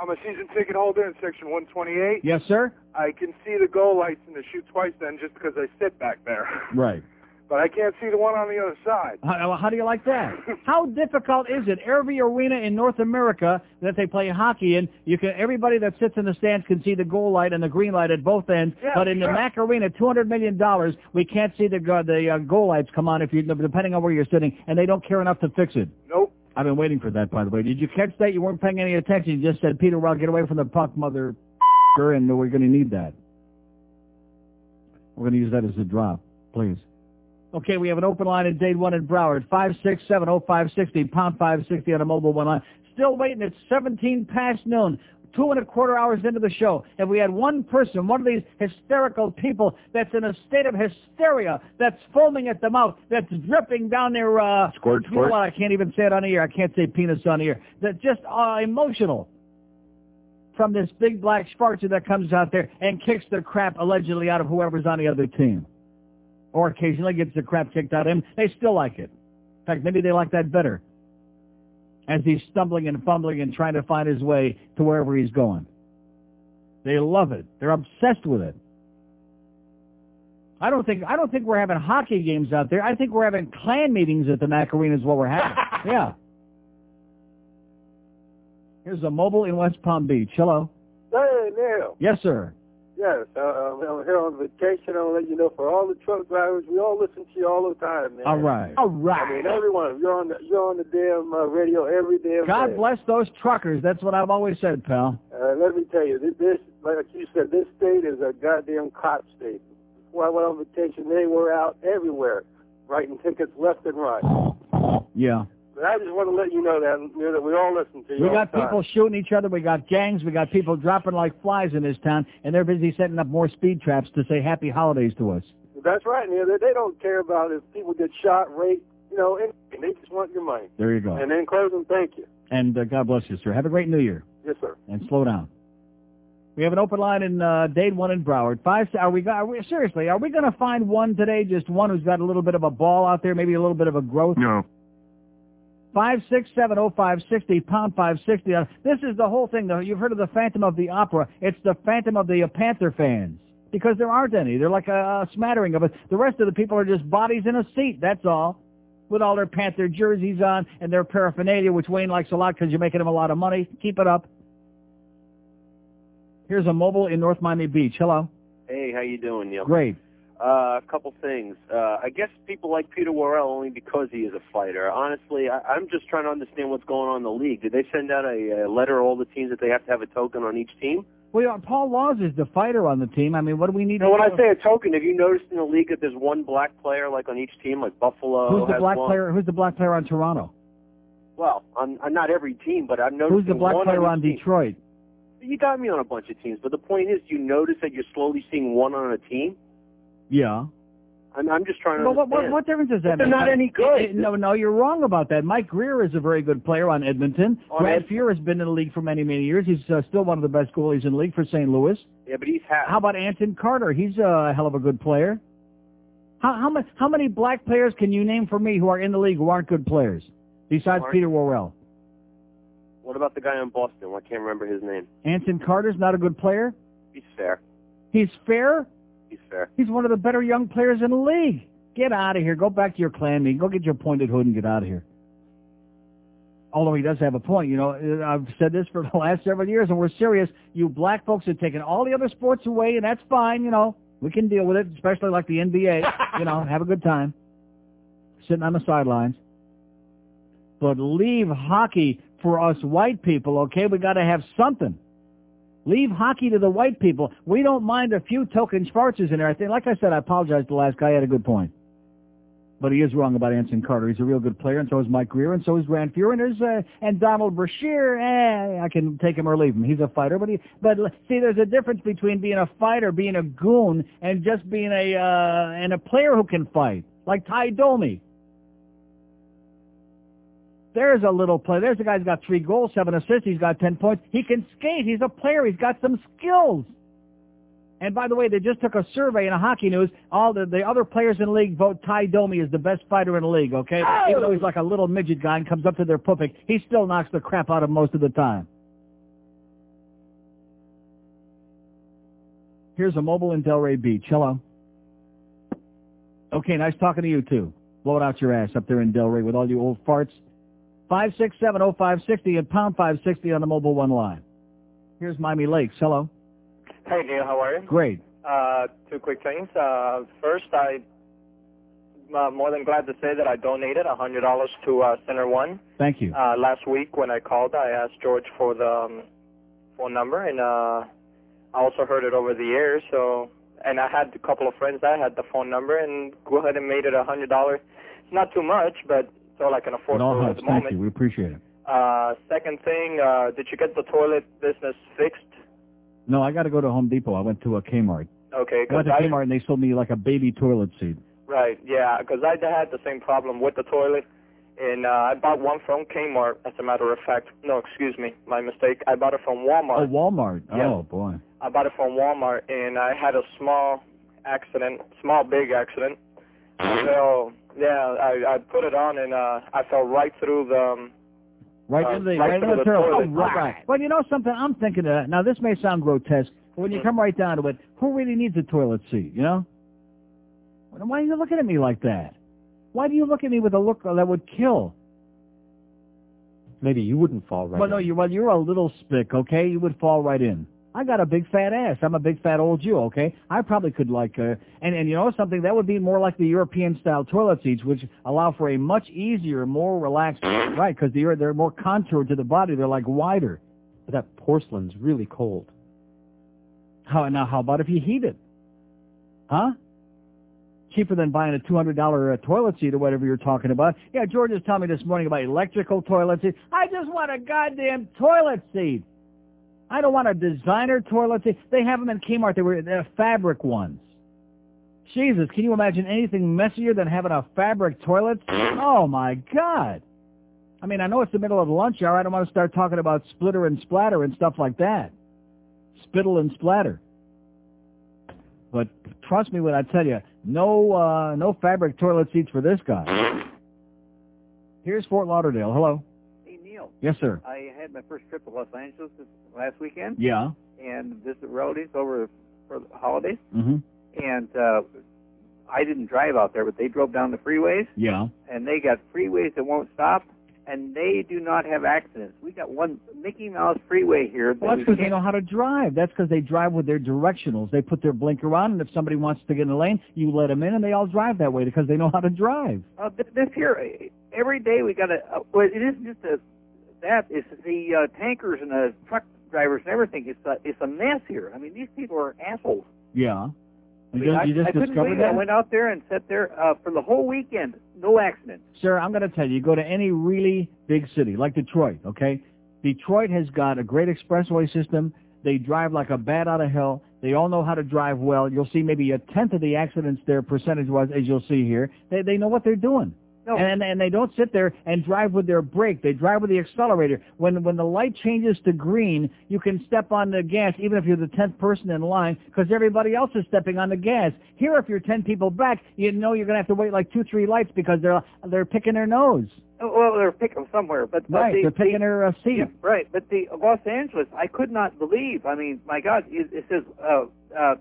I'm a season ticket holder in section 128. Yes, sir? I can see the goal lights in the shoot twice then just because I sit back there. Right. But I can't see the one on the other side. How, how do you like that? How difficult is it? Every arena in North America that they play hockey in, you can everybody that sits in the stands can see the goal light and the green light at both ends. Yeah, but in the sure. Mac Arena, two hundred million dollars, we can't see the go- the uh, goal lights come on if you depending on where you're sitting, and they don't care enough to fix it. Nope. I've been waiting for that, by the way. Did you catch that? You weren't paying any attention. You just said, Peter, well, get away from the puck, mother, and we're going to need that. We're going to use that as a drop, please. Okay, we have an open line in Dade 1 in Broward, 5670560, pound 560 on a mobile one line. Still waiting. It's 17 past noon, two and a quarter hours into the show. And we had one person, one of these hysterical people that's in a state of hysteria, that's foaming at the mouth, that's dripping down their, uh, Squirt, you know what, I can't even say it on the air. I can't say penis on the air. That just uh, emotional from this big black Spartan that comes out there and kicks the crap allegedly out of whoever's on the other team. Or occasionally gets the crap kicked out of him. They still like it. In fact, maybe they like that better. As he's stumbling and fumbling and trying to find his way to wherever he's going. They love it. They're obsessed with it. I don't think I don't think we're having hockey games out there. I think we're having clan meetings at the Mac Arena is what we're having. yeah. Here's a mobile in West Palm Beach. Hello. Hey, Neil. Yes, sir. Yes, uh, I'm here on vacation. I'll let you know for all the truck drivers, we all listen to you all the time, man. All right. All right. I mean, everyone. You're on the you're on the damn uh, radio every damn God day. bless those truckers. That's what I've always said, pal. Uh, let me tell you, this, this, like you said, this state is a goddamn cop state. Before I went on vacation, they were out everywhere, writing tickets left and right. Yeah. But I just want to let you know that, you know, that we all listen to you. We got time. people shooting each other. We got gangs. We got people dropping like flies in this town, and they're busy setting up more speed traps to say happy holidays to us. That's right, Neil. They, they don't care about if people get shot, raped, you know, anything. They just want your money. There you go. And in closing, thank you. And uh, God bless you, sir. Have a great New Year, Yes, sir. and slow down. We have an open line in uh, Dade, one in Broward. Five. Are we? Are we seriously? Are we going to find one today? Just one who's got a little bit of a ball out there, maybe a little bit of a growth. No. Five six seven oh five sixty pound five sixty. Uh, This is the whole thing. Though you've heard of the Phantom of the Opera. It's the Phantom of the Panther fans because there aren't any. They're like a, a smattering of it. The rest of the people are just bodies in a seat. That's all. With all their Panther jerseys on and their paraphernalia, which Wayne likes a lot because you're making him a lot of money. Keep it up. Here's a mobile in North Miami Beach. Hello. Hey, how you doing, Neil? Great. Uh, a couple things. Uh, I guess people like Peter Worrell only because he is a fighter. Honestly, I, I'm just trying to understand what's going on in the league. Did they send out a, a letter to all the teams that they have to have a token on each team? Well, yeah, Paul Laus is the fighter on the team. I mean, what do we need? When I say a token, have you noticed in the league that there's one black player like on each team, like Buffalo who's the black one? player? Who's the black player on Toronto? Well, on, on not every team, but I've noticed Who's the black one player on on. Detroit? You got me on a bunch of teams, but the point is, you notice that you're slowly seeing one on a team. Yeah. I'm, I'm just trying to Well, what, what, what difference does But that they're make? not any good. Eh, No, no, you're wrong about that. Mike Grier is a very good player on Edmonton. On Brad Ed- Fuhr has been in the league for many, many years. He's uh, still one of the best goalies in the league for St. Louis. Yeah, but he's half. How about Anson Carter? He's a hell of a good player. How, how, many, how many black players can you name for me who are in the league who aren't good players, besides Aren't- Peter Worrell? What about the guy in Boston? I can't remember his name. Anson Carter's not a good player. He's fair. He's fair. He's one of the better young players in the league. Get out of here. Go back to your clan meeting. Go get your pointed hood and get out of here. Although he does have a point, you know, I've said this for the last several years, and we're serious. You black folks have taken all the other sports away, and that's fine, you know. We can deal with it, especially like the NBA. you know, have a good time. Sitting on the sidelines. But leave hockey for us white people, okay? We got to have something. Leave hockey to the white people. We don't mind a few token there. I think, like I said, I apologize to the last guy. He had a good point. But he is wrong about Anson Carter. He's a real good player, and so is Mike Grier, and so is Grant Fuhr, and uh, and Donald Brashear. Eh, I can take him or leave him. He's a fighter, but he but see, there's a difference between being a fighter, being a goon, and just being a uh, and a player who can fight, like Tie Domi. There's a little play. There's a guy who's got three goals, seven assists. He's got ten points. He can skate. He's a player. He's got some skills. And by the way, they just took a survey in a hockey news. All the, the other players in the league vote Tie Domi as the best fighter in the league, okay? Oh! Even though he's like a little midget guy and comes up to their pupik, he still knocks the crap out of most of the time. Here's a mobile in Delray Beach. Hello. Okay, nice talking to you too. Blow it out your ass up there in Delray with all you old farts. 5670560 and pound 560 on the mobile one line. Here's Miami Lakes. Hello. Hey Neil, how are you? Great. Uh, two quick things. Uh, first, I uh, more than glad to say that I donated a hundred dollars to uh, Center One. Thank you. Uh, last week when I called, I asked George for the um, phone number, and uh, I also heard it over the air. So, and I had a couple of friends that had the phone number, and go ahead and made it a hundred dollars. It's not too much, but it's all I can afford for at the Thank you. We appreciate it. Uh, second thing, uh, did you get the toilet business fixed? No, I got to go to Home Depot. I went to a Kmart. Okay, I went to I Kmart and they sold me like a baby toilet seat. Right, yeah, because I had the same problem with the toilet, and uh, I bought one from Kmart. As a matter of fact, no, excuse me, my mistake. I bought it from Walmart. Oh, Walmart. Yeah. Oh, boy. I bought it from Walmart, and I had a small accident, small big accident. So yeah, I I put it on, and uh, I fell right through the. Um, Right uh, in the right right in through the, the toilet. toilet. Oh, right. Well, you know something? I'm thinking of now. This may sound grotesque, but when you come right down to it, who really needs a toilet seat? You know? Why are you looking at me like that? Why do you look at me with a look that would kill? Maybe you wouldn't fall right. Well, no, you well, you're a little spick, okay? You would fall right in. I got a big fat ass. I'm a big fat old Jew, okay? I probably could like, uh, and and you know something that would be more like the European style toilet seats, which allow for a much easier, more relaxed, right? Because they're they're more contoured to the body. They're like wider. But that porcelain's really cold. How now? How about if you heat it? Huh? Cheaper than buying a two hundred dollar uh, toilet seat or whatever you're talking about. Yeah, George was telling me this morning about electrical toilet seats. I just want a goddamn toilet seat. I don't want a designer toilet seat. They have them in Kmart. They were they're fabric ones. Jesus, can you imagine anything messier than having a fabric toilet? Oh my God! I mean, I know it's the middle of lunch hour. I don't want to start talking about splitter and splatter and stuff like that. Spittle and splatter. But trust me when I tell you, no, uh, no fabric toilet seats for this guy. Here's Fort Lauderdale. Hello. Yes, sir. I had my first trip to Los Angeles this last weekend. Yeah. And visited relatives over for the holidays. Mm-hmm. And uh, I didn't drive out there, but they drove down the freeways, Yeah. and they got freeways that won't stop, and they do not have accidents. We got one Mickey Mouse freeway here. That Well, that's because they know how to drive. That's because they drive with their directionals. They put their blinker on, and if somebody wants to get in the lane, you let them in, and they all drive that way because they know how to drive. Uh, this here, every day we got a. Uh, well, it isn't just a, that. It's the uh, tankers and the truck drivers and everything. It's a, it's a mess here. I mean, these people are assholes. Yeah. I, You mean, just, you just I discovered believe it. I went out there and sat there uh, for the whole weekend. No accidents. Sir, I'm going to tell you, you go to any really big city, like Detroit, okay? Detroit has got a great expressway system. They drive like a bat out of hell. They all know how to drive well. You'll see maybe a tenth of the accidents there percentage-wise, as you'll see here. They, they know what they're doing. No. And, and they don't sit there and drive with their brake. They drive with the accelerator. When when the light changes to green, you can step on the gas even if you're the tenth person in line because everybody else is stepping on the gas. Here, if you're ten people back, you know you're gonna have to wait like two, three lights because they're they're picking their nose. Oh, Well, they're picking somewhere, but, but Right, the, they're picking the, their uh, seat. Yeah, right, but the Los Angeles, I could not believe. I mean, my God, it, it says uh, uh,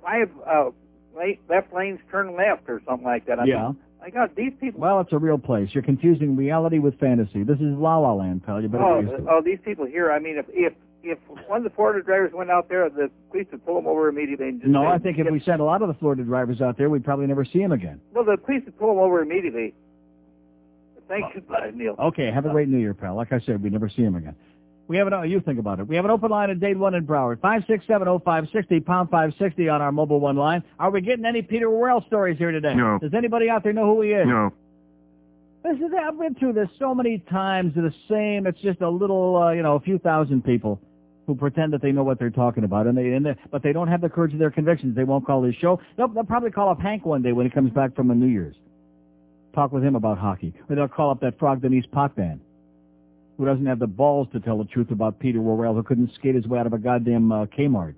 five uh, late, left lanes turn left or something like that. I Yeah. Mean, I got these people. Well, it's a real place. You're confusing reality with fantasy. This is La La Land, pal. You better Oh, get used to it. oh, these people here. I mean, if if if one of the Florida drivers went out there, the police would pull them over immediately and just No, I think if we sent a lot of the Florida drivers out there, we'd probably never see him again. well, the police would pull them over immediately. Thank you, goodbye, Neil. Okay, have a great New Year, pal. Like I said, we never see him again. We have an, you think about it. We have an open line at Dade 1 in Broward. 5670560, pound 560 on our mobile one line. Are we getting any Peter Worrell stories here today? No. Does anybody out there know who he is? No. This is, I've been through this so many times. The same. It's just a little, uh, you know, a few thousand people who pretend that they know what they're talking about, and they, and they, but they don't have the courage of their convictions. They won't call his show. They'll, they'll probably call up Hank one day when he comes back from a New Year's. Talk with him about hockey, or they'll call up that Frog Denise pot band, who doesn't have the balls to tell the truth about Peter Worrell, who couldn't skate his way out of a goddamn uh, Kmart.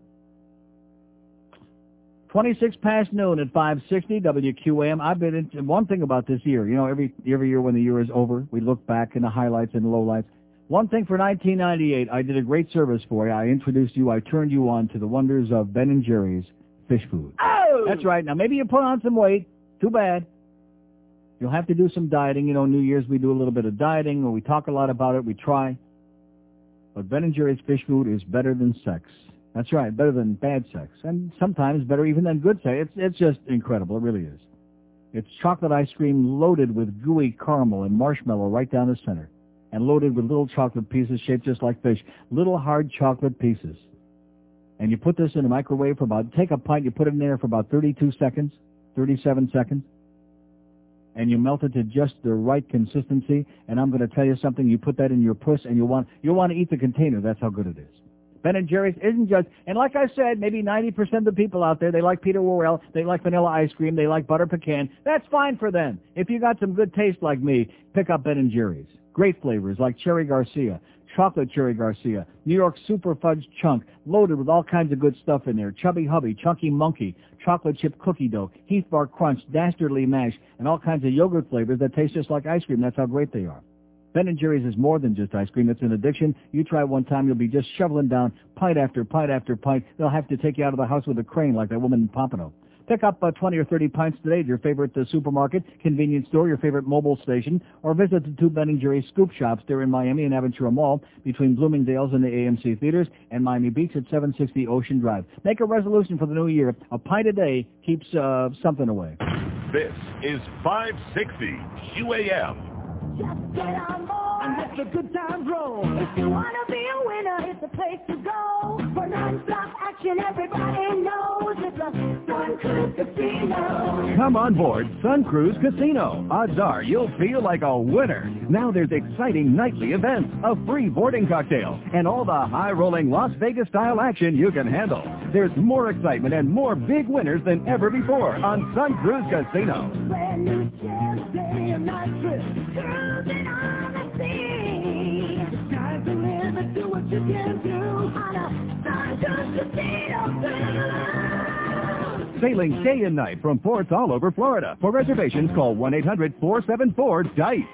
26 past noon at 560 WQAM. I've been into one thing about this year. You know, every every year when the year is over, we look back in the highlights and the lowlights. One thing for 1998, I did a great service for you. I introduced you. I turned you on to the wonders of Ben and Jerry's fish food. Oh! That's right. Now maybe you put on some weight. Too bad. You'll have to do some dieting. You know, New Year's we do a little bit of dieting, or we talk a lot about it. We try. But Ben and Jerry's fish food is better than sex. That's right, better than bad sex, and sometimes better even than good sex. It's it's just incredible. It really is. It's chocolate ice cream loaded with gooey caramel and marshmallow right down the center, and loaded with little chocolate pieces shaped just like fish, little hard chocolate pieces. And you put this in a microwave for about take a pint, you put it in there for about 32 seconds, 37 seconds, and you melt it to just the right consistency. And I'm going to tell you something. You put that in your puss, and you want you'll want to eat the container. That's how good it is. Ben and Jerry's isn't just, and like I said, maybe 90% of the people out there, they like Peter Worrell, they like vanilla ice cream, they like butter pecan. That's fine for them. If you got some good taste like me, pick up Ben and Jerry's. Great flavors like Cherry Garcia, Chocolate Cherry Garcia, New York Super Fudge Chunk, loaded with all kinds of good stuff in there. Chubby Hubby, Chunky Monkey, Chocolate Chip Cookie Dough, Heath Bar Crunch, Dastardly Mash, and all kinds of yogurt flavors that taste just like ice cream. That's how great they are. Ben and Jerry's is more than just ice cream. It's an addiction. You try one time, you'll be just shoveling down pint after pint after pint. They'll have to take you out of the house with a crane like that woman in Pompano. Pick up uh, 20 or 30 pints today at your favorite uh, supermarket, convenience store, your favorite mobile station, or visit the two Ben and scoop shops there in Miami and Aventura Mall between Bloomingdale's and the AMC theaters and Miami Beach at 760 Ocean Drive. Make a resolution for the new year. A pint a day keeps uh, something away. This is 560 QAM. Just get on board and let the good times roll. If you want to be a winner, it's the place to go. For non-stop action, everybody knows it's a SunCruz Casino. Come on board SunCruz Casino. Odds are you'll feel like a winner. Now there's exciting nightly events, a free boarding cocktail, and all the high-rolling Las Vegas-style action you can handle. There's more excitement and more big winners than ever before on SunCruz Casino. Brand new chance, day and night trip. Cruising on the sea. The sky's the limit, do what you can do. On a SunCruz Casino. Sailing day and night from ports all over Florida. For reservations, call 1-800-474-DICE.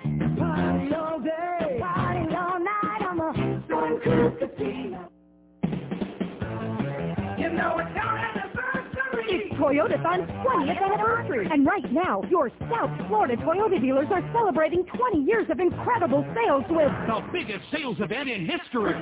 It's our anniversary. It's Toyotathon's 20th anniversary. And right now, your South Florida Toyota dealers are celebrating 20 years of incredible sales with The biggest sales event in history.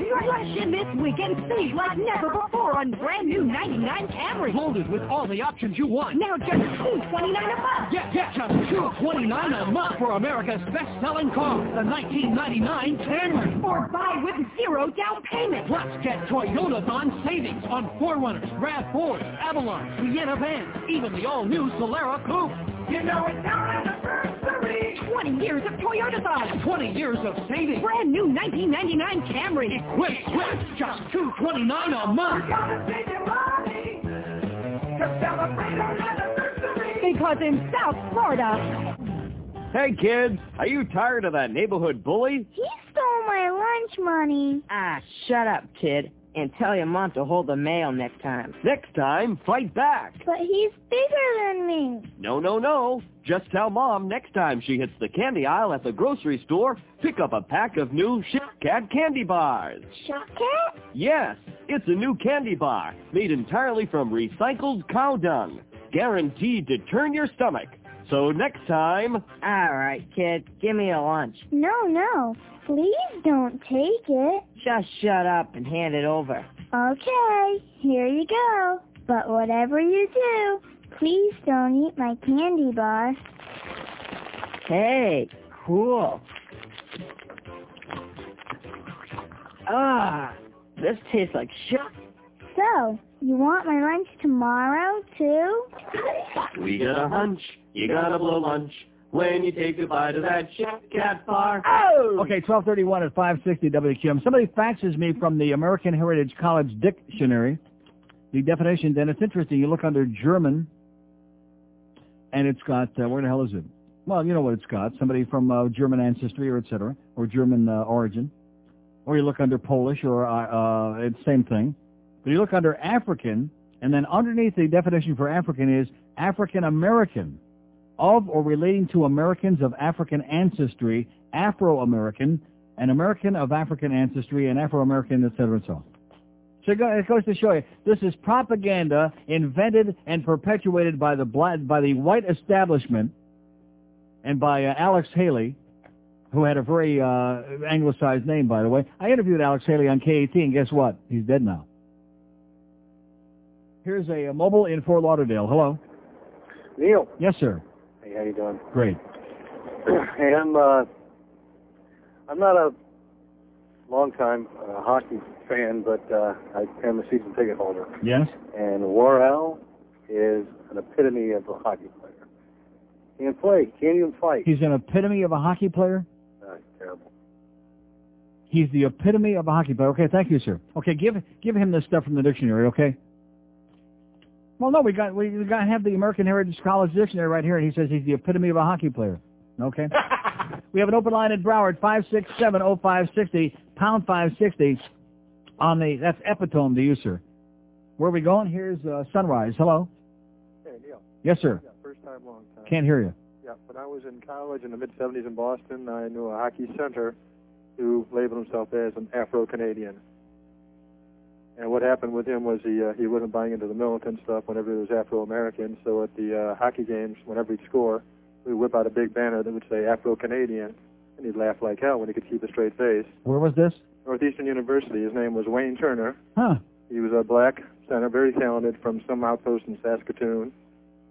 you're gonna in this weekend save like never before on brand new 99 Camry. Loaded with all the options you want. Now just 229 a month. Yeah, yeah, just two twenty nine a month for America's best-selling car, the 1999 Camry. Or buy with zero down payment. Plus, get Toyotathon savings on 4Runners, RAV4s, Avalons, Sienna vans, even the all-new Solara Coupe. You know it's our anniversary. 20 years of Toyotathon. 20 years of savings. Brand new 1999 Camry. Quick, quick, just two twenty nine a month. Because in South Florida, Hey kids, are you tired of that neighborhood bully? He stole my lunch money. Ah, shut up, kid, and tell your mom to hold the mail next time. Next time, fight back. But he's bigger than me. No, no, no. Just tell mom next time she hits the candy aisle at the grocery store, pick up a pack of new Shit Cat candy bars. Shot cat? Yes, It's a new candy bar made entirely from recycled cow dung, guaranteed to turn your stomach. So next time, All right, kid. Give me a lunch. No, no. Please don't take it. Just shut up and hand it over. Okay, here you go. But whatever you do, please don't eat my candy bar. Hey, cool. Ah, this tastes like shit. So, you want my lunch tomorrow, too? we got a hunch. You gotta blow lunch when you take a bite of that cat bar. Oh! Okay, 1231 at 560 WQAM. Somebody faxes me from the American Heritage College Dictionary. The definition, then it's interesting. You look under German, and it's got, uh, where the hell is it? Well, you know what it's got. Somebody from uh, German ancestry or et cetera, or German uh, origin. Or you look under Polish or, uh, uh, it's same thing. But you look under African, and then underneath the definition for African is African American of or relating to Americans of African ancestry, Afro-American, an American of African ancestry, and Afro-American, et cetera, and so on. So it goes to show you, this is propaganda invented and perpetuated by the black, by the white establishment and by uh, Alex Haley, who had a very uh, anglicized name, by the way. I interviewed Alex Haley on KAT, and guess what? He's dead now. Here's a, uh mobile in Fort Lauderdale. Hello. Neil. Yes, sir. Hey, how you doing? Great. hey, I'm uh, I'm not a long-time uh, hockey fan, but uh, I am a season ticket holder. Yes? And Worrell is an epitome of a hockey player. Can't play, can't even fight. He's an epitome of a hockey player? Uh, terrible. He's the epitome of a hockey player. Okay, thank you, sir. Okay, give give him this stuff from the dictionary, okay? Well, no, we got we, we got to have the American Heritage College Dictionary right here, and he says he's the epitome of a hockey player. Okay. we have an open line at Broward five six seven oh five sixty pound five sixty on the that's epitome to you, sir. Where are we going? Here's uh, Sunrise. Hello. Hey, Neil. Yes, sir. Yeah, first time, long time. Can't hear you. Yeah, when I was in college in the mid 70s in Boston, I knew a hockey center who labeled himself as an Afro-Canadian. And what happened with him was he uh, he wasn't buying into the militant stuff whenever it was Afro-American. So at the uh, hockey games, whenever he'd score, we would whip out a big banner that would say Afro-Canadian, and he'd laugh like hell when he could keep a straight face. Where was this? Northeastern University. His name was Wayne Turner. Huh. He was a black center, very talented, from some outpost in Saskatoon.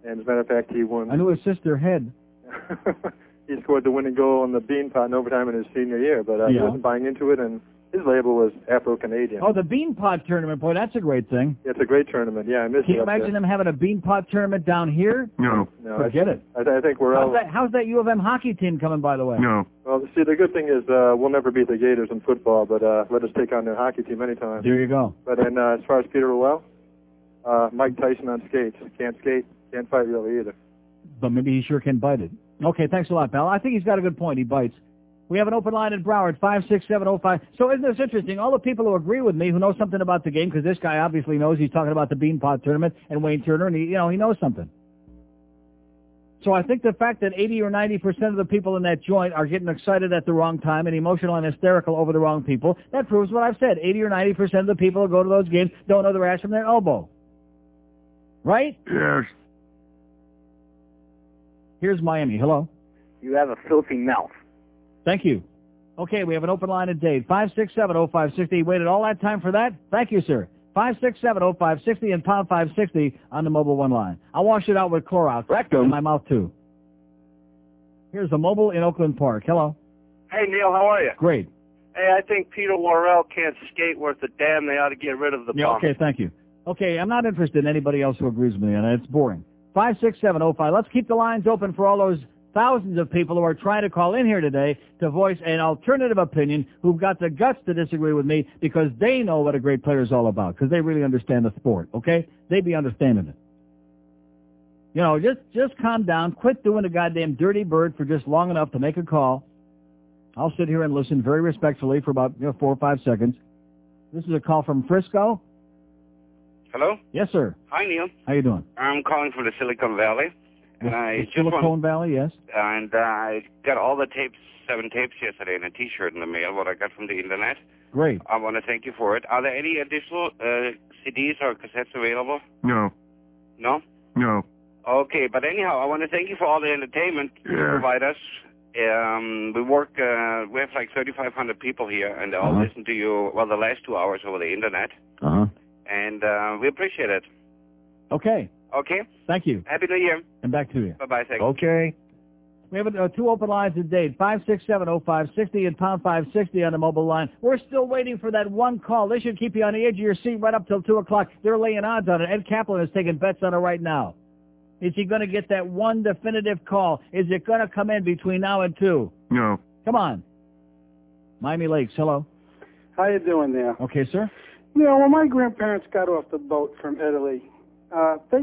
And as a matter of fact, he won. I knew his sister Head. he scored the winning goal in the bean pot in overtime in his senior year, but uh, he wasn't buying into it, and his label was Afro-Canadian. Oh, the Beanpot tournament, boy, that's a great thing. It's a great tournament. Yeah, I missed Can you up imagine there. them having a Beanpot tournament down here? No. No, Forget it. I, I think we're How's all. that, how's that U of M hockey team coming, by the way? No. Well, see, the good thing is uh, we'll never beat the Gators in football, but uh, let us take on their hockey team anytime. There you go. But then, uh, as far as Peter Worrell, uh, Mike Tyson on skates. Can't skate, can't fight really either. But maybe he sure can bite it. Okay, thanks a lot, pal. I think he's got a good point. He bites. We have an open line at Broward, 56705. So isn't this interesting? All the people who agree with me, who know something about the game, because this guy obviously knows he's talking about the Bean Pot tournament and Wayne Turner, and he, you know, he knows something. So I think the fact that 80 or 90% of the people in that joint are getting excited at the wrong time and emotional and hysterical over the wrong people, that proves what I've said. 80 or 90% of the people who go to those games don't know their ass from their elbow. Right? Yes. Here's Miami. Hello. You have a filthy mouth. Thank you. Okay, we have an open line at Dade. 5670560. Waited all that time for that? Thank you, sir. 5670560 and pound 560 on the mobile one line. I'll wash it out with Clorox. Rectum. In my mouth, too. Here's the mobile in Oakland Park. Hello. Hey, Neil, how are you? Great. Hey, I think Peter Worrell can't skate worth a damn. They ought to get rid of the Yeah, bum. okay, thank you. Okay, I'm not interested in anybody else who agrees with me and. It's boring. 56705. Let's keep the lines open for all those thousands of people who are trying to call in here today to voice an alternative opinion who've got the guts to disagree with me because they know what a great player is all about because they really understand the sport, okay? They'd be understanding it. You know, just just calm down. Quit doing the goddamn dirty bird for just long enough to make a call. I'll sit here and listen very respectfully for about you know, four or five seconds. This is a call from Frisco. Hello? Yes, sir. Hi, Neil. How you doing? I'm calling from the Silicon Valley. And I The just want, Silicon Valley, yes. and uh, I got all the tapes, seven tapes yesterday, and a T-shirt in the mail. What I got from the internet. Great. I want to thank you for it. Are there any additional uh, CDs or cassettes available? No, No. no. Okay, but anyhow, I want to thank you for all the entertainment you Yeah. provide us. Um, we work. Uh, we have like 3,500 people here, and they all Uh-huh. listen to you. Well, the last two hours over the internet, Uh huh. and uh, we appreciate it. Okay. Okay. Thank you. Happy New Year. And back to you. Bye bye. Thanks. Okay. We have uh, two open lines at Dade, 5670560 and pound 560 on the mobile line. We're still waiting for that one call. They should keep you on the edge of your seat right up till 2 o'clock. They're laying odds on it. Ed Kaplan is taking bets on it right now. Is he going to get that one definitive call? Is it going to come in between now and 2? No. Come on. Miami Lakes, hello. How you doing there? Okay, sir. Yeah, well, my grandparents got off the boat from Italy, uh, they,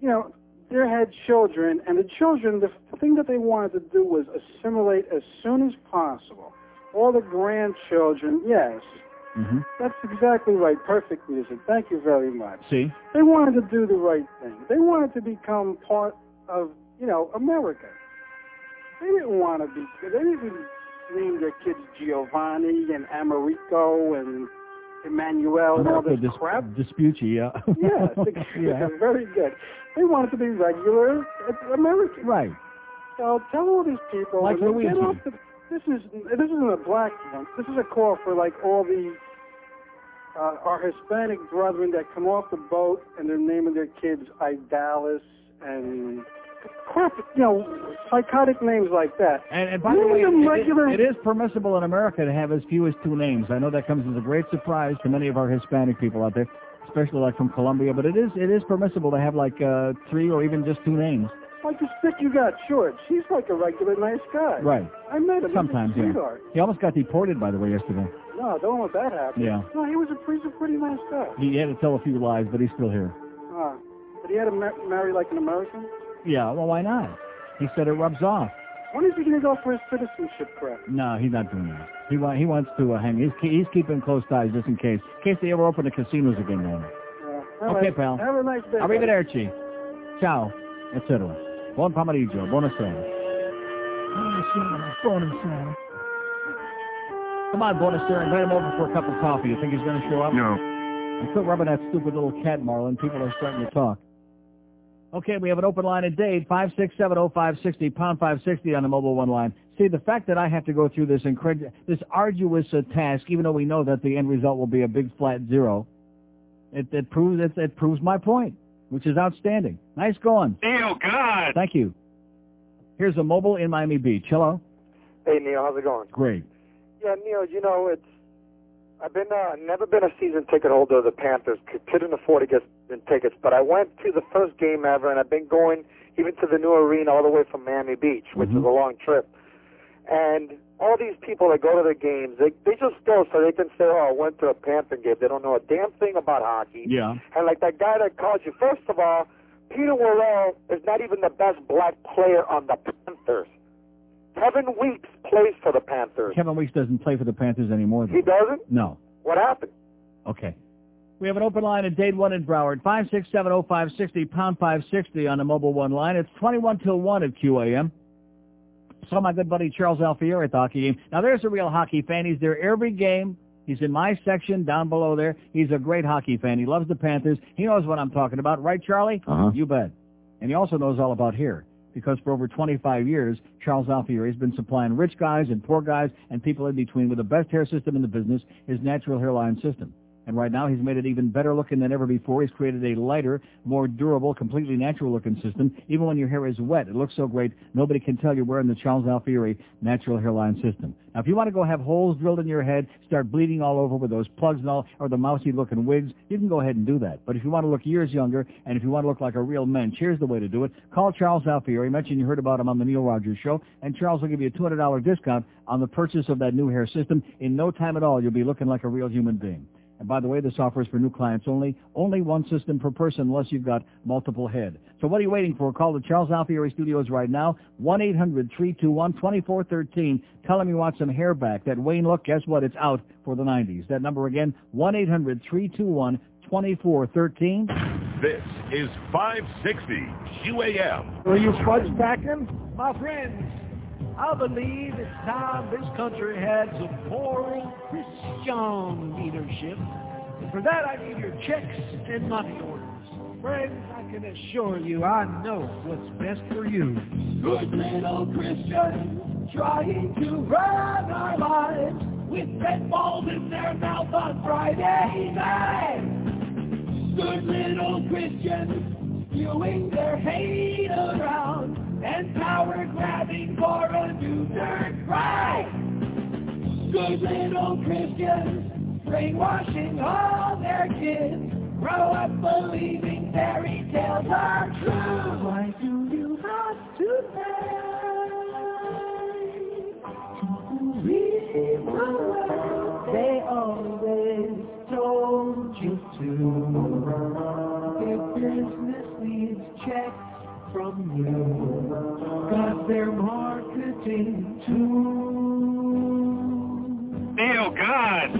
you know, they had children, and the children, the thing that they wanted to do was assimilate as soon as possible. All the grandchildren, yes, Mm-hmm. that's exactly right. Perfect music. Thank you very much. See? They wanted to do the right thing. They wanted to become part of, you know, America. They didn't want to be. They didn't name their kids Giovanni and Americo and Emmanuel and all this dis- crap. dispute yeah. Yes, yeah. very good. They wanted to be regular Americans. Right. So tell all these people, Like Luigi. the, this is this isn't a black one. This is a call for like all the uh, our Hispanic brethren that come off the boat and they're naming their kids Idalis and crap, you know, psychotic names like that. And, and by the way, it- regular. it is permissible in America to have as few as two names. I know that comes as a great surprise to many of our Hispanic people out there, especially like from Colombia. But it is it is permissible to have like uh, three or even just two names. Like the stick you got, George. He's like a regular nice guy. Right. I met him. Sometimes, yeah. He almost got deported, by the way, yesterday. No, don't let that happen. Yeah. No, he was a, a pretty nice guy. He had to tell a few lies, but he's still here. Uh, but he had to mar- marry like an American. Yeah, well, why not? He said it rubs off. When is he going to go for his citizenship crap? No, he's not doing that. He wa- he wants to uh, hang. He's ke- he's keeping close ties just in case, in case they ever open the casinos again. Down there. Yeah. All Okay, right. pal. Have a nice day. buddy. Arrivederci. Ciao. Etc. Buon pomeriggio. Buonasera. Buonasera. Come on, Buonasera. Invite him over for a cup of coffee. You think he's going to show up? No. And quit rubbing that stupid little cat, Marlon. People are starting to talk. Okay, we have an open line at Dade, 5670560, pound 560 on the mobile one line. See, the fact that I have to go through this incred- this arduous uh, task, even though we know that the end result will be a big flat zero, it, it proves it, it proves my point, which is outstanding. Nice going. Neil, God. Thank you. Here's a mobile in Miami Beach. Hello. Hey Neil, how's it going? Great. Yeah, Neil, you know it's I've been uh, never been a season ticket holder of the Panthers. Couldn't afford to get the tickets, but I went to the first game ever, and I've been going even to the new arena all the way from Miami Beach, which is a long trip. And all these people that go to the games, they they just go so they can say, "Oh, I went to a Panther game." They don't know a damn thing about hockey. Yeah. And like that guy that called you, first of all, Peter Worrell is not even the best black player on the Panthers. Kevin Weekes plays for the Panthers. Kevin Weekes doesn't play for the Panthers anymore. though. He doesn't? No. What happened? Okay. We have an open line at Dade 1 in Broward, 5670560, pound 560 on the mobile one line. It's 21 till 1 at QAM. Saw my good buddy Charles Alfieri at the hockey game. Now there's a real hockey fan. He's there every game. He's in my section down below there. He's a great hockey fan. He loves the Panthers. He knows what I'm talking about. Right, Charlie? Uh-huh. You bet. And he also knows all about here. Because for over 25 years, Charles Alfieri has been supplying rich guys and poor guys and people in between with the best hair system in the business, his natural hairline system. And right now he's made it even better looking than ever before. He's created a lighter, more durable, completely natural looking system. Even when your hair is wet, it looks so great, nobody can tell you're wearing the Charles Alfieri natural hairline system. Now if you want to go have holes drilled in your head, start bleeding all over with those plugs and all, or the mousy looking wigs, you can go ahead and do that. But if you want to look years younger, and if you want to look like a real mensch, here's the way to do it. Call Charles Alfieri. Mention you heard about him on the Neil Rogers Show, and Charles will give you a $200 discount on the purchase of that new hair system. In no time at all, you'll be looking like a real human being. And by the way, this offer is for new clients only. Only one system per person unless you've got multiple head. So what are you waiting for? Call the Charles Alfieri Studios right now. 1-800-321-2413. Tell them you want some hair back. That Wayne look, guess what? It's out for the 90s. That number again, 1-800-321-2413. This is 560 QAM. Are you fudge packing? My friends, I believe it's time this country had some moral Christian leadership. For that, I need your checks and money orders. Friends, I can assure you I know what's best for you. Good little Christians trying to run our lives with red balls in their mouth on Friday night. Good little Christians spewing their hate around and power grabbing for a new Third Reich. Good little Christians brainwashing all their kids grow up believing fairy tales are true. Why do you have to pay to believe They always told you to. If business needs checks from you, got their marketing too. Oh, Neil, God.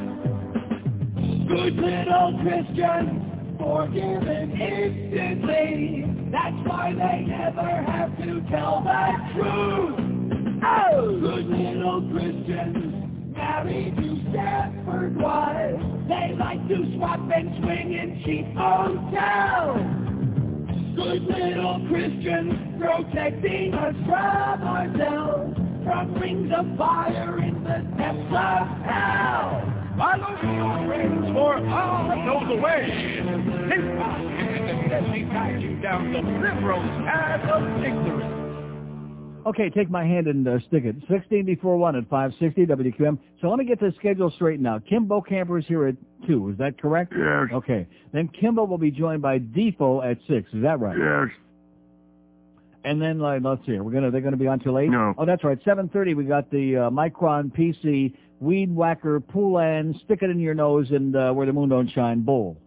Good little Christians forgiven instantly. That's why they never have to tell the truth. Oh, good little Christians married to Stepford wives. They like to swap and swing in cheap hotels. Good little Christians protecting us from ourselves, from rings of fire in the depths of hell. Follow your friends for all that goes away. This let me guide you down the liberal path of ignorance. Okay, take my hand and uh, stick it. 16 before 1 at 560 WQAM. So let me get the schedule straight now. Kim Bokamper is here at 2. Is that correct? Yes. Okay. Then Kimbo will be joined by Defo at 6. Is that right? Yes. And then, like, let's see, we're gonna, they're going to be on till 8? No. Oh, that's right. 7.30, we got the uh, Micron PC Weed Whacker Poulan Stick It in Your Nose and uh, Where the Moon Don't Shine Bowl.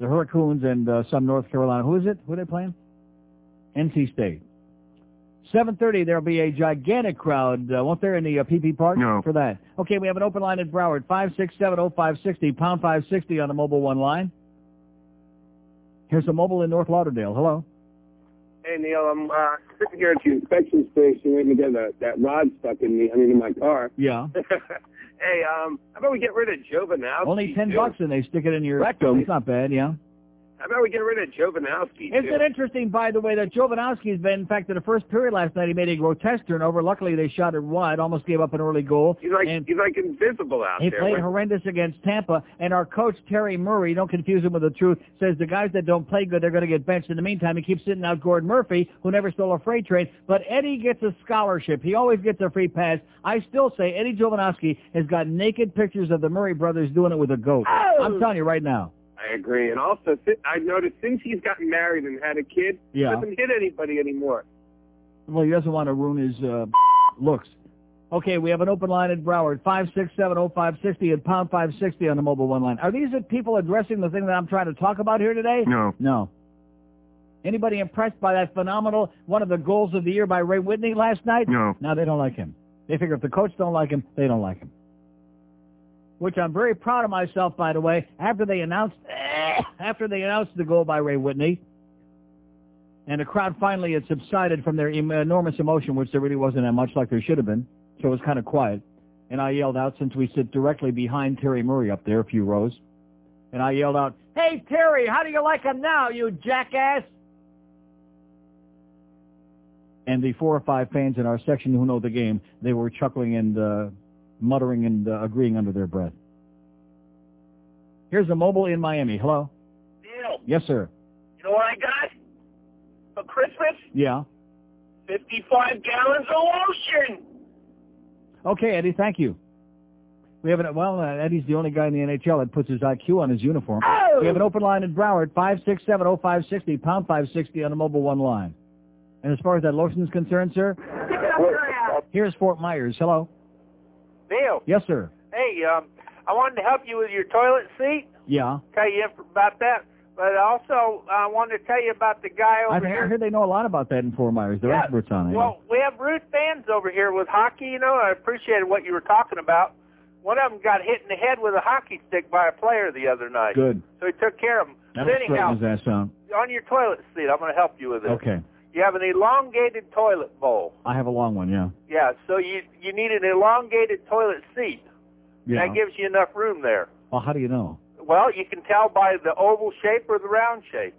The Hurricanes and uh, some North Carolina. Who is it? Who are they playing? NC State. 7.30, there'll be a gigantic crowd, uh, won't there, in the uh, PP Park? No. For that. Okay, we have an open line at Broward, 5670560, pound 560 on the mobile one line. Here's a mobile in North Lauderdale. Hello. Hey Neil, I'm uh, sitting here at the inspection station waiting to get that, that rod stuck in me, I mean in my car. Yeah. hey, um, how about we get rid of Jovanovski? Only 10 too? bucks and they stick it in your Rectum. It's not bad, yeah. How about we get rid of Jovanovski? Isn't too? it interesting, by the way, that Jovanovski's been, in fact, in the first period last night, he made a grotesque turnover. Luckily, they shot it wide, almost gave up an early goal. He's like and he's like invisible out he there. played Like- horrendous against Tampa, and our coach, Terry Murray, don't confuse him with the truth, says the guys that don't play good, they're going to get benched. In the meantime, he keeps sitting out Gordon Murphy, who never stole a freight train. But Eddie gets a scholarship. He always gets a free pass. I still say Eddie Jovanovski has got naked pictures of the Murray brothers doing it with a goat. Oh! I'm telling you right now. I agree. And also, I noticed since he's gotten married and had a kid, Yeah. he doesn't hit anybody anymore. Well, he doesn't want to ruin his uh, looks. Okay, we have an open line at Broward, 5670560 and pound 560 on the mobile one line. Are these the people addressing the thing that I'm trying to talk about here today? No. No. Anybody impressed by that phenomenal, one of the goals of the year by Ray Whitney last night? No. No, they don't like him. They figure if the coach don't like him, they don't like him. Which I'm very proud of myself, by the way, after they announced, after they announced the goal by Ray Whitney, and the crowd finally had subsided from their enormous emotion, which there really wasn't that much like there should have been, so it was kind of quiet. And I yelled out, since we sit directly behind Terry Murray up there, a few rows, and I yelled out, Hey, Terry, how do you like him now, you jackass? And the four or five fans in our section who know the game, they were chuckling and uh, muttering and uh, agreeing under their breath. Here's a mobile in Miami. Hello? Neil, Yes, sir. you know what I got for Christmas? Yeah. 55 gallons of lotion. Okay, Eddie, thank you. We have an, well, uh, Eddie's the only guy in the NHL that puts his IQ on his uniform. Oh! We have an open line in Broward, 5670560, pound 560 on the mobile one line. And as far as that lotion is concerned, sir, here's Fort Myers. Hello? Neil, Yes, sir. hey, um, I wanted to help you with your toilet seat. Yeah. Tell you about that, but also I wanted to tell you about the guy over I, I here. heard they know a lot about that in Fort Myers. They're Yeah, experts on it. Well, we have root fans over here with hockey. You know, I appreciated what you were talking about. One of them got hit in the head with a hockey stick by a player the other night. Good. So he took care of him. That'll but anyhow, ass out. on your toilet seat. I'm going to help you with this. Okay. You have an elongated toilet bowl. I have a long one, yeah. Yeah, so you you need an elongated toilet seat. Yeah. That gives you enough room there. Well, how do you know? Well, you can tell by the oval shape or the round shape.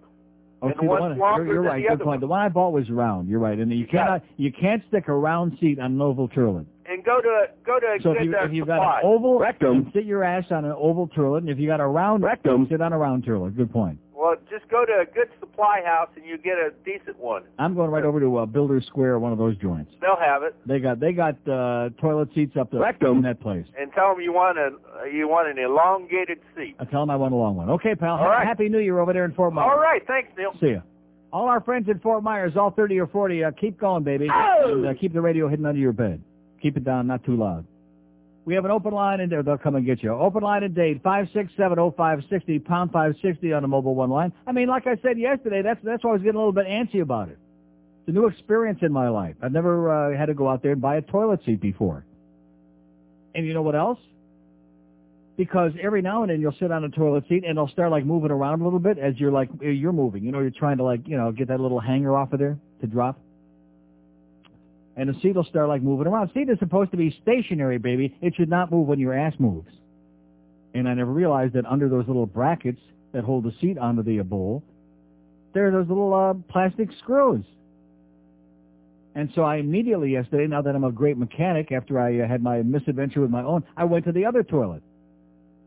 Oh, And see, the one, you're, you're right. the Good other point. The one I bought was round. You're right, and you cannot you can't stick a round seat on an oval toilet. And go to go to a So good if you uh, if you've got an oval rectum, sit your ass on an oval toilet, and if you got a round rectum, sit on a round toilet. Good point. Well, just go to a good supply house and you get a decent one. I'm going right over to uh, Builder Square, one of those joints. They'll have it. They got they got uh, toilet seats up there in that place. And tell them you want a uh, you want an elongated seat. I tell them I want a long one. Okay, pal. All right. Happy New Year over there in Fort Myers. All right, thanks, Neil. See ya. All our friends in Fort Myers, all 30 or 40, uh, keep going, baby. And, uh, keep the radio hidden under your bed. Keep it down, not too loud. We have an open line in there. They'll come and get you. Open line in Dade, 5670560, pound 560 on the mobile one line. I mean, like I said yesterday, that's, that's why I was getting a little bit antsy about it. It's a new experience in my life. I've never uh, had to go out there and buy a toilet seat before. And you know what else? Because every now and then you'll sit on a toilet seat and it'll start like moving around a little bit as you're like, you're moving. You know, you're trying to like, you know, get that little hanger off of there to drop. And the seat will start like moving around. Seat is supposed to be stationary, baby. It should not move when your ass moves. And I never realized that under those little brackets that hold the seat onto the bowl, there are those little uh, plastic screws. And so I immediately yesterday, now that I'm a great mechanic, after I uh, had my misadventure with my own, I went to the other toilet.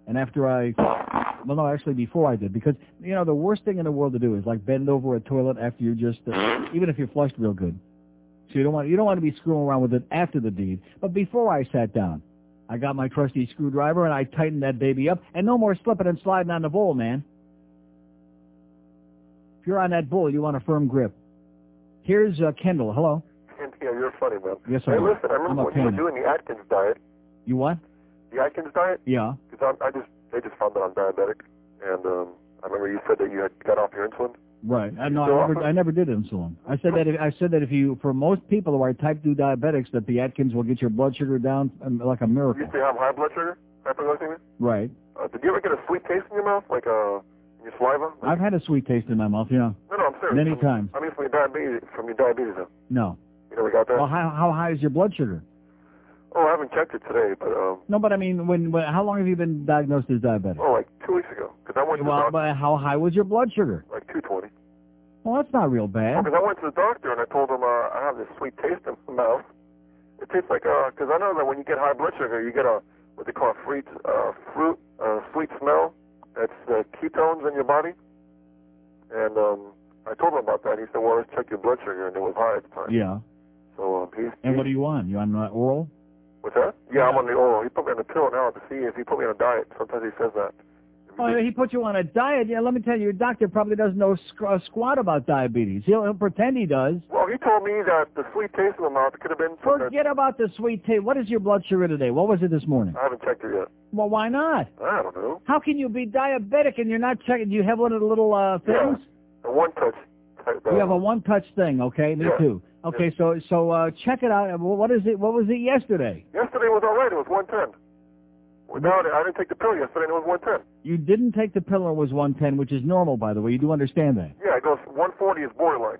And after I, well, no, actually before I did, because you know the worst thing in the world to do is like bend over a toilet after you just, uh, even if you're flushed real good. So you don't want you don't want to be screwing around with it after the deed. But before I sat down, I got my trusty screwdriver and I tightened that baby up, and no more slipping and sliding on the bowl, man. If you're on that bowl, you want a firm grip. Here's uh, Kendall. Hello. Yeah, you're funny, man. Yes, Hey, I am. listen, I I'm remember when you were doing the Atkins diet. You what? The Atkins diet? Yeah. Because I just, they just found that I'm diabetic. And um, I remember you said that you had got off your insulin. Right. I, no, So I never, I never did insulin. I said that if, I said that if you, for most people who are type 2 diabetics, that the Atkins will get your blood sugar down um, like a You miracle. used to have high blood sugar, hypoglycemia. Right. Uh, did you ever get a sweet taste in your mouth, like uh, in your saliva? I've had a sweet taste in my mouth, yeah. No, no, I'm serious. Many From- times. I mean, from your diabetes, from your diabetes, though. No. You never got that? Well, how, how high is your blood sugar? Oh, I haven't checked it today, but um, No, but I mean, when, when how long have you been diagnosed as diabetic? oh, like two weeks ago. Because I went to the Well, but how high was your blood sugar? like 220. Well, that's not real bad. Because I went to the doctor and I told him uh, I have this sweet taste in my mouth. It tastes like uh, because I know that when you get high blood sugar, you get a what they call a fruit, uh, fruit, uh, sweet smell. That's uh, ketones in your body. And um, I told him about that. He said, "Well, let's check your blood sugar," and it was high at the time. Yeah. So um, he's And what are you on? You on uh, oral? What's that? Yeah, I'm on the oral. He put me on the pill now to see if he put me on a diet. Sometimes he says that. Oh, he put you on a diet. Yeah, let me tell you, your doctor probably doesn't know squ- squat about diabetes. He'll, he'll pretend he does. Well, he told me that the sweet taste in my mouth could have been the- Forget about the sweet taste. What is your blood sugar today? What was it this morning? I haven't checked it yet. Well, why not? I don't know. How can you be diabetic and you're not checking? Do you have one of the little uh, things? A one touch. type, uh, You have a one-touch thing, okay? Me Yeah. too. Okay, so so uh, check it out. What is it? What was it yesterday? Yesterday was all right. It was 110. Without it, I didn't take the pill yesterday, and it was 110. You didn't take the pill and it was 110, which is normal, by the way. You do understand that. Yeah, it goes 140 is borderline.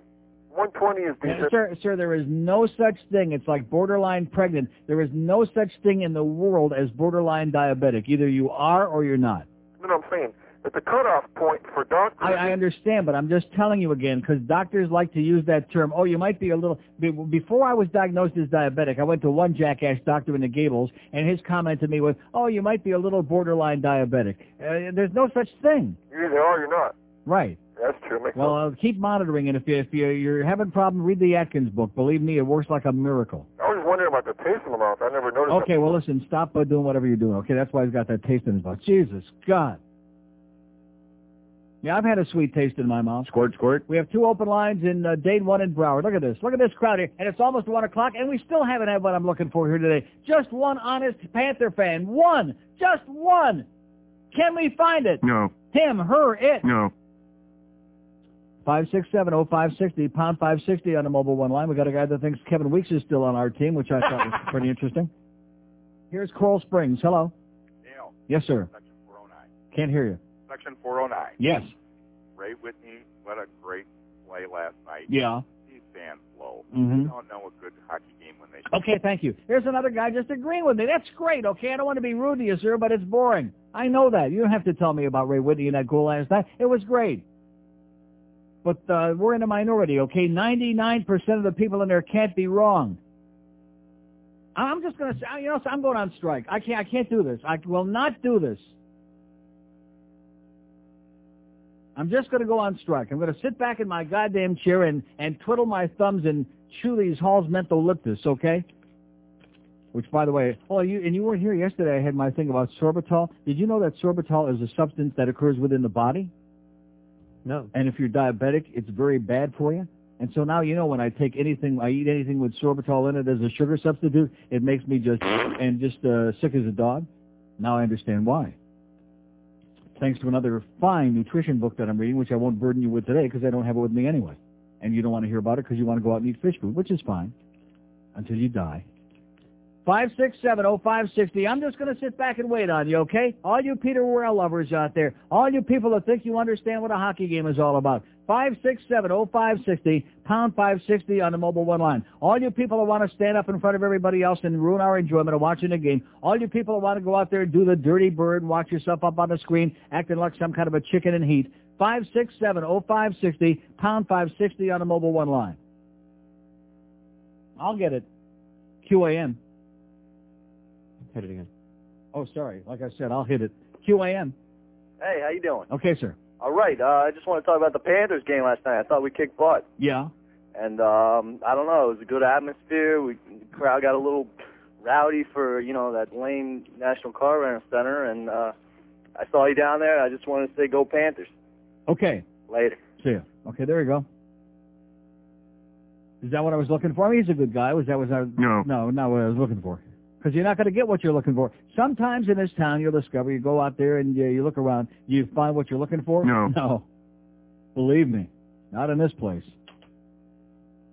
120 is decent. sir, sir, there is no such thing. It's like borderline pregnant. There is no such thing in the world as borderline diabetic. Either you are or you're not. Know what I'm saying? At the cutoff point for doctors, I, I understand, but I'm just telling you again because doctors like to use that term. Oh, you might be a little. Before I was diagnosed as diabetic, I went to one jackass doctor in the Gables, and his comment to me was, "Oh, you might be a little borderline diabetic." Uh, there's no such thing. you either are or you're not. Right. That's true. Makes Well, uh, keep monitoring it. If you if you, you're having a problem, read the Atkins book. Believe me, it works like a miracle. I was wondering about the taste in my mouth. I never noticed Okay, well listen, stop uh, doing whatever you're doing. Okay, that's why he's got that taste in his mouth. Jesus God. Yeah, I've had a sweet taste in my mouth. Squirt, squirt. We have two open lines in uh, Dade, one in Broward. Look at this. Look at this crowd here. And it's almost 1 o'clock, and we still haven't had what I'm looking for here today. Just one honest Panther fan. One. Just one. Can we find it? No. Him, her, it. No. 5670560, pound 560 on the mobile one line. We got a guy that thinks Kevin Weekes is still on our team, which I thought was pretty interesting. Here's Coral Springs. Hello. Neil, Yes, sir. Can't hear you. Section 409. Yes. Ray Whitney, what a great play last night. Yeah. These fans low. Mhm. They don't know a good hockey game when they. Okay, thank you. Here's another guy just agreeing with me. That's great, okay? I don't want to be rude to you, sir, but it's boring. I know that. You don't have to tell me about Ray Whitney and that goal last night. It was great. But uh, we're in a minority, okay? 99% of the people in there can't be wrong. I'm just going to say, you know, I'm going on strike. I can't, I can't do this. I will not do this. I'm just going to go on strike. I'm going to sit back in my goddamn chair and, and twiddle my thumbs and chew these Hall's mental mentholyptus, okay? Which, by the way, oh, you and you weren't here yesterday. I had my thing about sorbitol. Did you know that sorbitol is a substance that occurs within the body? No. And if you're diabetic, it's very bad for you. And so now you know when I take anything, I eat anything with sorbitol in it as a sugar substitute, it makes me just and just uh, sick as a dog. Now I understand why. Thanks to another fine nutrition book that I'm reading, which I won't burden you with today because I don't have it with me anyway. And you don't want to hear about it because you want to go out and eat fish food, which is fine until you die. Five six seven oh five sixty. I'm just going to sit back and wait on you, okay? All you Peter Worrell lovers out there, all you people that think you understand what a hockey game is all about. Five six seven oh five sixty pound five sixty on the mobile one line. All you people that want to stand up in front of everybody else and ruin our enjoyment of watching the game. All you people that want to go out there and do the dirty bird and watch yourself up on the screen acting like some kind of a chicken in heat. Five six seven oh five sixty pound five sixty on the mobile one line. I'll get it. QAM. Hit it again. Oh, sorry. Like I said, I'll hit it. QAM. Hey, how you doing? Okay, sir. All right. Uh, I just want to talk about the Panthers game last night. I thought we kicked butt, Yeah. and um, I don't know. It was a good atmosphere. We the crowd got a little rowdy for you know that lame National Car Rental Center, and uh, I saw you down there. I just wanted to say go Panthers. Okay. Later. See ya. Okay, there you go. Is that what I was looking for? I mean, he's a good guy. Was that was I? No. No, not what I was looking for. Because you're not going to get what you're looking for. Sometimes in this town, you'll discover you go out there and you, you look around, you find what you're looking for. No. No. Believe me, not in this place.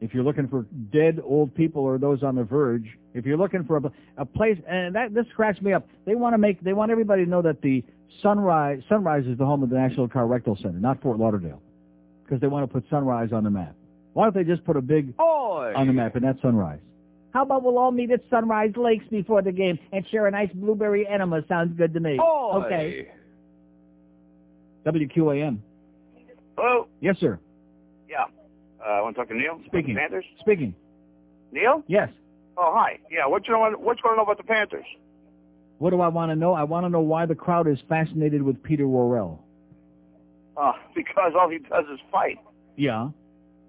If you're looking for dead old people or those on the verge, if you're looking for a, a place, and that this cracks me up. They want to make, they want everybody to know that the Sunrise Sunrise is the home of the National Car Rectal Center, not Fort Lauderdale, because they want to put Sunrise on the map. Why don't they just put a big on the map and that's Sunrise? How about we'll all meet at Sunrise Lakes before the game and share a nice blueberry enema? Sounds good to me. Oy. Okay. WQAM. Hello? Yes, sir. Yeah. Uh, I want to talk to Neil? Speaking. Panthers? Speaking. Neil? Yes. Oh, hi. Yeah, what you know, what's going to know about the Panthers? What do I want to know? I want to know why the crowd is fascinated with Peter Worrell. Uh, because all he does is fight. Yeah.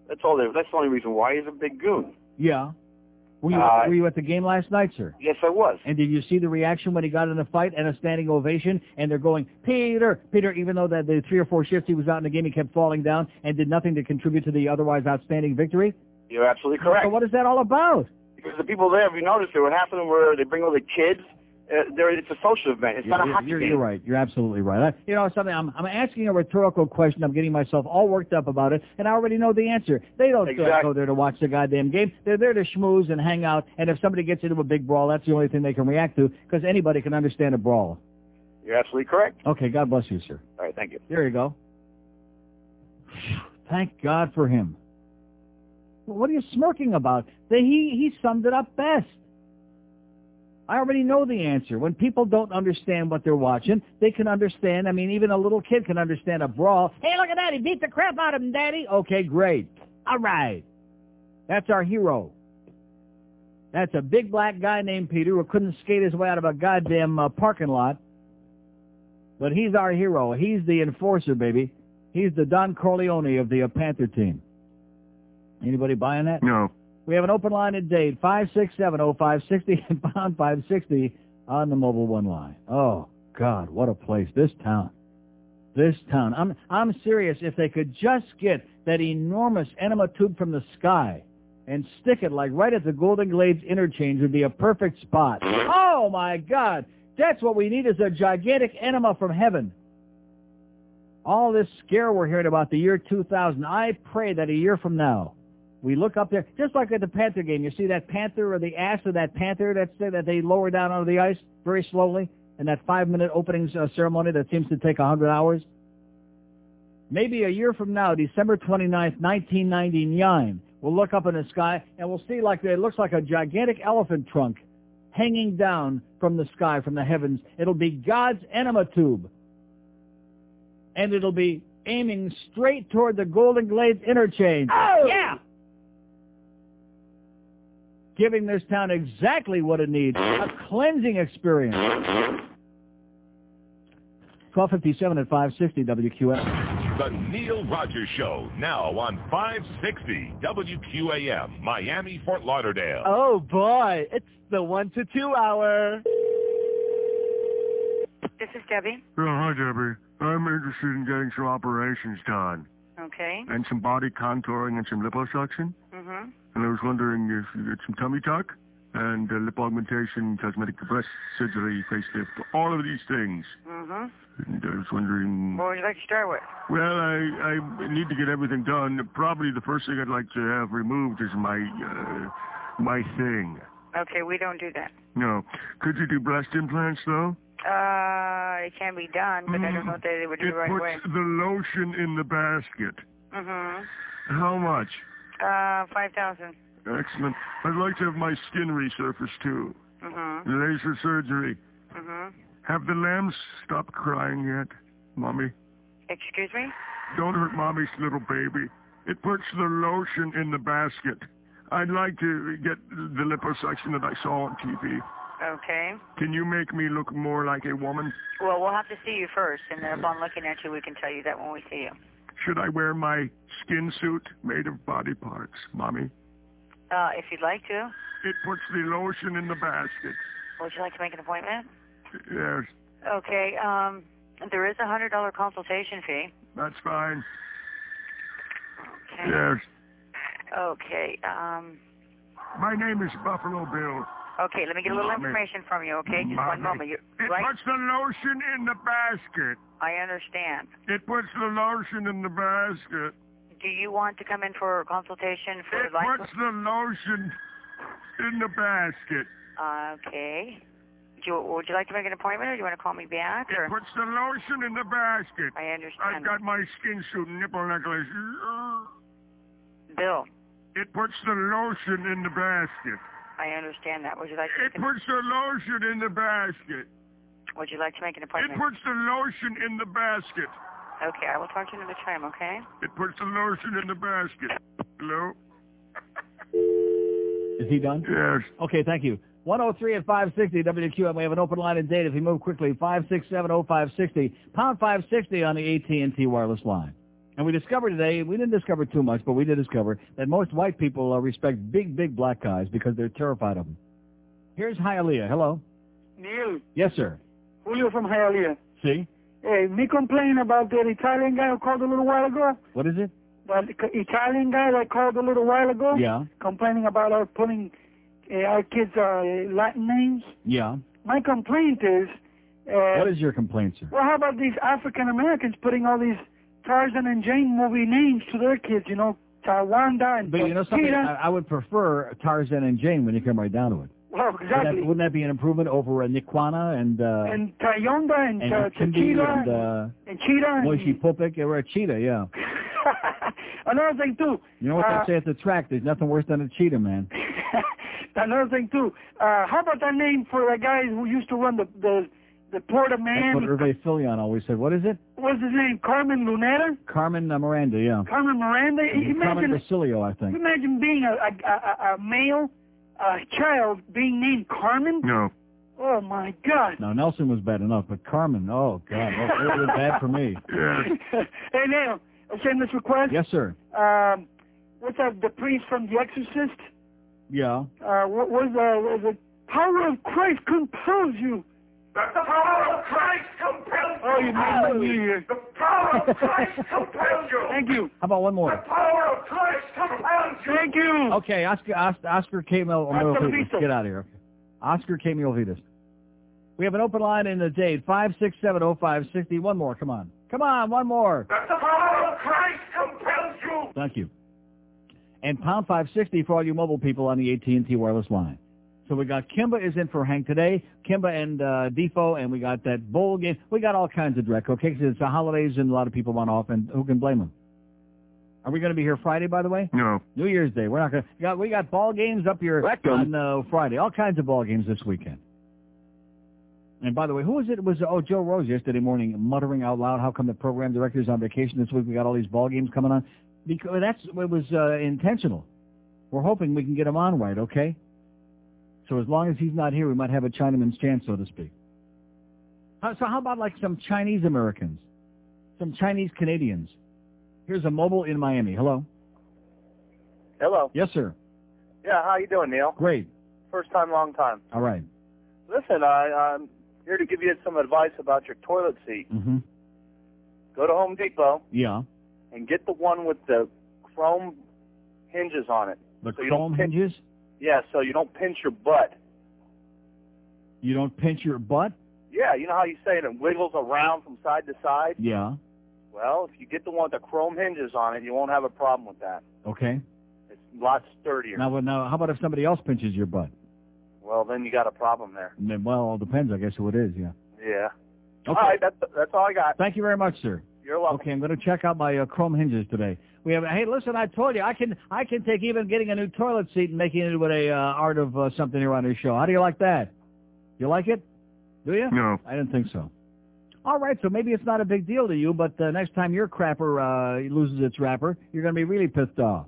That's all. There, that's the only reason why he's a big goon. Yeah. Were you, Uh, were you at the game last night, sir? Yes, I was. And did you see the reaction when he got in a fight and a standing ovation? And they're going, Peter, Peter, even though that the three or four shifts he was out in the game, he kept falling down and did nothing to contribute to the otherwise outstanding victory? You're absolutely correct. So what is that all about? Because the people there, if you notice, there were half of them where they bring all the kids. Uh, there, it's a social event. It's not a hockey you're, game. you're right. You're absolutely right. I, you know something? I'm, I'm asking a rhetorical question. I'm getting myself all worked up about it, and I already know the answer. They don't Exactly. go there to watch the goddamn game. They're there to schmooze and hang out. And if somebody gets into a big brawl, that's the only thing they can react to, because anybody can understand a brawl. You're absolutely correct. Okay, God bless you, sir. All right, thank you. There you go. Thank God for him. What are you smirking about? The, he, he summed it up best. I already know the answer. When people don't understand what they're watching, they can understand. I mean, even a little kid can understand a brawl. Hey, look at that. He beat the crap out of him, Daddy. Okay, great. All right. That's our hero. That's a big black guy named Peter who couldn't skate his way out of a goddamn uh, parking lot. But he's our hero. He's the enforcer, baby. He's the Don Corleone of the uh, Panther team. Anybody buying that? No. We have an open line at Dade, 5670560 and pound 560 on the mobile one line. Oh, God, what a place. This town. This town. I'm, I'm serious. If they could just get that enormous enema tube from the sky and stick it like right at the Golden Glades interchange would be a perfect spot. Oh, my God. That's what we need is a gigantic enema from heaven. All this scare we're hearing about the year 2000, I pray that a year from now, we look up there, just like at the Panther game. You see that Panther or the ass of that Panther that's there that they lower down onto the ice very slowly in that five-minute opening uh, ceremony that seems to take a hundred hours? maybe a year from now, December 29th, 1999, we'll look up in the sky and we'll see like it looks like a gigantic elephant trunk hanging down from the sky, from the heavens. It'll be God's enema tube. And it'll be aiming straight toward the Golden Glades interchange. Oh! Yeah! Giving this town exactly what it needs, a cleansing experience. 1257 at 560 WQS. The Neil Rogers Show, now on 560 WQAM, Miami, Fort Lauderdale. Oh boy, it's the one to two hour. This is Debbie. Yeah, hi, Debbie. I'm interested in getting some operations done. Okay. And some body contouring and some liposuction. Mm-hmm. And I was wondering if you get some tummy tuck and uh, lip augmentation, cosmetic breast surgery, facelift, all of these things. Mm-hmm. And I was wondering... What would you like to start with? Well, I, I need to get everything done. Probably the first thing I'd like to have removed is my, uh, my thing. Okay, we don't do that. No. Could you do breast implants, though? Uh, it can be done, but I don't know if they would do It it right puts away. the lotion in the basket. Mm-hmm. How much? Uh, 5000 Excellent. I'd like to have my skin resurfaced, too. Mm-hmm. Laser surgery. Mm-hmm. Have the lambs stopped crying yet, Mommy? Excuse me? Don't hurt Mommy's little baby. It puts the lotion in the basket. I'd like to get the liposuction that I saw on TV. Okay. Can you make me look more like a woman? Well, we'll have to see you first, and then upon looking at you, we can tell you that when we see you. Should I wear my skin suit made of body parts, Mommy? Uh, if you'd like to. It puts the lotion in the basket. Would you like to make an appointment? Yes, Okay, um, there is a $100 consultation fee. that's fine. Okay. Yes. Okay, um, My name is Buffalo Bill. Okay, let me get a little Mommy. information from you, okay? Just one moment. You're, It right? puts the lotion in the basket. I understand. It puts the lotion in the basket. Do you want to come in for a consultation for It life? puts the lotion in the basket. Okay. Do you, would you like to make an appointment, or do you want to call me back? Or? It puts the lotion in the basket. I understand. I've got my skin suit nipple necklace. Bill, It puts the lotion in the basket. I understand that. Would you like to It puts the lotion in the basket. Would you like to make an appointment? It puts the lotion in the basket. Okay, I will talk to you another time, okay? It puts the lotion in the basket. Hello? Is he done? Yes. Okay, thank you. 103 at 560 WQAM. We have an open line in date. If you move quickly, 5670560, pound 560 on the AT&T wireless line. And we discovered today, we didn't discover too much, but we did discover that most white people uh, respect big, big black guys because they're terrified of them. Here's Hialeah. Hello. Neil, Yes, sir. Julio from Hialeah. See? Hey, me complain about that Italian guy who called a little while ago. What is it? That Italian guy that called a little while ago. Yeah. Complaining about our putting uh, our kids' uh, Latin names. Yeah. My complaint is. Uh, What is your complaint, sir? Well, how about these African Americans putting all these Tarzan and Jane movie names to their kids? You know, Tawanda and But you know something? I, I would prefer Tarzan and Jane when you come right down to it. Well, Wouldn't exactly. that, wouldn't that be an improvement over uh, Nikwana and uh, and Tayonda and, and uh, Tequila and uh, and Cheetah. And, Moishi Popek? They were a cheetah, yeah. another thing too. You know what uh, they say at the track? There's nothing worse than a cheetah, man. Another thing too. Uh, how about that name for the guy who used to run the the the Port of That's Miami? what Hervé Filion always said. What is it? What's his name? Carmen Lunetta? Carmen uh, Miranda, yeah. Carmen Miranda? Carmen Imagine, Basilio, I think. imagine being a, a, a, a male uh, child being named Carmen. No. Oh my God! No, Nelson was bad enough, but Carmen, oh God, oh, it was bad for me. hey Neil, a shameless request. Yes, sir. Um, what's that? The priest from The Exorcist? Yeah. Uh, what was uh, was it? Power of Christ compels you. The power of Christ compels you. Oh, you made me here. The power of Christ compels you. Thank you. How about one more? The power of Christ compels you. Thank you. Okay, Oscar, Oscar, Oscar K. Mil- Hasta la Milvitas. vista. Get out of here. Okay. Oscar K. Milvitas. We have an open line in the date, 5670560. One more, come on. Come on, one more. The power of Christ compels you. Thank you. And pound 560 for all you mobile people on the AT&T wireless line. So we got Kimba is in for Hank today. Kimba and uh, Defo, and we got that bowl game. We got all kinds of direct, okay? 'Cause it's the holidays and a lot of people want off, and who can blame them? Are we going to be here Friday, by the way? No. New Year's Day. We're not going to. We got, we got ball games up here on uh, Friday. All kinds of ball games this weekend. And by the way, who was it? It was oh Joe Rose yesterday morning muttering out loud, "How come the program director's on vacation this week? We got all these ball games coming on." Because that's it was uh, intentional. We're hoping we can get him on right, okay? So as long as he's not here, we might have a Chinaman's chance, so to speak. So how about like some Chinese Americans, some Chinese Canadians? Here's a mobile in Miami. Hello. Hello. Yes, sir. Yeah, how you doing, Neil? Great. First time, long time. All right. Listen, I, I'm here to give you some advice about your toilet seat. Mm-hmm. Go to Home Depot Yeah. and get the one with the chrome hinges on it. The So chrome hinges. Yeah, so you don't pinch your butt. You don't pinch your butt. Yeah, you know how you say it, it wiggles around from side to side? Yeah. Well, if you get the one with the chrome hinges on it, you won't have a problem with that. Okay. It's a lot sturdier. Now, now, how about if somebody else pinches your butt? Well, then you got a problem there. Then, Well, it depends, I guess, who it is. Yeah. Yeah. Okay. All right, that's that's all I got. Thank you very much, sir. You're welcome. Okay, I'm going to check out my uh, chrome hinges today. We have. Hey, listen, I told you I can. I can take even getting a new toilet seat and making it with a uh, art of uh, something here on this show. How do you like that? You like it? Do you? No. I didn't think so. All right, so maybe it's not a big deal to you, but uh, next time your crapper uh, loses its wrapper, you're going to be really pissed off.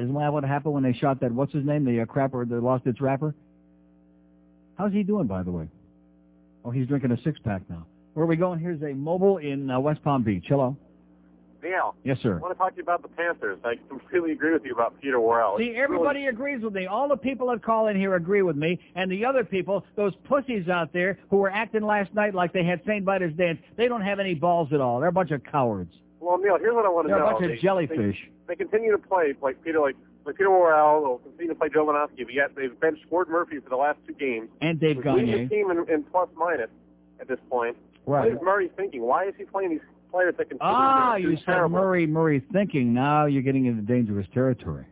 Isn't that what happened when they shot that? What's his name? The uh, crapper that lost its wrapper. How's he doing, by the way? Oh, he's drinking a six pack now. Where are we going? Here's a mobile in uh, West Palm Beach. Hello. Neil. Yes, sir. I want to talk to you about the Panthers. I completely agree with you about Peter Worrell. See, everybody agrees with me. All the people that call in here agree with me, and the other people, those pussies out there who were acting last night like they had St. Vitus dance, they don't have any balls at all. They're a bunch of cowards. Well, Neil, here's what I want to They're know. a bunch of They- jellyfish. They, they continue to play like Peter, like like Peter Worrell. They'll continue to play Joe Manosky, but yet they've benched Gord Murphy for the last two games. And Dave Which leaves Gagne. the team in, in plus minus at this point. Right. What is Murray thinking? Why is he playing these players that can? Ah, you said Murray, Murray thinking. Now you're getting into dangerous territory.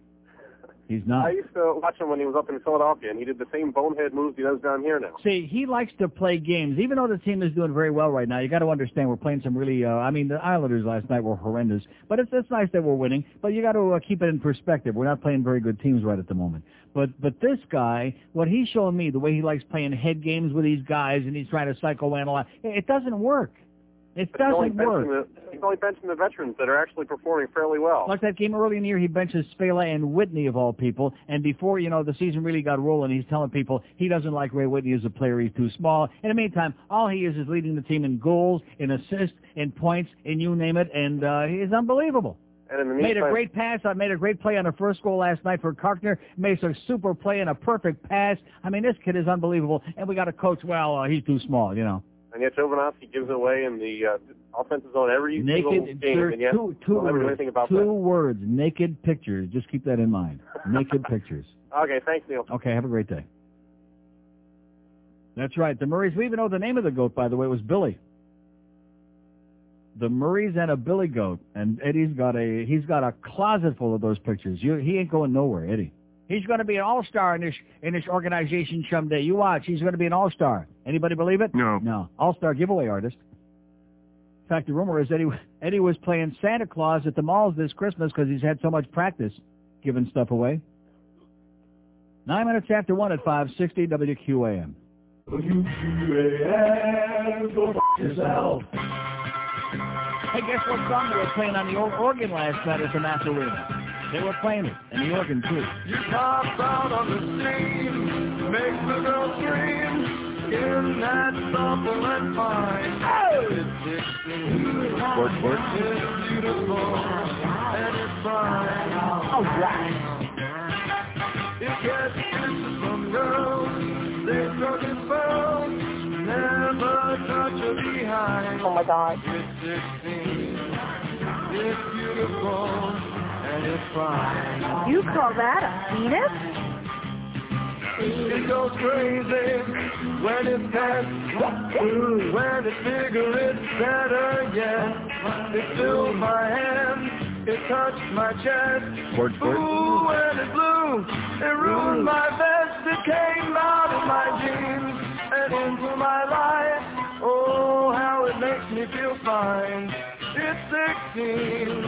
He's not. I used to watch him when he was up in Philadelphia, and he did the same bonehead moves he does down here now. See, he likes to play games. Even though the team is doing very well right now, you got to understand we're playing some really. Uh, I mean, the Islanders last night were horrendous, but it's it's nice that we're winning. But you got to uh, keep it in perspective. We're not playing very good teams right at the moment. But but this guy, what he's showing me, the way he likes playing head games with these guys, and he's trying to psychoanalyze. It it doesn't work. It But he's only doesn't work. the, he's only benching the veterans that are actually performing fairly well. Like that game early in the year, he benches Svehla and Whitney of all people. And before, you know, the season really got rolling, he's telling people he doesn't like Ray Whitney as a player. He's too small. In the meantime, all he is is leading the team in goals, in assists, in points, in you name it. And uh, he's unbelievable. And in the Made a great pass. I made a great play on the first goal last night for Karkner. Made a super play and a perfect pass. I mean, this kid is unbelievable. And we got a coach. Well, uh, he's too small, you know. And yet Jovanovski gives it away in the uh, offensive zone every single game, sir, and yet two, two words. two that. words. Naked pictures. Just keep that in mind. Naked pictures. Okay, thanks, Neil. Okay, have a great day. That's right. The Murrays. We even know the name of the goat, by the way, It was Billy. The Murrays and a Billy goat, and Eddie's got a he's got a closet full of those pictures. You, he ain't going nowhere, Eddie. He's going to be an all star in this in this organization someday. You watch. He's going to be an all star. Anybody believe it? No. No. All star giveaway artist. In fact, the rumor is Eddie Eddie was playing Santa Claus at the malls this Christmas because he's had so much practice giving stuff away. Nine minutes after one at 560 WQAM. WQAM, go f- yourself. Hey, guess what song they were playing on the old organ last night at the Mass Arena? They were playing it, and the organ too. You pop out on the scene, make the girl scream. In that supple and fine. Oh! It's 16. Work, work. It's beautiful and it's fine. All right. It gets kisses from girls. They struck his pearls. Never touch her behind. Oh my God. It's 16. It's beautiful and. You call that a penis? It goes crazy when it's pet. Ooh, when it's bigger, it's better yet. It filled my hand, it touched my chest. Word for it. Ooh, when it blew, it ruined my vest. it came out of my dreams and into my life. Oh, how it makes me feel fine. It's 16,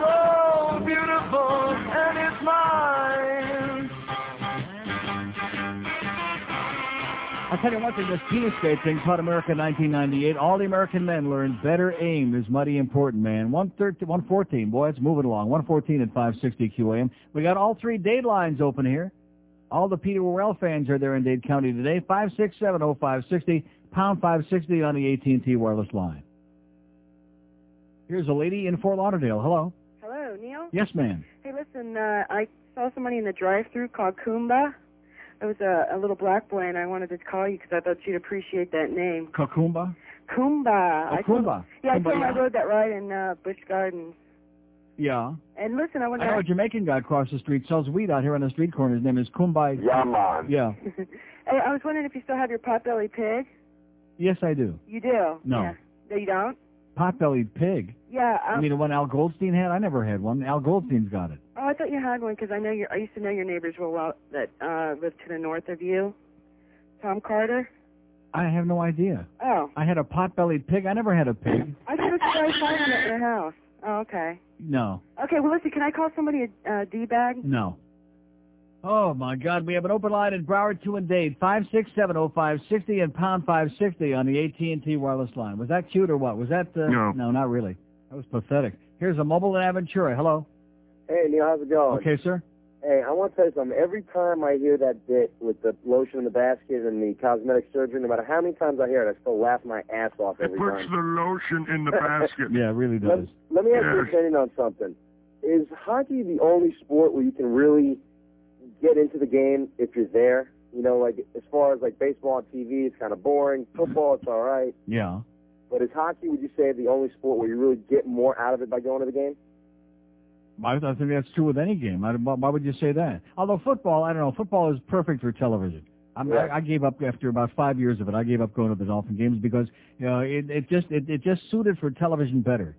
so beautiful, and it's mine. I'll tell you one thing, this penis skate thing taught America in 1998. All the American men learned better aim is mighty important, man. 113, 114, boy, it's moving along. 114 at 560 QAM. We got all three date lines open here. All the Peter Worrell fans are there in Dade County today. 5670560, pound 560 on the AT&T wireless line. Here's a lady in Fort Lauderdale. Hello. Hello, Neil. Yes, ma'am. Hey, listen, uh, I saw somebody in the drive-through called Kumba. It was a, a little black boy, and I wanted to call you because I thought you'd appreciate that name. Kakumba? Kumba. Oh, I told- Kumba. Yeah, I Kumba, told him I rode that ride in uh, Busch Gardens. Yeah. And listen, I I wanted know a to... Jamaican guy across the street sells weed out here on the street corner. His name is Kumbai. Yeah, man. Yeah. hey, I was wondering if you still have your potbelly pig. Yes, I do. You do? No. Yeah. No, you don't? Pot-bellied pig. Yeah. I Um, mean, the one Al Goldstein had? I never had one. Al Goldstein's got it. Oh, I thought you had one because I know your. I used to know your neighbors real well that uh lived to the north of you. Tom Carter. I have no idea. Oh, I had a pot-bellied pig. I never had a pig. I thought you guys found one at your house. Oh, okay. No. Okay, well, listen, can I call somebody a uh, D-bag? No. Oh, my God. We have an open line in Broward 2 and Dade. 5670560 and pound 560 on the AT&T wireless line. Was that cute or what? Was that... Uh, No. No, not really. That was pathetic. Here's a mobile in Aventura. Hello. Hey, Neil, how's it going? Okay, sir. Hey, I want to tell you something. Every time I hear that bit with the lotion in the basket and the cosmetic surgery, no matter how many times I hear it, I still laugh my ass off It every puts time. the lotion in the basket. Yeah, it really does. let me ask you your Yes. opinion on something. Is hockey the only sport where you can really get into the game if you're there? You know, like as far as like baseball on TV, it's kind of boring. Mm-hmm. Football, it's all right. Yeah. But is hockey, would you say, the only sport where you really get more out of it by going to the game? I, I think that's true with any game. I, why why would you say that? Although football, I don't know. Football is perfect for television. I'm, Yeah. I, I gave up after about five years of it. I gave up going to the Dolphin games because you know it, it just it, it just suited for television better.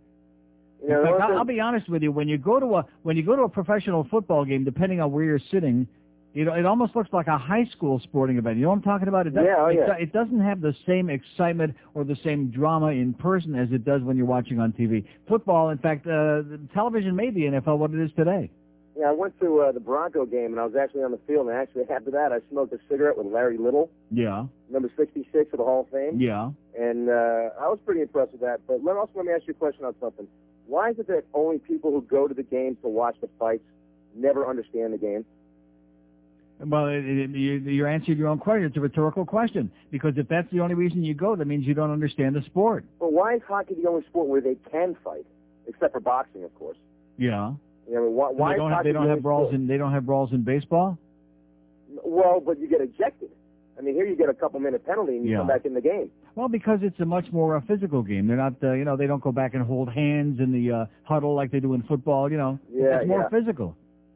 You know, fact, I'll, one I'll be honest with you. When you go to a when you go to a professional football game, depending on where you're sitting, you know, it almost looks like a high school sporting event. You know what I'm talking about? It, does, Yeah, oh, it, yeah. do- it doesn't have the same excitement or the same drama in person as it does when you're watching on TV. Football, in fact, uh, television made the NFL what it is today. Yeah, I went to uh, the Bronco game, and I was actually on the field, and actually after that, I smoked a cigarette with Larry Little, Yeah, number 66 of the Hall of Fame. yeah. And uh, I was pretty impressed with that. But let, also let me ask you a question on something. Why is it that only people who go to the games to watch the fights never understand the game? Well, it, it, you, you answered your own question. It's a rhetorical question because if that's the only reason you go, that means you don't understand the sport. But why is hockey the only sport where they can fight, except for boxing, of course? Yeah. You know, why, why they don't have they don't only have brawls sport? in they don't have brawls in baseball. Well, but you get ejected. I mean, here you get a couple minute penalty and you Yeah. come back in the game. Well, because it's a much more uh, physical game. They're not, uh, you know, they don't go back and hold hands in the uh, huddle like they do in football. You know, Yeah, it's more yeah. physical.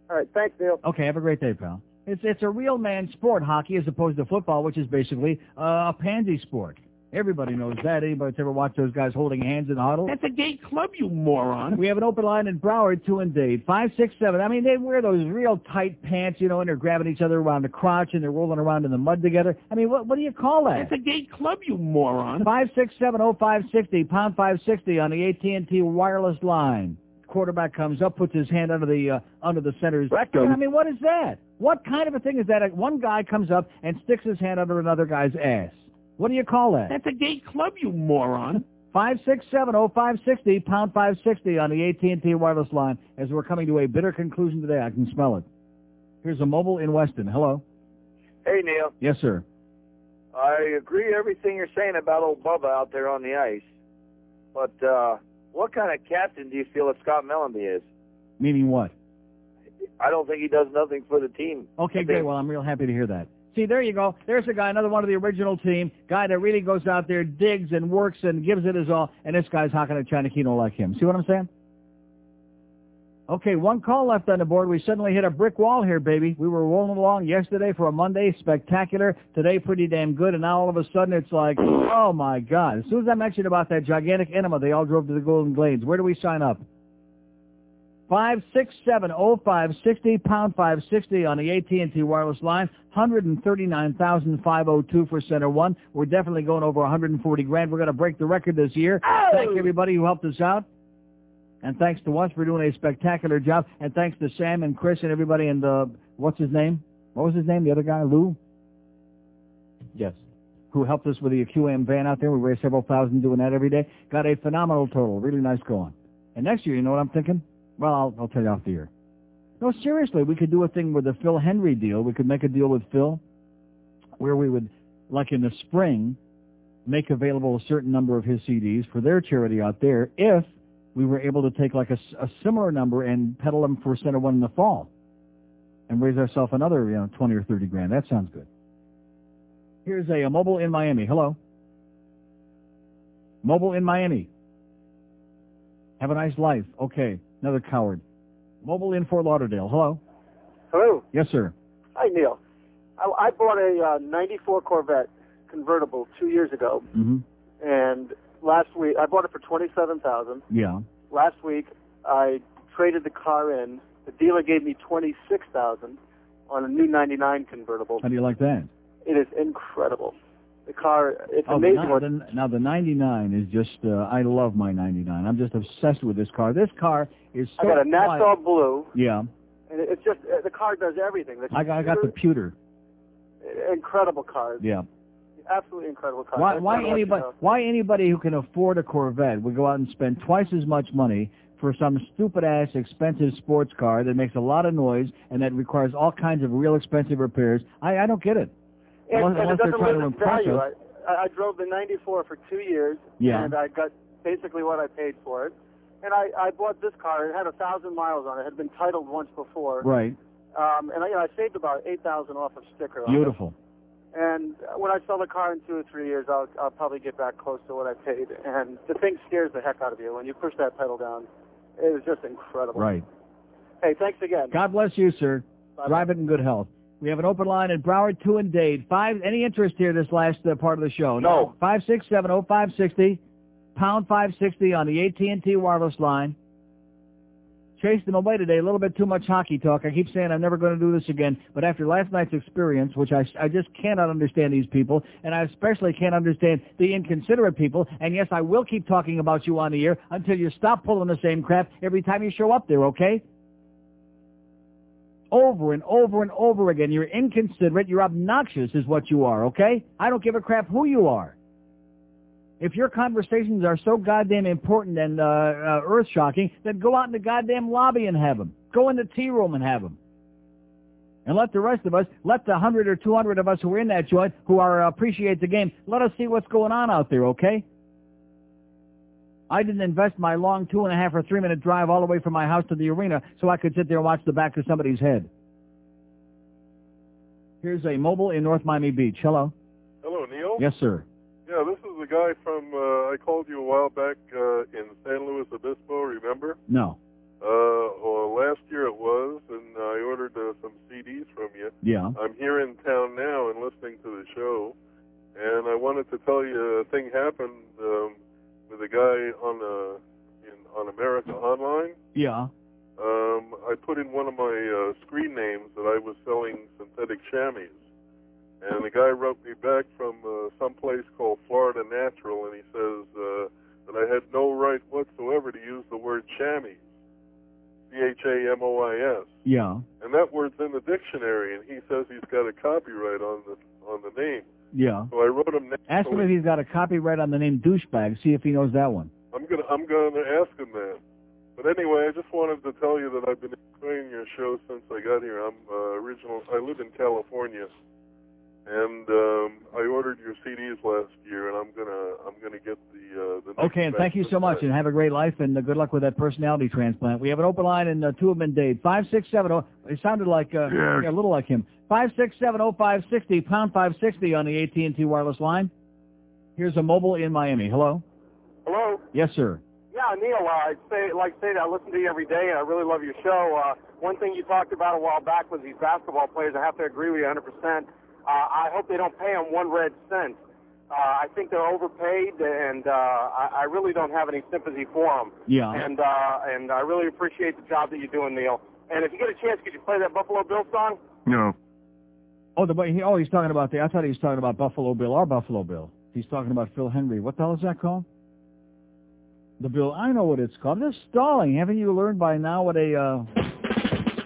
All right, thanks, Neil. Okay, have a great day, pal. It's it's a real man sport, hockey, as opposed to football, which is basically uh, a pansy sport. Everybody knows that. Anybody that's ever watched those guys holding hands in the huddle? That's a gay club, you moron. We have an open line in Broward, two and Dade, five, six, seven. I mean, they wear those real tight pants, you know, and they're grabbing each other around the crotch and they're rolling around in the mud together. I mean, what what do you call that? That's a gay club, you moron. Five six seven oh five sixty pound five sixty on the AT and T wireless line. Quarterback comes up, puts his hand under the uh, under the center's Rectum. I mean, what is that? What kind of a thing is that? One guy comes up and sticks his hand under another guy's ass. What do you call that? That's a gay club, you moron. Five six seven oh five sixty pound five sixty on the AT and T wireless line. As we're coming to a bitter conclusion today, I can smell it. Here's a mobile in Weston. Hello. Hey, Neil. Yes, sir. I agree everything you're saying about old Bubba out there on the ice. But uh, what kind of captain do you feel that Scott Mellanby is? Meaning what? I don't think he does nothing for the team. Okay, great. Well, I'm real happy to hear that. See, there you go. There's a guy, another one of the original team, guy that really goes out there, digs and works and gives it his all, and this guy's hocking a China Kino like him. See what I'm saying? Okay, one call left on the board. We suddenly hit a brick wall here, baby. We were rolling along yesterday for a Monday, spectacular. Today, pretty damn good. And now all of a sudden, it's like, oh my God. As soon as I mentioned about that gigantic enema, they all drove to the Golden Glades. Where do we sign up? 5670560, pound 560 on the AT&T wireless line. 139,502 for center one. We're definitely going over 140 grand. We're going to break the record this year. Thank everybody who helped us out. And thanks to us for doing a spectacular job. And thanks to Sam and Chris and everybody and uh, what's his name? What was his name? The other guy, Lou? Yes. Who helped us with the QAM van out there. We raised several thousand doing that every day. Got a phenomenal total. Really nice going. And next year, you know what I'm thinking? Well, I'll, I'll tell you off the air. No, seriously, we could do a thing with the Phil Hendrie deal. We could make a deal with Phil where we would, like in the spring, make available a certain number of his CDs for their charity out there if we were able to take like a similar number and peddle them for Center One in the fall and raise ourselves another, you know, 20 or 30 grand. That sounds good. Here's a, a mobile in Miami. Hello. Mobile in Miami. Have a nice life. Okay. Another coward. Mobile in Fort Lauderdale. Hello. Hello. Yes, sir. Hi, Neil. I, I bought a uh, 94 Corvette convertible two years ago, Mm-hmm. and last week I bought it for 27000 Yeah. Last week I traded the car in. The dealer gave me 26000 on a new 99 convertible. How do you like that? It is incredible. The car, it's Oh, amazing. now, what, the, now the 99 is just, uh, I love my 99. I'm just obsessed with this car. This car is so I got a Nassau quiet. Blue, Yeah. and it's just uh, the car does everything. The I got, I got the pewter. incredible car. Yeah. Absolutely incredible car. Why, why what I'd like to anybody, why anybody who can afford a Corvette would go out and spend twice as much money for some stupid ass expensive sports car that makes a lot of noise and that requires all kinds of real expensive repairs? I, I don't get it. And, unless and it doesn't its impress value. I, I drove the 94 for two years, Yeah. and I got basically what I paid for it. And I, I bought this car. It had a thousand miles on it. It had been titled once before. Right. Um, and I, you know, I saved about eight thousand off of sticker. on it. Beautiful. And when I sell the car in two or three years, I'll, I'll probably get back close to what I paid. And the thing scares the heck out of you when you push that pedal down. It is just incredible. Right. Hey, thanks again. God bless you, sir. Drive it in good health. We have an open line in Broward, 2 and Dade. Five, any interest here this last uh, part of the show? No. 5670560, pound 560 on the AT&T wireless line. Chased them away today. A little bit too much hockey talk. I keep saying I'm never going to do this again. But after last night's experience, which I, I just cannot understand these people, and I especially can't understand the inconsiderate people, and yes, I will keep talking about you on the air until you stop pulling the same crap every time you show up there, okay? Over and over and over again. You're inconsiderate. You're obnoxious is what you are, okay? I don't give a crap who you are. If your conversations are so goddamn important and uh, uh, earth-shocking, then go out in the goddamn lobby and have them. Go in the tea room and have them. And let the rest of us, let the hundred or two hundred of us who are in that joint, who are uh, appreciate the game, let us see what's going on out there, okay? I didn't invest my long two and a half or three minute drive all the way from my house to the arena so I could sit there and watch the back of somebody's head. Here's a mobile in North Miami Beach. Hello. Hello, Neil. Yes, sir. Yeah, this is the guy from. Uh, I called you a while back uh, in San Luis Obispo. Remember? No. Uh, or last year it was, and I ordered uh, some CDs from you. Yeah. I'm here in town now and listening to the show, and I wanted to tell you a thing happened um, with a guy on uh, in on America Online. Yeah. Um, I put in one of my uh, screen names that I was selling synthetic chamois, and the guy wrote me back from uh, some place called Florida Natural, and he says uh, that I had no right whatsoever to use the word chamois, C-H-A-M-O-I-S, Yeah. and that word's in the dictionary, and he says he's got a copyright on the on the name. Yeah. So I wrote him. Ask him if he's got a copyright on the name douchebag. See if he knows that one. I'm gonna I'm gonna ask him that. But anyway, I just wanted to tell you that I've been enjoying your show since I got here. I'm uh, original. I live in California, and um, I ordered your CDs last year, and I'm gonna I'm gonna get the uh, the. next Okay, and thank you so much, time. and have a great life, and uh, good luck with that personality transplant. We have an open line in uh, two of them in Dade. Five six seven oh. It sounded like uh, Yes. yeah, a little like him. Five six seven oh five sixty pound five sixty on the AT and T wireless line. Here's a mobile in Miami. Hello. Hello. Yes, sir. Yeah, Neil. Uh, I say, like I say, that I listen to you every day, and I really love your show. Uh, one thing you talked about a while back was these basketball players. I have to agree with you 100. percent uh, I hope they don't pay them one red cent. Uh, I think they're overpaid, and uh, I, I really don't have any sympathy for them. Yeah. And uh, and I really appreciate the job that you're doing, Neil. And if you get a chance, could you play that Buffalo Bill song? No. Oh, the he, oh, he's talking about the. I thought he was talking about Buffalo Bill or Buffalo Bill. He's talking about Phil Hendrie. What the hell is that called? The Bill. I know what it's called. This stalling. Haven't you learned by now what a uh,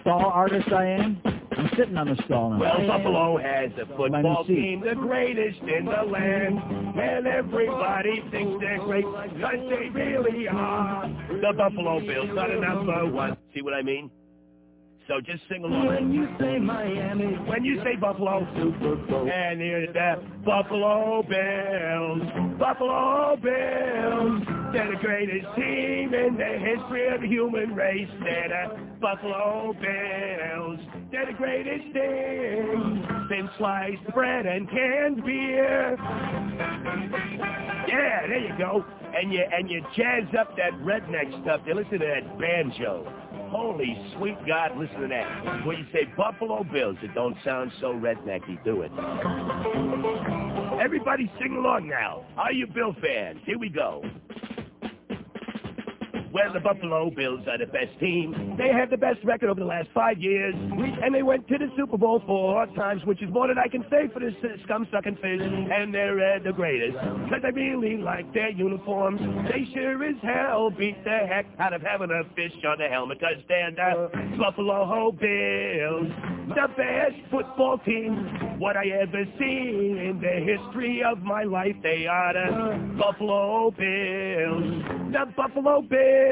stall artist I am? I'm sitting on the stall now. Well, Buffalo has a football team, the greatest in the land. And everybody thinks they're great, because they really are. The Buffalo Bills are the number one. See what I mean? So just sing along. When you say Miami. When you say Buffalo. And here's that Buffalo Bills. Buffalo Bills. They're the greatest team in the history of the human race. They're the Buffalo Bills. They're the greatest thing since sliced bread and canned beer. Yeah, there you go. And you and you jazz up that redneck stuff. You listen to that banjo. Holy sweet God, listen to that. When you say Buffalo Bills, it don't sound so rednecky, do it? Everybody sing along now. Are you Bill fans? Here we go. Well, the Buffalo Bills are the best team. They have the best record over the last five years. And they went to the Super Bowl four times, which is more than I can say for this scum-sucking fish. And they're uh, the greatest. Because I really like their uniforms. They sure as hell beat the heck out of having a fish on the helmet. Because they're the Buffalo Bills. The best football team what I ever seen in the history of my life. They are the Buffalo Bills. The Buffalo Bills.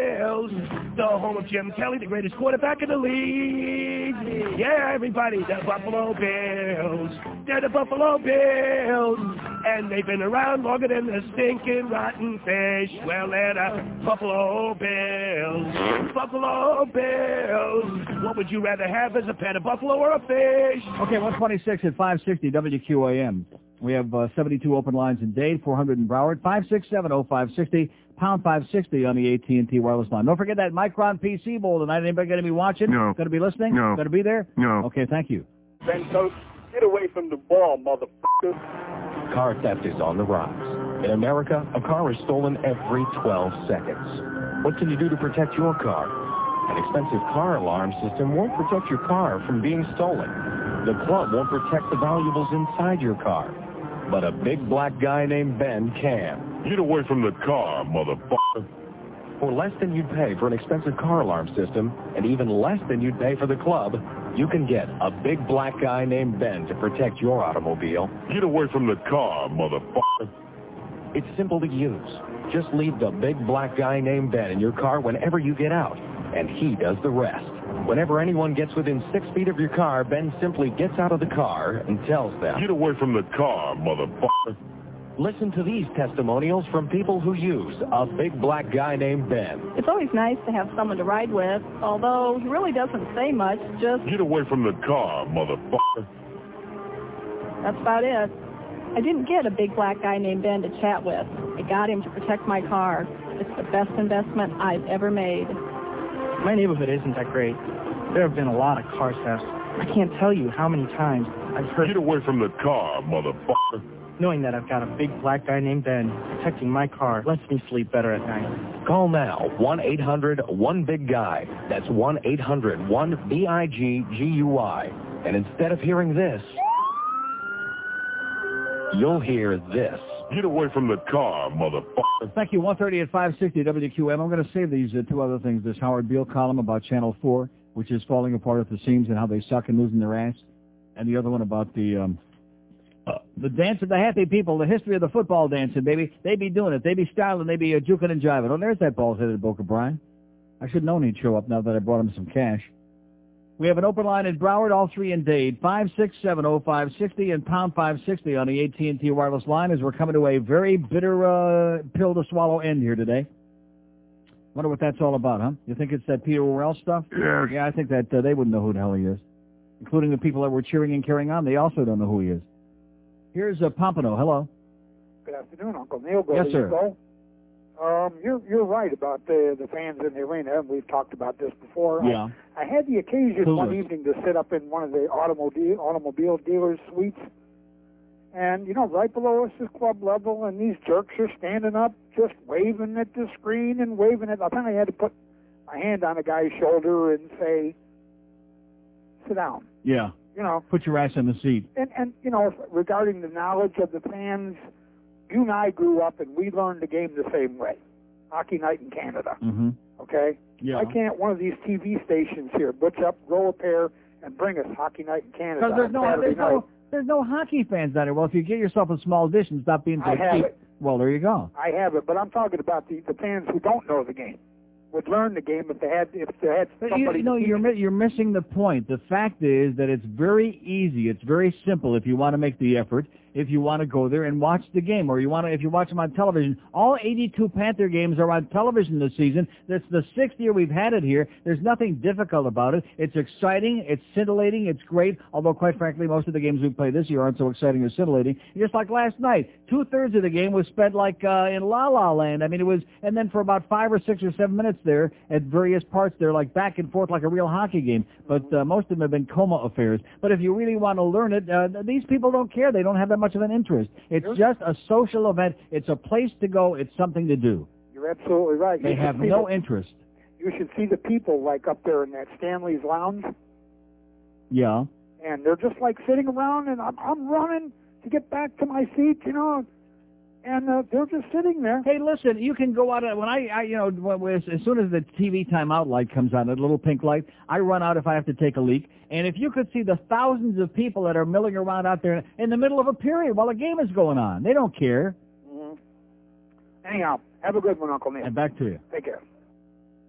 The home of Jim Kelly, the greatest quarterback in the league. Yeah, everybody, the Buffalo Bills. They're the Buffalo Bills. And they've been around longer than the stinking rotten fish. Well, they're the Buffalo Bills. Buffalo Bills. What would you rather have as a pet, a buffalo or a fish? Okay, 126 at 560 WQAM. We have uh, 72 open lines in Dade, 400 in Broward, 5670560, pound 560 on the AT&T wireless line. Don't forget that Micron PC Bowl tonight. Anybody going to be watching? No. Going to be listening? No. Going to be there? No. Okay, thank you. Ben Coach, get away from the ball, motherfucker. Car theft is on the rise. In America, a car is stolen every 12 seconds. What can you do to protect your car? An expensive car alarm system won't protect your car from being stolen. The club won't protect the valuables inside your car. But a big black guy named Ben can. Get away from the car, motherfucker. For less than you'd pay for an expensive car alarm system, and even less than you'd pay for the club, you can get a big black guy named Ben to protect your automobile. Get away from the car, motherfucker. It's simple to use. Just leave the big black guy named Ben in your car whenever you get out, and he does the rest. Whenever anyone gets within six feet of your car, Ben simply gets out of the car and tells them. Get away from the car, motherfucker. Listen to these testimonials from people who use a big black guy named Ben. It's always nice to have someone to ride with, although he really doesn't say much, just Get away from the car, motherfucker. that's about it. I didn't get a big black guy named Ben to chat with. I got him to protect my car. It's the best investment I've ever made. My neighborhood isn't that great. There have been a lot of car thefts. I can't tell you how many times I've heard Get away from the car, motherfucker. Knowing that I've got a big black guy named Ben protecting my car lets me sleep better at night. Call now 1-800-1-BIG-GUY. That's 1-800-1-B-I-G-G-U-I. And instead of hearing this, you'll hear this. Get away from the car, motherfucker. Thank you. 130 at 560 WQAM. I'm going to save these uh, two other things. This Howard Beale column about Channel 4, which is falling apart at the seams and how they suck and losing their ass. And the other one about the um, uh, the dance of the happy people, the history of the football dancing, baby. They be doing it. They be styling. They be uh, juking and jiving. Oh, there's that bald-headed Boca Brian. I should have known he'd show up now that I brought him some cash. We have an open line in Broward, all three in Dade, 5670560 and pound 560 on the AT&T wireless line as we're coming to a very bitter uh, pill to swallow end here today. Wonder what that's all about, huh? You think it's that Peter Worrell stuff? Yes. Yeah, I think that uh, they wouldn't know who the hell he is. Including the people that were cheering and carrying on, they also don't know who he is. Here's uh, Pompano. Hello. Good afternoon, Uncle Neil. Go Yes, sir. you go. Um, you're you're right about the the fans in the arena. We've talked about this before. Yeah. I, I had the occasion one evening to sit up in one of the automobile automobile dealers' suites, And, you know, right below us is club level, and these jerks are standing up, just waving at the screen and waving at. I finally had to put my hand on a guy's shoulder and say, sit down. Yeah. You know, Put your ass in the seat. and, and you know, regarding the knowledge of the fans, you and I grew up and we learned the game the same way. Hockey night in Canada, Mm-hmm. okay? Yeah. Why can't one of these TV stations here butch up, grow a pair, and bring us Hockey night in Canada? Because there's no, there's no, there's no hockey fans down there. Well, if you get yourself a small dish and stop being so cheap, well, there you go. I have it, but I'm talking about the, the fans who don't know the game. Would learn the game if they had if they had somebody. you know, you're mi- you're missing the point. The fact is that it's very easy. It's very simple if you want to make the effort. If you want to go there and watch the game, or you want to, if you watch them on television, all 82 Panther games are on television this season. That's the sixth year we've had it here. There's nothing difficult about it. It's exciting. It's scintillating. It's great. Although, quite frankly, most of the games we play this year aren't so exciting or scintillating. Just like last night, two thirds of the game was spent like uh, in La La Land. I mean, it was, and then for about five or six or seven minutes there, at various parts, they're like back and forth like a real hockey game. But uh, most of them have been coma affairs. But if you really want to learn it, uh, these people don't care. They don't have that much of an interest. It's just a social event. It's a place to go. It's something to do. You're absolutely right. They You have no the- interest. You should see the people like up there in that Stanley's Lounge, Yeah. and they're just like sitting around, and I'm I'm running to get back to my seat, you know, and uh, they're just sitting there. Hey, listen, you can go out when I, I you know, when, as soon as the TV timeout light comes on, that little pink light, I run out if I have to take a leak. And if you could see the thousands of people that are milling around out there in the middle of a period while a game is going on, they don't care. Mhm. Anyhow, have a good one, Uncle Neil. And back to you. Take care.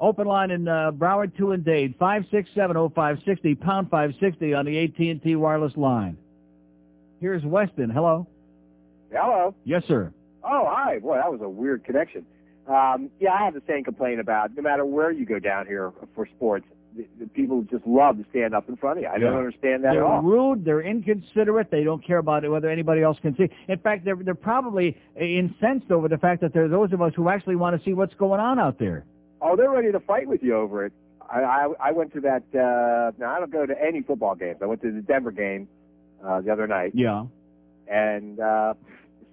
Open line in uh, Broward 2 and Dade, 5670560, pound 560 on the AT&T wireless line. Here's Weston. Hello. Hello. Yes, sir. Oh, hi. Boy, that was a weird connection. Um, yeah, I have the same complaint about no matter where you go down here for sports, the, the people just love to stand up in front of you. I don't understand that they're at all. rude. They're inconsiderate. They don't care about it, whether anybody else can see. In fact, they're they're probably incensed over the fact that there are those of us who actually want to see what's going on out there. Oh, they're ready to fight with you over it. I I, I went to that. Uh, now I don't go to any football games. I went to the Denver game uh, the other night, Yeah. and uh,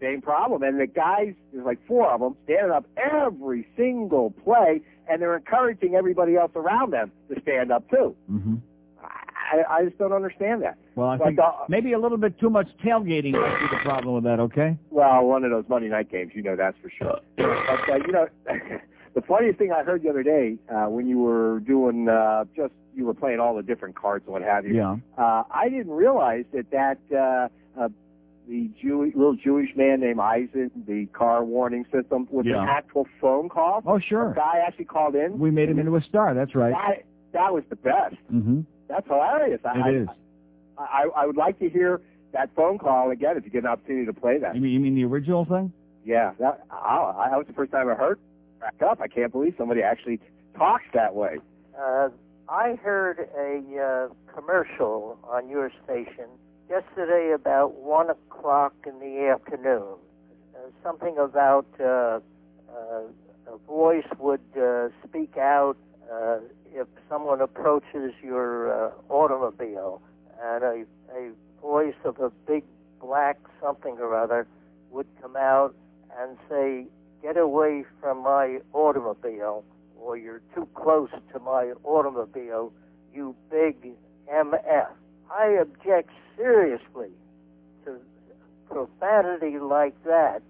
same problem. And the guys, there's like four of them, standing up every single play, and they're encouraging everybody else around them to stand up too. Mm-hmm. I, I just don't understand that. Well, I Like think the- maybe a little bit too much tailgating might be the problem with that. Okay. Well, one of those Monday night games, you know that's for sure. But uh, you know, the funniest thing I heard the other day uh, when you were doing uh, just you were playing all the different cards and what have you. Yeah. Uh, I didn't realize that that uh, uh, the Jew- little Jewish man named Isaac, the car warning system, was Yeah. an actual phone call. Oh, sure. A guy actually called in. We made him into a star. That's right. That, that was the best. hmm That's hilarious. I, It is. I, I, I would like to hear that phone call again if you get an opportunity to play that. You mean you mean the original thing? Yeah, that, I, that was the first time I heard. Back up! I can't believe somebody actually talks that way. Uh, I heard a uh, commercial on your station yesterday about one o'clock in the afternoon. Uh, something about uh, uh, a voice would uh, speak out uh, if someone approaches your uh, automobile, and a, a voice of a big black something or other would come out and say, "Get away from my automobile." or you're too close to my automobile, you big MF. I object seriously to profanity like that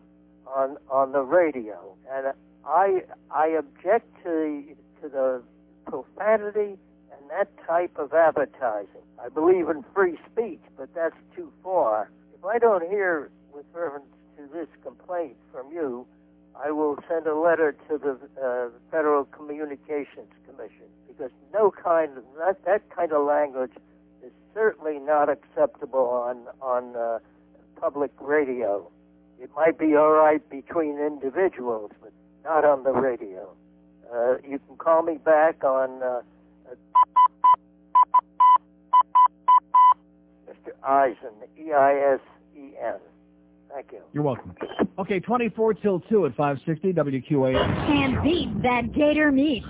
on on the radio, and I I object to the, to the profanity and that type of advertising. I believe in free speech, but that's too far. If I don't hear with reference to this complaint from you, I will send a letter to the uh, Federal Communications Commission because no kind of that, that kind of language is certainly not acceptable on on uh, public radio. It might be all right between individuals, but not on the radio. Uh, you can call me back on uh, uh, Mr. Eisen, E-I-S-E-N. Thank you. You're welcome. Okay, 24 till 2 at 560 WQAM. Can't beat that gator meat.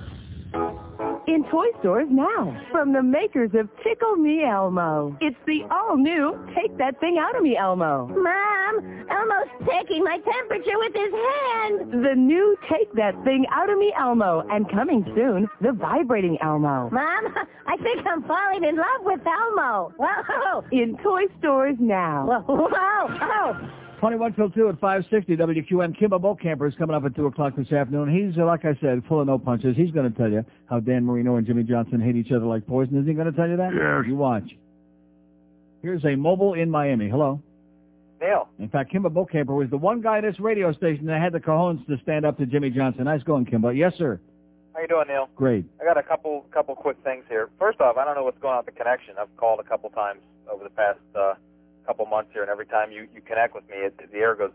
In toy stores now, from the makers of Tickle Me Elmo. It's the all-new Take That Thing Out of Me Elmo. Mom, Elmo's taking my temperature with his hand. The new Take That Thing Out of Me Elmo. And coming soon, the vibrating Elmo. Mom, I think I'm falling in love with Elmo. Whoa. In toy stores now. Whoa. Whoa. 21 till 2 at 560 WQAM. Kimbo Bokamper is coming up at 2 o'clock this afternoon. He's, uh, like I said, full of no punches. He's going to tell you how Dan Marino and Jimmy Johnson hate each other like poison. Is he going to tell you that? Yes. You watch. Here's a mobile in Miami. Hello. Neil. In fact, Kimbo Bokamper was the one guy at this radio station that had the cojones to stand up to Jimmy Johnson. Nice going, Kimbo. Yes, sir. How you doing, Neil? Great. I got a couple couple quick things here. First off, I don't know what's going on with the connection. I've called a couple times over the past uh, couple months here, and every time you you connect with me, it, the air goes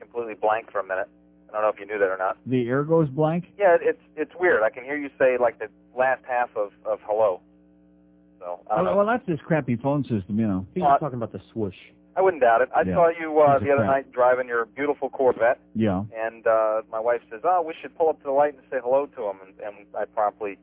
completely blank for a minute. I don't know if you knew that or not. The air goes blank? Yeah, it- it's it's weird. I can hear you say like the last half of of hello. So I don't Well, know. well, that's this crappy phone system, you know. He's just talking about the swoosh. I wouldn't doubt it. I Yeah. saw you uh, Piece the other crap. night driving your beautiful Corvette, Yeah. and uh, my wife says, "Oh, we should pull up to the light and say hello to him." And, and I promptly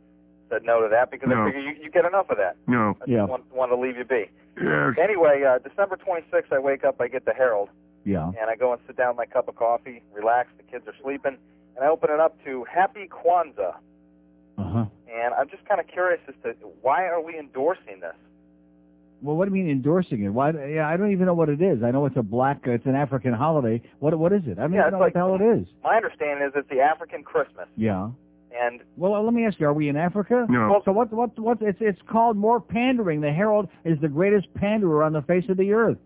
said no to that because No. I figure you, you get enough of that. No. I just want, want to leave you be. Yes. Anyway, uh, December 26th, I wake up, I get the Herald, Yeah. and I go and sit down with my cup of coffee, relax. The kids are sleeping, and I open it up to Happy Kwanzaa. Uh-huh. And I'm just kind of curious as to why are we endorsing this? Well, what do you mean endorsing it? Why? Yeah, I don't even know what it is. I know it's a black, uh, it's an African holiday. What? What is it? I don't Yeah, even know like- what the hell it is. My understanding is it's the African Christmas, Yeah. And Well, let me ask you: Are we in Africa? No. So what? What? What? It's it's called more pandering. The Herald is the greatest panderer on the face of the earth.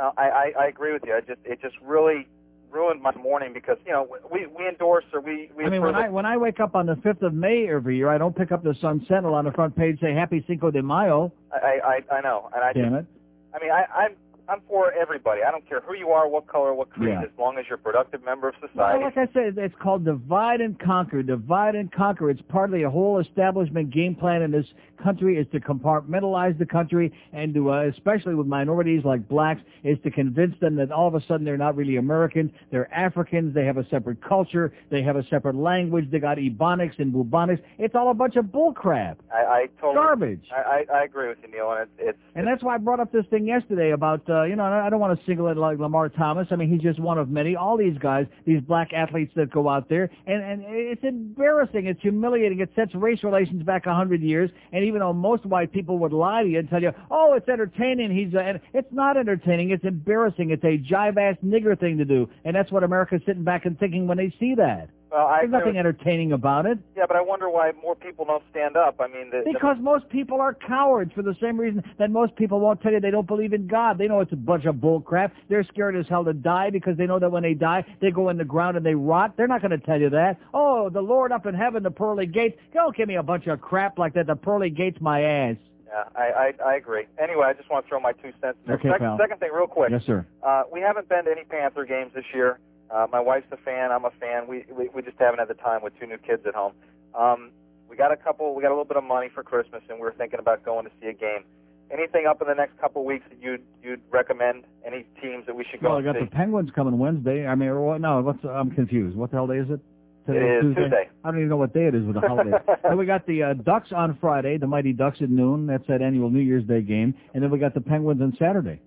uh, I, I I agree with you. I just it just really ruined my morning because you know we we endorse or we we I mean, approve when I when I wake up on the fifth of May every year, I don't pick up the Sun Sentinel on the front page say Happy Cinco de Mayo. I I I know, and I Damn just, it! I mean I I'm I'm for everybody. I don't care who you are, what color, what creed, Yeah. as long as you're a productive member of Well, society. like I said, it's called divide and conquer. Divide and conquer. It's partly a whole establishment game plan in this country is to compartmentalize the country and to, uh, especially with minorities like blacks, is to convince them that all of a sudden they're not really Americans. They're Africans. They have a separate culture. They have a separate language. They got ebonics and bubonics. It's all a bunch of bullcrap. I, I totally Garbage. I, I I agree with you, Neil, and it's it's And that's why I brought up this thing yesterday about, uh, you know, I don't want to single it like Lamar Thomas. I mean, he's just one of many. All these guys, these black athletes that go out there, and, and it's embarrassing. It's humiliating. It sets race relations back a hundred years. And even though most white people would lie to you and tell you, oh, it's entertaining, he's, uh, and it's not entertaining. It's embarrassing. It's a jive-ass nigger thing to do. And that's what America's sitting back and thinking when they see that. Well, I There's nothing with- entertaining about it. yeah, but I wonder why more people don't stand up. I mean, the, the- Because most people are cowards for the same reason that most people won't tell you they don't believe in God. They know it's a bunch of bull crap. They're scared as hell to die because they know that when they die, they go in the ground and they rot. They're not going to tell you that. Oh, the Lord up in heaven, the pearly gates. Don't give me a bunch of crap like that. The pearly gates, my ass. yeah, I, I I agree. Anyway, I just want to throw my two cents. in there. Okay, second, pal. second thing, real quick. Yes, sir. Uh, we haven't been to any Panther games this year. Uh, my wife's a fan. I'm a fan. We, we we just haven't had the time with two new kids at home. Um, we got a couple. We got a little bit of money for Christmas, and we were thinking about going to see a game. Anything up in the next couple of weeks that you'd you'd recommend? Any teams that we should go see? Well, I got see? the Penguins coming Wednesday. I mean, or what? No, what's, I'm confused. What the hell day is it? It is Tuesday? Tuesday. I don't even know what day it is with the holidays. then we got the uh, Ducks on Friday, the Mighty Ducks at noon. That's that annual New Year's Day game. And then we got the Penguins on Saturday,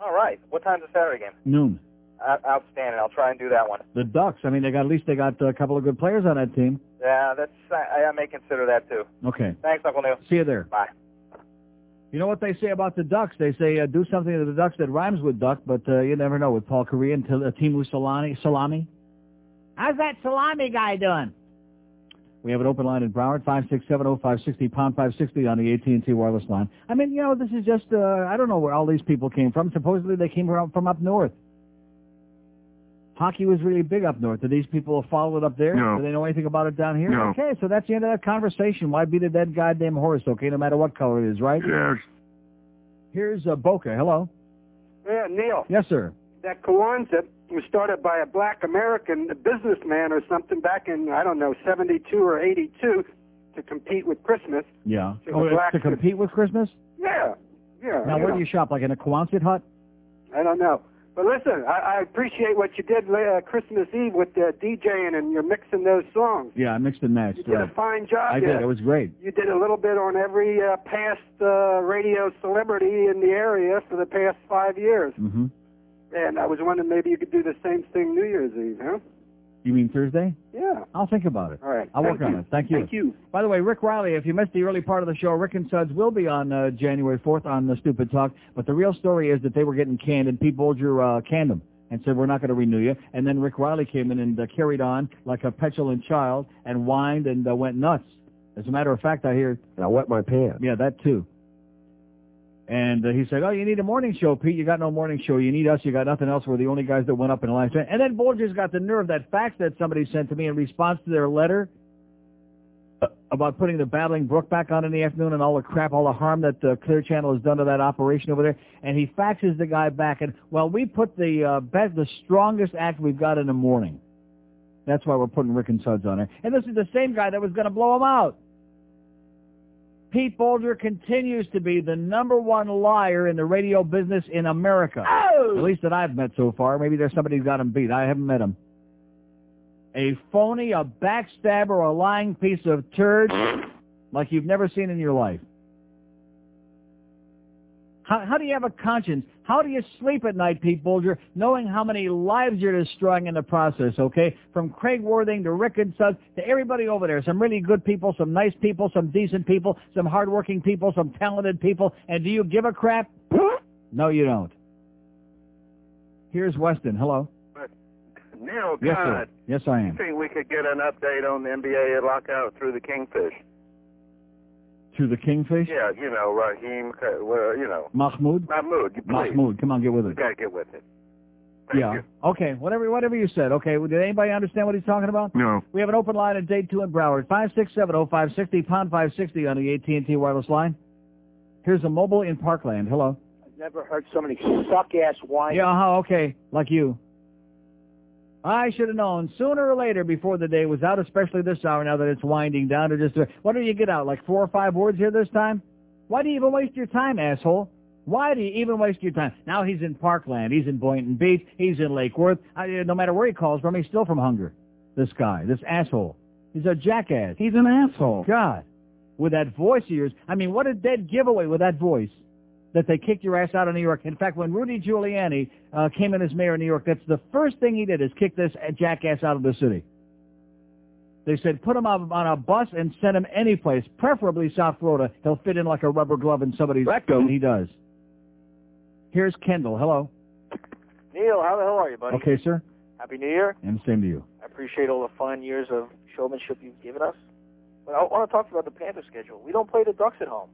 All right. What time's the Saturday game? noon. Outstanding. I'll try and do that one. The Ducks. I mean, they got at least they got a couple of good players on that team. Yeah, that's I, I may consider that too. Okay. Thanks, Uncle Neil. See you there. Bye. You know what they say about the Ducks? They say uh, do something to the Ducks that rhymes with duck, but uh, you never know with Paul Kariya and T- uh, Teemu Salami. Salami. How's that salami guy doing? We have an open line in Broward, 5670560, pound 560 on the AT&T wireless line. I mean, you know, this is just, uh, I don't know where all these people came from. Supposedly they came from, from up north. Hockey was really big up north. Do these people follow it up there? No. Do they know anything about it down here? No. Okay, so that's the end of that conversation. Why beat a dead goddamn horse, okay, no matter what color it is, right? Yes. Here's uh, Boca. Hello. Yeah, Neil. Yes, sir. that Kwanzaa was started by a black American a businessman or something back in, I don't know, 72 or 82 to compete with Christmas. Yeah. So Oh, the it's black- to compete with Christmas? Yeah. Yeah. Now, where know. do you shop? Like in a Quonset hut? I don't know. But listen, I, I appreciate what you did uh, Christmas Eve with the DJing and you're mixing those songs. Yeah, I mixed and matched. You did a fine job. I did. It was great. You did a little bit on every uh, past uh, radio celebrity in the area for the past five years. hmm And I was wondering maybe you could do the same thing New Year's Eve, huh? You mean Thursday? Yeah. I'll think about it. All right. I'll Thank work on it. Thank you. Thank you. By the way, Rick Riley, if you missed the early part of the show, Rick and Suds will be on uh, January 4th on the Stupid Talk. But the real story is that they were getting canned, and Pete Bolger uh, canned them and said, we're not going to renew you. And then Rick Riley came in and uh, carried on like a petulant child and whined and uh, went nuts. As a matter of fact, I hear... And I wet my pants. Yeah, that too. And uh, he said, oh, you need a morning show, Pete. You got no morning show. You need us. You got nothing else. We're the only guys that went up in the last minute. And then Bolger's got the nerve, that fax that somebody sent to me in response to their letter uh, about putting the Battling Brook back on in the afternoon and all the crap, all the harm that uh, Clear Channel has done to that operation over there. And he faxes the guy back. And, well, we put the uh, best, the strongest act we've got in the morning. That's why we're putting Rick and Suds on there. And this is the same guy that was going to blow him out. Pete Bolger continues to be the number one liar in the radio business in America. Oh! At least that I've met so far. Maybe there's somebody who's got him beat. I haven't met him. A phony, a backstabber, a lying piece of turd like you've never seen in your life. How, how do you have a conscience? How do you sleep at night, Pete Bolger, knowing how many lives you're destroying in the process, okay? From Craig Worthing to Rick and Suds to everybody over there. Some really good people, some nice people, some decent people, some hardworking people, some talented people. And do you give a crap? No, you don't. Here's Weston. Hello. Neil, Yes, God, sir. Yes, I you am. think we could get an update on the NBA lockout through the Kingfish? To the Kingfish? Yeah, you know, Raheem, uh, well, you know, Mahmoud? Mahmoud, please. Mahmoud, come on, get with We it. gotta get with it. yeah. Okay, whatever whatever you said. Okay, well, did anybody understand what he's talking about? No. We have an open line at day two in Broward, 5670560, pound 560 on the AT&T wireless line. Here's a mobile in Parkland. Hello. I've never heard so many suck-ass whining. Yeah, uh-huh, okay, like you. I should have known sooner or later before the day was out, especially this hour now that it's winding down to just, what do you get out, like four or five words here this time? Why do you even waste your time, asshole? Why do you even waste your time? Now he's in Parkland, he's in Boynton Beach, he's in Lake Worth. I, uh, no matter where he calls from, he's still from Hunger. This guy, this asshole. He's a jackass. He's an asshole. God. With that voice of yours. I mean, what a dead giveaway with that voice that they kicked your ass out of New York. In fact, when Rudy Giuliani uh, came in as mayor of New York, that's the first thing he did is kick this jackass out of the city. They said put him on, on a bus and send him any place, preferably South Florida. He'll fit in like a rubber glove in somebody's And he does. Here's Kendall. Hello. Neil, how the hell are you, buddy? Okay, sir. Happy New Year. And same to you. I appreciate all the fun years of showmanship you've given us. But I want to talk about the Panther schedule. We don't play the Ducks at home.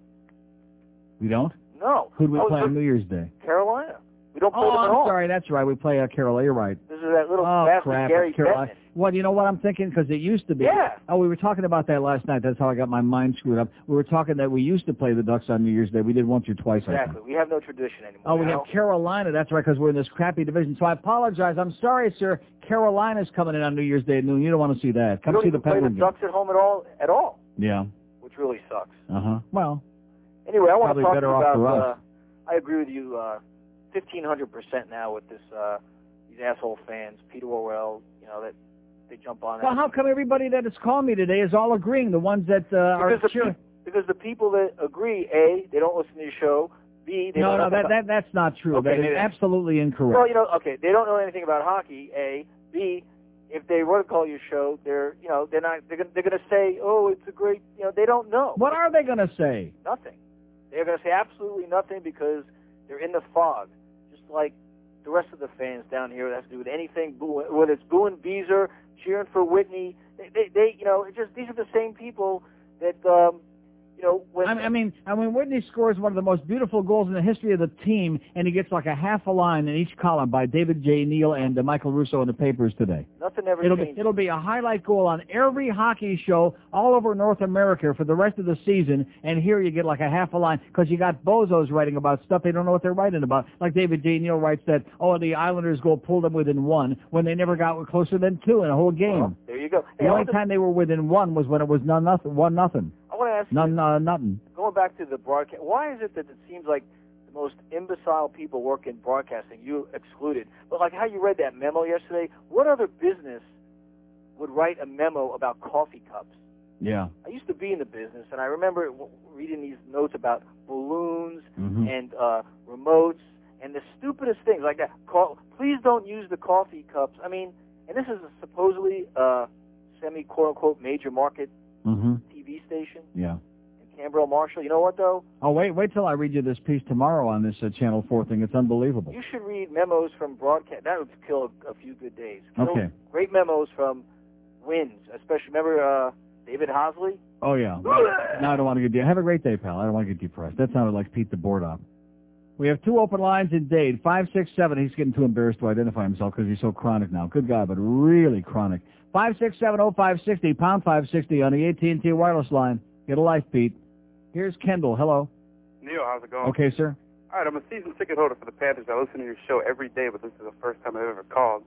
We don't? No. Who do we play on New Year's Day? Carolina. We don't play Oh, them at I'm home. sorry. That's right. We play uh, Carolina. You're right. This is that little Oh, bastard crap. Gary Carolina. Well, you know what I'm thinking? Because it used to be. Yeah. Oh, we were talking about that last night. That's how I got my mind screwed up. We were talking that we used to play the Ducks on New Year's Day. We did once or twice, I think. Exactly. We have no tradition anymore. Oh, we you have? Carolina. That's right, because we're in this crappy division. So I apologize. I'm sorry, sir. Carolina's coming in on New Year's Day at noon. You don't want to see that. Come see the even play the Ducks at home at all, at all, Yeah. which really sucks. Uh-huh. Well, Anyway, I want Probably to talk to better you off about. Uh, I agree with you, uh, fifteen hundred percent now with this uh, these asshole fans, Peter Worrell. You know that they jump on. It. Well, that. how come everybody that has called me today is all agreeing? The ones that uh, are because the cheering. peop- because the people that agree, a, they don't listen to your show. B, they No, don't no, know that, that that's not true. Okay, that is absolutely incorrect. Well, you know, okay, they don't know anything about hockey. A, B, if they were to call your show, they're you know they're not they're gonna, they're going to say, oh, it's a great you know they don't know what are they going to say? nothing. They're going to say absolutely nothing because they're in the fog, just like the rest of the fans down here that has to do with anything, whether it's booing Beezer, cheering for Whitney. They, they, they you know, just these are the same people that um, know, I, I mean, I mean, Whitney scores one of the most beautiful goals in the history of the team, and he gets like a half a line in each column by David J. Neal and uh, Michael Russo in the papers today. nothing ever It'll be it'll be a highlight goal on every hockey show all over North America for the rest of the season. And here you get like a half a line because you got bozos writing about stuff they don't know what they're writing about. Like David J. Neal writes that oh the Islanders goal pulled them within one when they never got closer than two in a whole game. there you go. the Hey, I only time they were within one was when it was none nothing one nothing want to ask you, none uh, nothing. going back to the broadcast, why is it that it seems like the most imbecile people work in broadcasting, you excluded, but like how you read that memo yesterday, what other business would write a memo about coffee cups? Yeah. I used to be in the business, and I remember reading these notes about balloons Mhm. and uh, remotes and the stupidest things like that. Call, please don't use the coffee cups. I mean, and this is a supposedly uh, semi quote unquote major market Mm-hmm. TV station Yeah. in Marshall. You know what though? Oh wait, wait till I read you this piece tomorrow on this uh, Channel Four thing. It's unbelievable. You should read memos from broadcast. That would kill a, a few good days. Kill Okay. Great memos from wins, especially remember uh, David Hosley. Oh yeah. now I don't want to get. De- Have a great day, pal. I don't want to get depressed. That sounded like Pete the board op. We have two open lines in Dade. Five six seven. He's getting too embarrassed to identify himself because he's so chronic now. Good guy, but really chronic. Five six seven oh five sixty pound five sixty on the AT and T wireless line. Get a life, Pete. Here's Kendall. Hello. Neil, how's it going? Okay, sir. All right, I'm a season ticket holder for the Panthers. I listen to your show every day, but this is the first time I've ever called.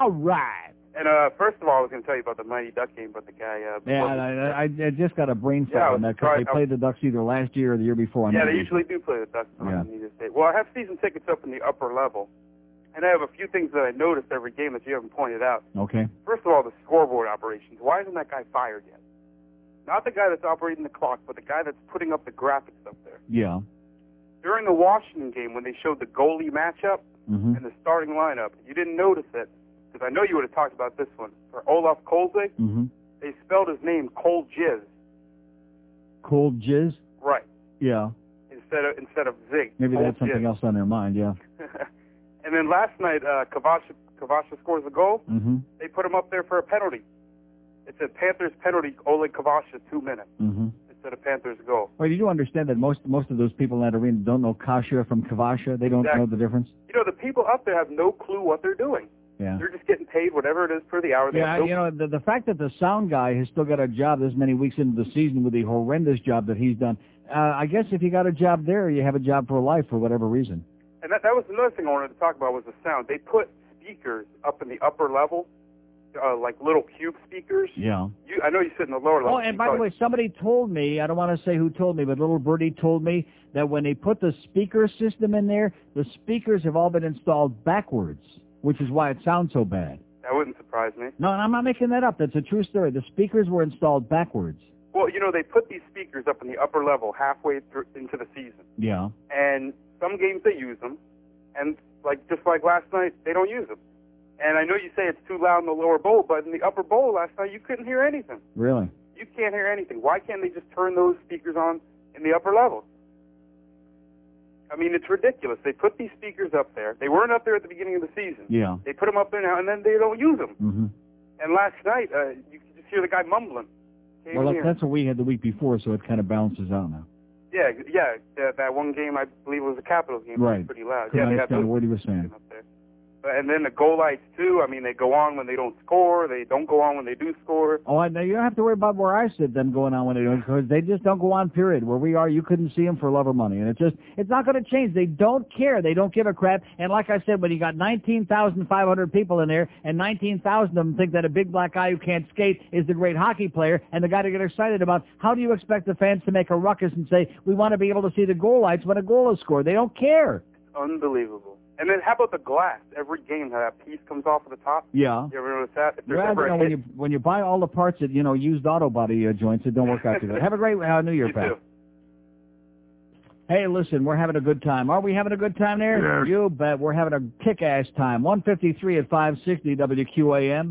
All right. And uh, first of all, I was going to tell you about the Mighty Duck game, but the guy. Uh, Yeah, I, I, I just got a brain Yeah, fart was on that because they played the Ducks either last year or the year before. yeah, they usually do play the Ducks on Yeah. Well, I have season tickets up in the upper level, and I have a few things that I noticed every game that you haven't pointed out. Okay. First of all, the scoreboard operations. Why isn't that guy fired yet? Not the guy that's operating the clock, but the guy that's putting up the graphics up there. Yeah. During the Washington game, when they showed the goalie matchup Mm-hmm. and the starting lineup, you didn't notice it because I know you would have talked about this one. For Olaf Kolzig, Mm-hmm. they spelled his name Cole Jizz, Cold jizz. right, Yeah. instead of instead of Zig. Maybe they had something Jizz. else on their mind. Yeah. and then last night, uh, Kvasha, Kvasha scores a goal. Mm-hmm. They put him up there for a penalty. It's a Panthers penalty, Oleg Kvasha, two minutes Mm-hmm. instead of Panthers goal. Well, you do understand that most most of those people in that arena don't know Kasha from Kvasha. They don't Exactly. know the difference. You know, the people up there have no clue what they're doing. Yeah. They're just getting paid whatever it is per the hour. They Yeah, no you know, the, the fact that the sound guy has still got a job this many weeks into the season with the horrendous job that he's done, uh, I guess if you got a job there, you have a job for life for whatever reason. And that, that was another thing I wanted to talk about was the sound. They put speakers up in the upper level, uh, like little cube speakers. Yeah. You, I know you sit in the lower level. Oh, and by the way, somebody told me, I don't want to say who told me, but little birdie told me that when they put the speaker system in there, the speakers have all been installed backwards, which is why it sounds so bad. that wouldn't surprise me. No, and I'm not making that up. That's a true story. The speakers were installed backwards. Well, you know, they put these speakers up in the upper level halfway through into the season, Yeah. and some games they use them, and like just like last night, they don't use them. And I know you say it's too loud in the lower bowl, but in the upper bowl last night, you couldn't hear anything. Really? You can't hear anything. Why can't they just turn those speakers on in the upper levels? I mean, it's ridiculous. They put these speakers up there. They weren't up there at the beginning of the season. Yeah. They put them up there now, and then they don't use them. Mm-hmm. And last night, uh, you could just hear the guy mumbling. Can't Well, even that, hear him. that's what we had the week before, so it kind of balances out now. Yeah, yeah. That, that one game, I believe, was a Capitals game. It was Right. pretty loud. Yeah, they had understand what he was saying. up there. And then the goal lights too. I mean, they go on when they don't score. They don't go on when they do score. Oh, I know you don't have to worry about where I sit them going on when they do because they just don't go on. Period. Where we are, you couldn't see them for love or money, and it's just it's not going to change. They don't care. They don't give a crap. And like I said, when you got nineteen thousand five hundred people in there, and nineteen thousand of them think that a big black guy who can't skate is the great hockey player, and the guy to get excited about, how do you expect the fans to make a ruckus and say we want to be able to see the goal lights when a goal is scored? They don't care. Unbelievable. And then how about the glass? Every game, how that piece comes off of the top. Yeah. You ever notice that? If there's Well, ever you know, when you when you buy all the parts at you know used auto body uh, joints, it don't work out too good. Have a great uh, New Year, you pal. too. Hey, listen, we're having a good time. Are we having a good time there? Yes. You bet. We're having a kick-ass time. 153 at 560 WQAM.